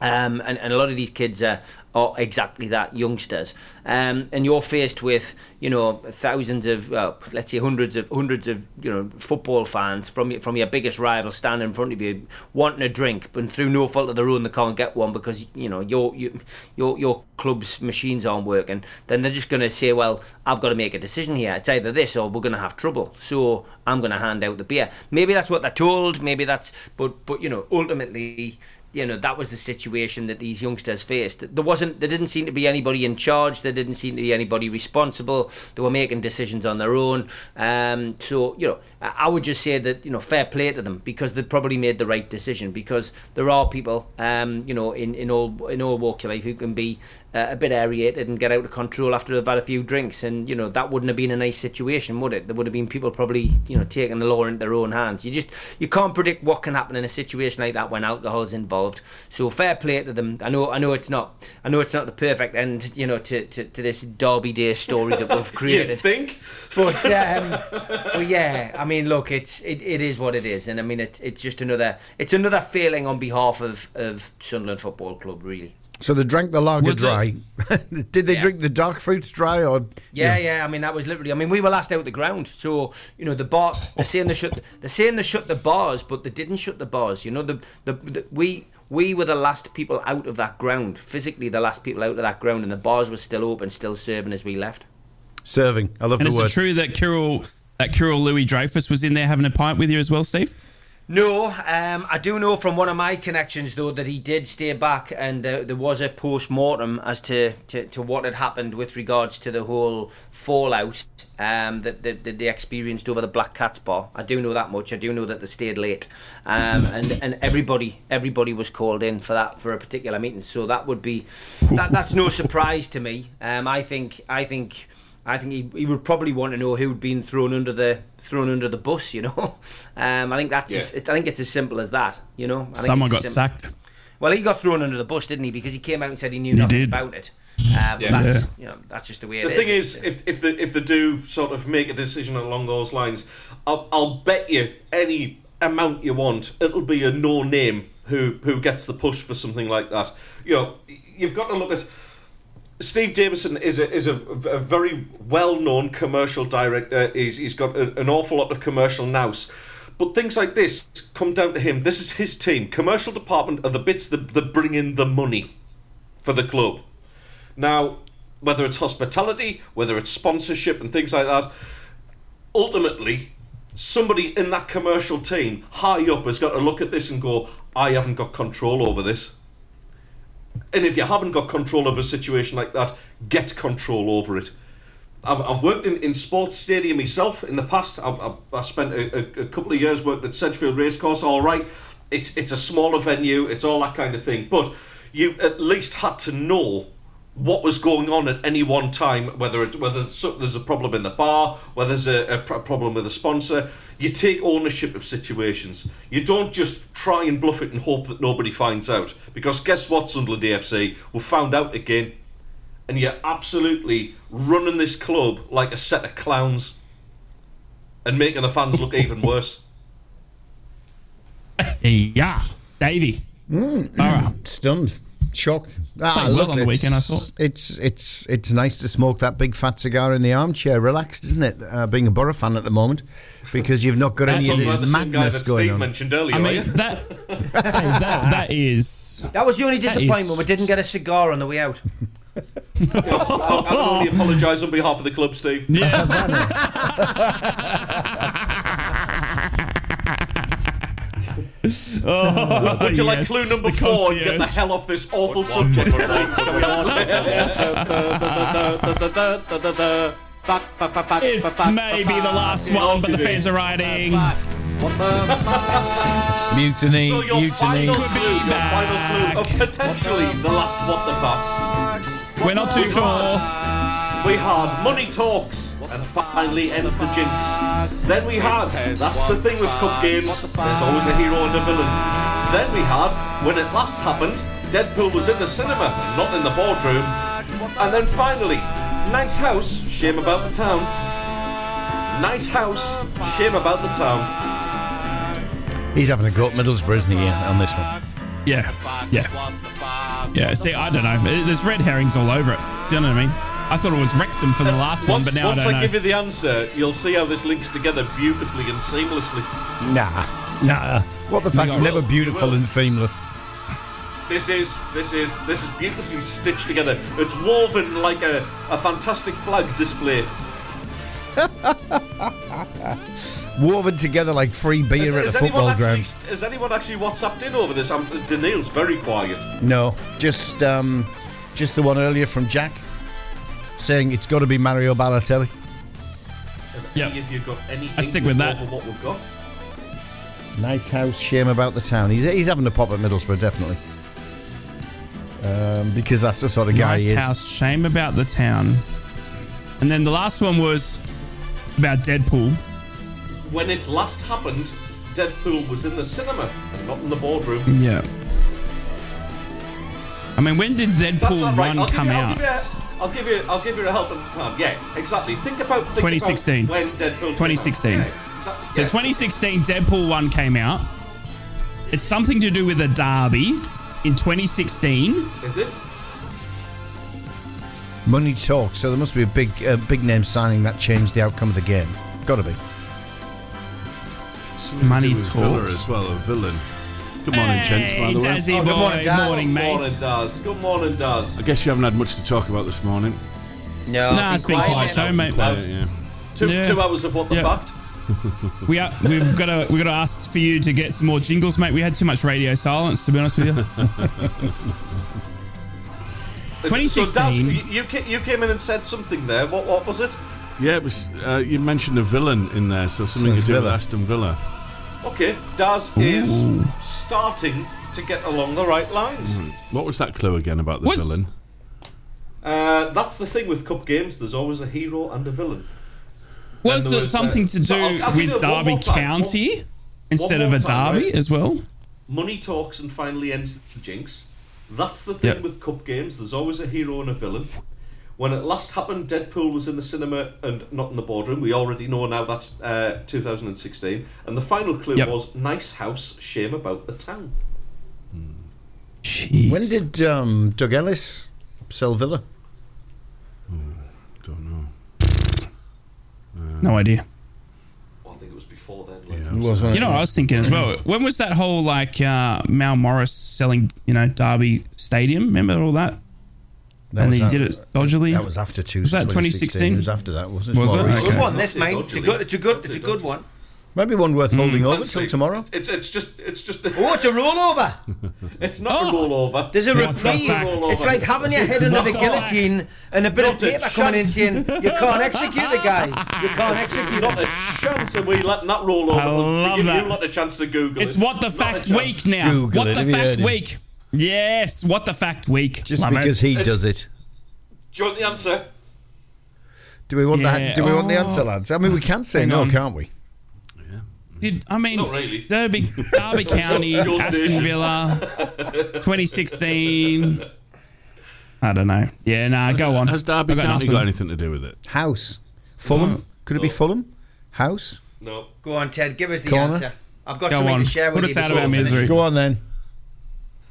Um, and, and a lot of these kids are, are exactly that, youngsters. Um, and you're faced with, you know, thousands of, well, let's say hundreds of hundreds of, you know, football fans from from your biggest rival standing in front of you, wanting a drink, but through no fault of their own, they can't get one because you know your your your, your club's machines aren't working. Then they're just going to say, well, I've got to make a decision here. It's either this or we're going to have trouble. So I'm going to hand out the beer. Maybe that's what they're told. Maybe that's, but but you know, ultimately you know that was the situation that these youngsters faced. There wasn't, there didn't seem to be anybody in charge. There didn't seem to be anybody responsible. They were making decisions on their own. Um, so you know, I would just say that you know, fair play to them because they probably made the right decision. Because there are people, um, you know, in in all in all walks of life who can be uh, a bit aerated and get out of control after they've had a few drinks, and you know that wouldn't have been a nice situation, would it? There would have been people probably you know taking the law into their own hands. You just you can't predict what can happen in a situation like that when alcohol is involved. So fair play to them. I know I know it's not I know it's not the perfect end, you know, to, to, to this Derby Day story that we've created You think? But um, but yeah, I mean, look, it's it, it is what it is, and I mean, it, it's just another it's another failing on behalf of of Sunderland Football Club, really. So they drank the lager Was dry. Did they Yeah. drink the dark fruits dry or? Yeah, yeah. I mean, that was literally. I mean, we were last out the ground, so you know the bar. They're saying they shut. They're saying they shut the bars, but they didn't shut the bars. You know, the the, the we. We were the last people out of that ground, physically the last people out of that ground, and the bars were still open, still serving as we left. Serving. I love And the is word. it true that Kyril, that Kyril Louis Dreyfus was in there having a pint with you as well, Steve? No, um, I do know from one of my connections though that he did stay back, and uh, there was a post mortem as to, to, to what had happened with regards to the whole fallout um, that, that, that they experienced over the Black Cats bar. I do know that much. I do know that they stayed late, um, and and everybody everybody was called in for that for a particular meeting. So that would be that that's no surprise to me. Um, I think I think. I think he, he would probably want to know who'd been thrown under the thrown under the bus. You know, um, I think that's Yeah. as, I think it's as simple as that. You know, I think Someone got it's sacked. Well, he got thrown under the bus, didn't he? Because he came out and said he knew nothing did. about it. Uh, but Yeah. that's you know that's just the way it is. The it thing is. is, if if they if they do sort of make a decision along those lines, I'll, I'll bet you any amount you want, it'll be a no name who who gets the push for something like that. You know, you've got to look at. Steve Davison is a is a, a very well known commercial director. Uh, he's he's got a, an awful lot of commercial nous. But things like this come down to him. This is his team. Commercial department are the bits that, that bring in the money for the club. Now, whether it's hospitality, whether it's sponsorship and things like that, ultimately, somebody in that commercial team high up has got to look at this and go, I haven't got control over this. And if you haven't got control of a situation like that, get control over it. I've, I've worked in, in sports stadium myself in the past. I've, I've I spent a, a, couple of years working at Sedgefield Racecourse. All right, it's it's a smaller venue. It's all that kind of thing. But you at least had to know what was going on at any one time. Whether it, whether there's a problem in the bar, whether there's a, a pro- problem with a sponsor. You take ownership of situations. You don't just try and bluff it and hope that nobody finds out. Because guess what, Sunderland AFC, we found out again and you're absolutely running this club like a set of clowns and making the fans look even worse. Yeah, Davey. Mm. All right. Stunned, shocked. Ah, Played well look, on the it's- weekend, I thought. It's it's it's nice to smoke that big fat cigar in the armchair, relaxed, isn't it? Uh, being a Boro fan at the moment, because you've not got any That's of on the this same guy madness that going Steve on. mentioned earlier. I mean that, hey, that that is that was the only That is- disappointment. We didn't get a cigar on the way out. I can only apologise on behalf of the club, Steve. yeah. oh, Would you like yes, clue number the four and get the hell off this awful subject? please? Can we all- It's maybe the last one, but the fans are riding. Mutiny, So your mutiny. final Could be clue, your final clue, of potentially the last what the fact. We're not too We sure. Had, we had money talks, and finally ends the jinx. Then we had that's the thing with cup games. There's always a hero and a villain. Then we had when it last happened, Deadpool was in the cinema, and not in the boardroom. And then finally, nice house, shame about the town. Nice house, shame about the town. He's having a go at Middlesbrough, isn't he, on this one? Yeah, yeah, yeah. See, I don't know. There's red herrings all over it. Do you know what I mean? I thought it was Wrexham for the last one, but now I once don't I know. give you the answer, you'll see how this links together beautifully and seamlessly. Nah, nah. What the fact's will, never beautiful and seamless. This is this is this is beautifully stitched together. It's woven like a, a fantastic flag display. Woven together like free beer Has, at has a anyone football actually ground. has anyone actually WhatsApped in over this? Daniil's very quiet. No, just um, just the one earlier from Jack saying it's got to be Mario Balotelli. Yep. Any of you got any I stick with that. what we've got? Nice house, shame about the town. He's, he's having a pop at Middlesbrough, definitely. Um, because that's the sort of guy nice he is. house, shame about the town. And then the last one was about Deadpool. When it last happened, Deadpool was in the cinema and not in the boardroom. Yeah. I mean, when did Deadpool not right. 1 I'll come you, I'll, out? give you a, I'll give you. I'll give you a helping hand. Yeah, exactly. Think about. Think 2016. About when Deadpool. came out. 2016. Yeah, exactly. So 2016, Deadpool 1 came out. It's something to do with a derby in 2016. Is it? Money talks, so there must be a big uh, big name signing that changed the outcome of the game. Got to be. Something Money to do with Villa talks. as well, a villain. Good morning, gents, by the way. Dazzy Oh, boy. good morning, Daz. morning, mate. Morning, Daz. Good morning, Daz. I guess you haven't had much to talk about this morning. No, Nah, it's been quiet show, mate. Uh, yeah. Two, Yeah. two hours of what the Yeah. fact. We are, we've got to we got to ask for you to get some more jingles, mate. We had too much radio silence, to be honest with you. So Daz, 2016. you, you came in and said something there. What what was it? Yeah, it was. Uh, you mentioned a villain in there, so something So to do it's with Aston Villa. Okay, Daz is starting to get along the right lines. What was that clue again about the Was- villain? Uh, that's the thing with cup games. There's always a hero and a villain. Was there it was, something uh, to do so I'll- I'll give with you one Derby more time. County instead one of a time, derby right? as well? money talks and finally ends the jinx. That's the thing Yep. with cup games. There's always a hero and a villain. When it last happened, Deadpool was in the cinema and not in the boardroom. We already know now that's uh, 2016. And the final clue Yep. was nice house, shame about the town. Jeez. When did um, Doug Ellis sell Villa? Don't know. No idea. Well, I think it was before then. Like, Yeah, It was You know what I was thinking as well? When was that whole like uh, Mel Morris selling, you know, Derby Stadium? Remember all that? That and was he did it dodgily. That was after two. Was that 2016? 2016? It was after that, wasn't it? Was More it? recent. Good one, this Yeah, mate. It's a good. It's a good. It's a good one. Maybe one worth hmm. holding over Fancy. till tomorrow. It's it's just it's just Oh, it's a rollover. it's not Oh. a rollover. There's a What the reprieve. It's like having your head under the the guillotine and a bit Not of a paper coming in saying you can't execute the guy. You can't execute not a chance, of we letting that roll over I to love give that. you lot a chance to Google It's it. what the Not a fact week now. Google what it, the have you fact him? week. Yes, what the fact week. Just Love because it. he It's- does it. Do you want the answer? Do we want Yeah. that? Do we want the Oh. answer, lads? I mean, we can say Hang no, on. can't we? Did I mean Not really. Derby Derby County, Aston. Villa, 2016. I don't know. Yeah, nah, go on. Has Derby got County nothing. got anything to do with it? House, Fulham. Could it be Fulham? House. No. Go on, Ted. Give us the Corner. answer. I've got Go something on. to share with Put you. us out of our misery. Go on then.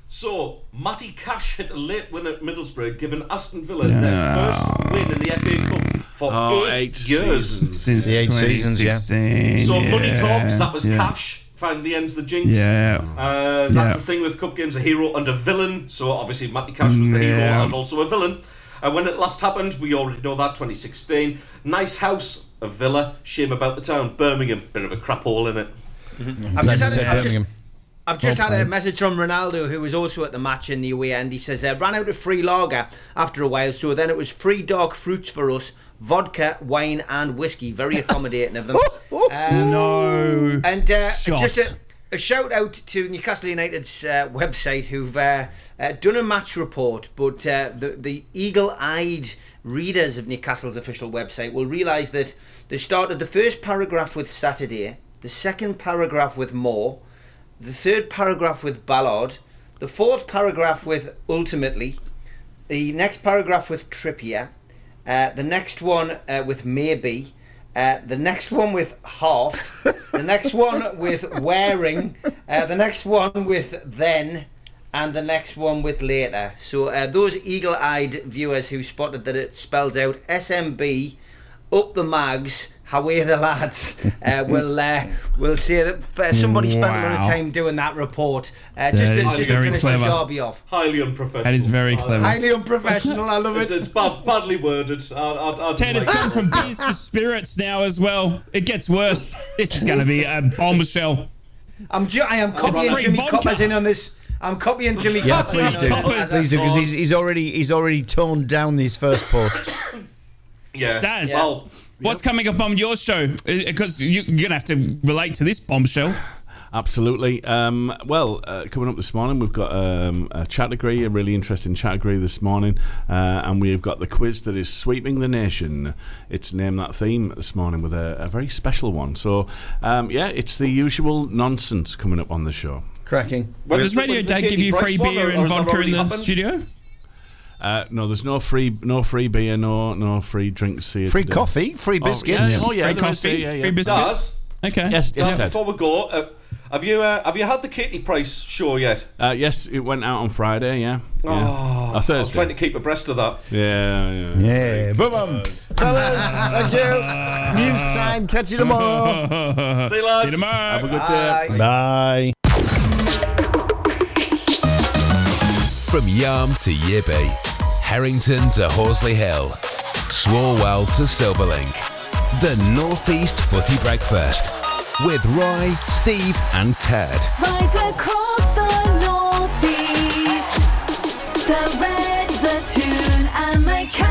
So, Matty Cash hit a late win at Middlesbrough, giving Aston Villa their first win in the FA Cup for Oh, eight, eight years. seasons. Since The eight seasons, yeah. 2016. So, money talks, that was yeah. Cash, finally ends the jinx. Yeah. Uh, that's Yeah. the thing with cup games: a hero and a villain. So obviously, Matty Cash was the Yeah. hero and also a villain. And when it last happened, we already know that 2016. Nice house, a villa. Shame about the town, Birmingham. Bit of a crap hole in it. I've just had. Say A, I've just, Birmingham. I've just Well had a message from Ronaldo, who was also at the match in the away end. He says, uh, ran out of free lager after a while, so then it was free dark fruits for us vodka, wine, and whiskey. Very accommodating of them. Um, No. And uh, just a, a shout out to Newcastle United's uh, website who've uh, uh, done a match report, but uh, the, the eagle eyed readers of Newcastle's official website will realise that they started the first paragraph with Saturday, the second paragraph with Moore, the third paragraph with Ballard, the fourth paragraph with Ultimately, the next paragraph with Trippier, uh, the next one uh, with Maybe, uh, the next one with Half, the next one with Wearing, uh, the next one with Then, and the next one with Later. So uh, those eagle-eyed viewers who spotted that it spells out SMB, up the mags. Away the lads uh, will uh, will say that uh, somebody spent a lot of time doing that report uh, just That to, is just to finish clever. the jobby off. Highly unprofessional. That is very clever. Highly unprofessional. I love it. it's bad, badly worded. I, I, I Ted, it's gone from beers to spirits now as well. It gets worse. This is going to be a bombshell. I'm ju- I am copying free Jimmy vodka. Coppers in on this. I'm copying Jimmy Yeah, Coppers. please do. Coppers. Please do, because he's, he's already he's already toned down his first post. Yeah. Daz, Well, what's coming up on your show? Because you, you're going to have to relate to this bombshell. Absolutely. Um, well, uh, coming up this morning, we've got um, a category, a really interesting category this morning, uh, and we've got the quiz that is sweeping the nation. It's named that theme this morning with a, a very special one. So, um, yeah, it's the usual nonsense coming up on the show. Cracking. when Does Radio when's the Dad give you free beer or- and or vodka in the happened? studio? Uh, no, there's no free, no free beer, no, no free drinks here. Free today. coffee, free Oh, biscuits. yeah. Oh, yeah. free there is, coffee, yeah, yeah. free biscuits. Daz, Okay. Yes, yes, Daz, Ted. before we go, uh, have you uh, have you had the Katie Price show yet? Uh, yes, it went out on Friday. Yeah, yeah. Oh, I was trying to keep abreast of that. Yeah, yeah. Yeah, boom, boom. Fellas, thank you. News time. Catch you tomorrow. See you lads. See you tomorrow. Have a good day. Bye. Bye. From Yarm to Yibby, Harrington to Horsley Hill, Swalwell to Silverlink. The Northeast Footy Breakfast with Roy, Steve, and Ted. Right across the northeast, the red, and the.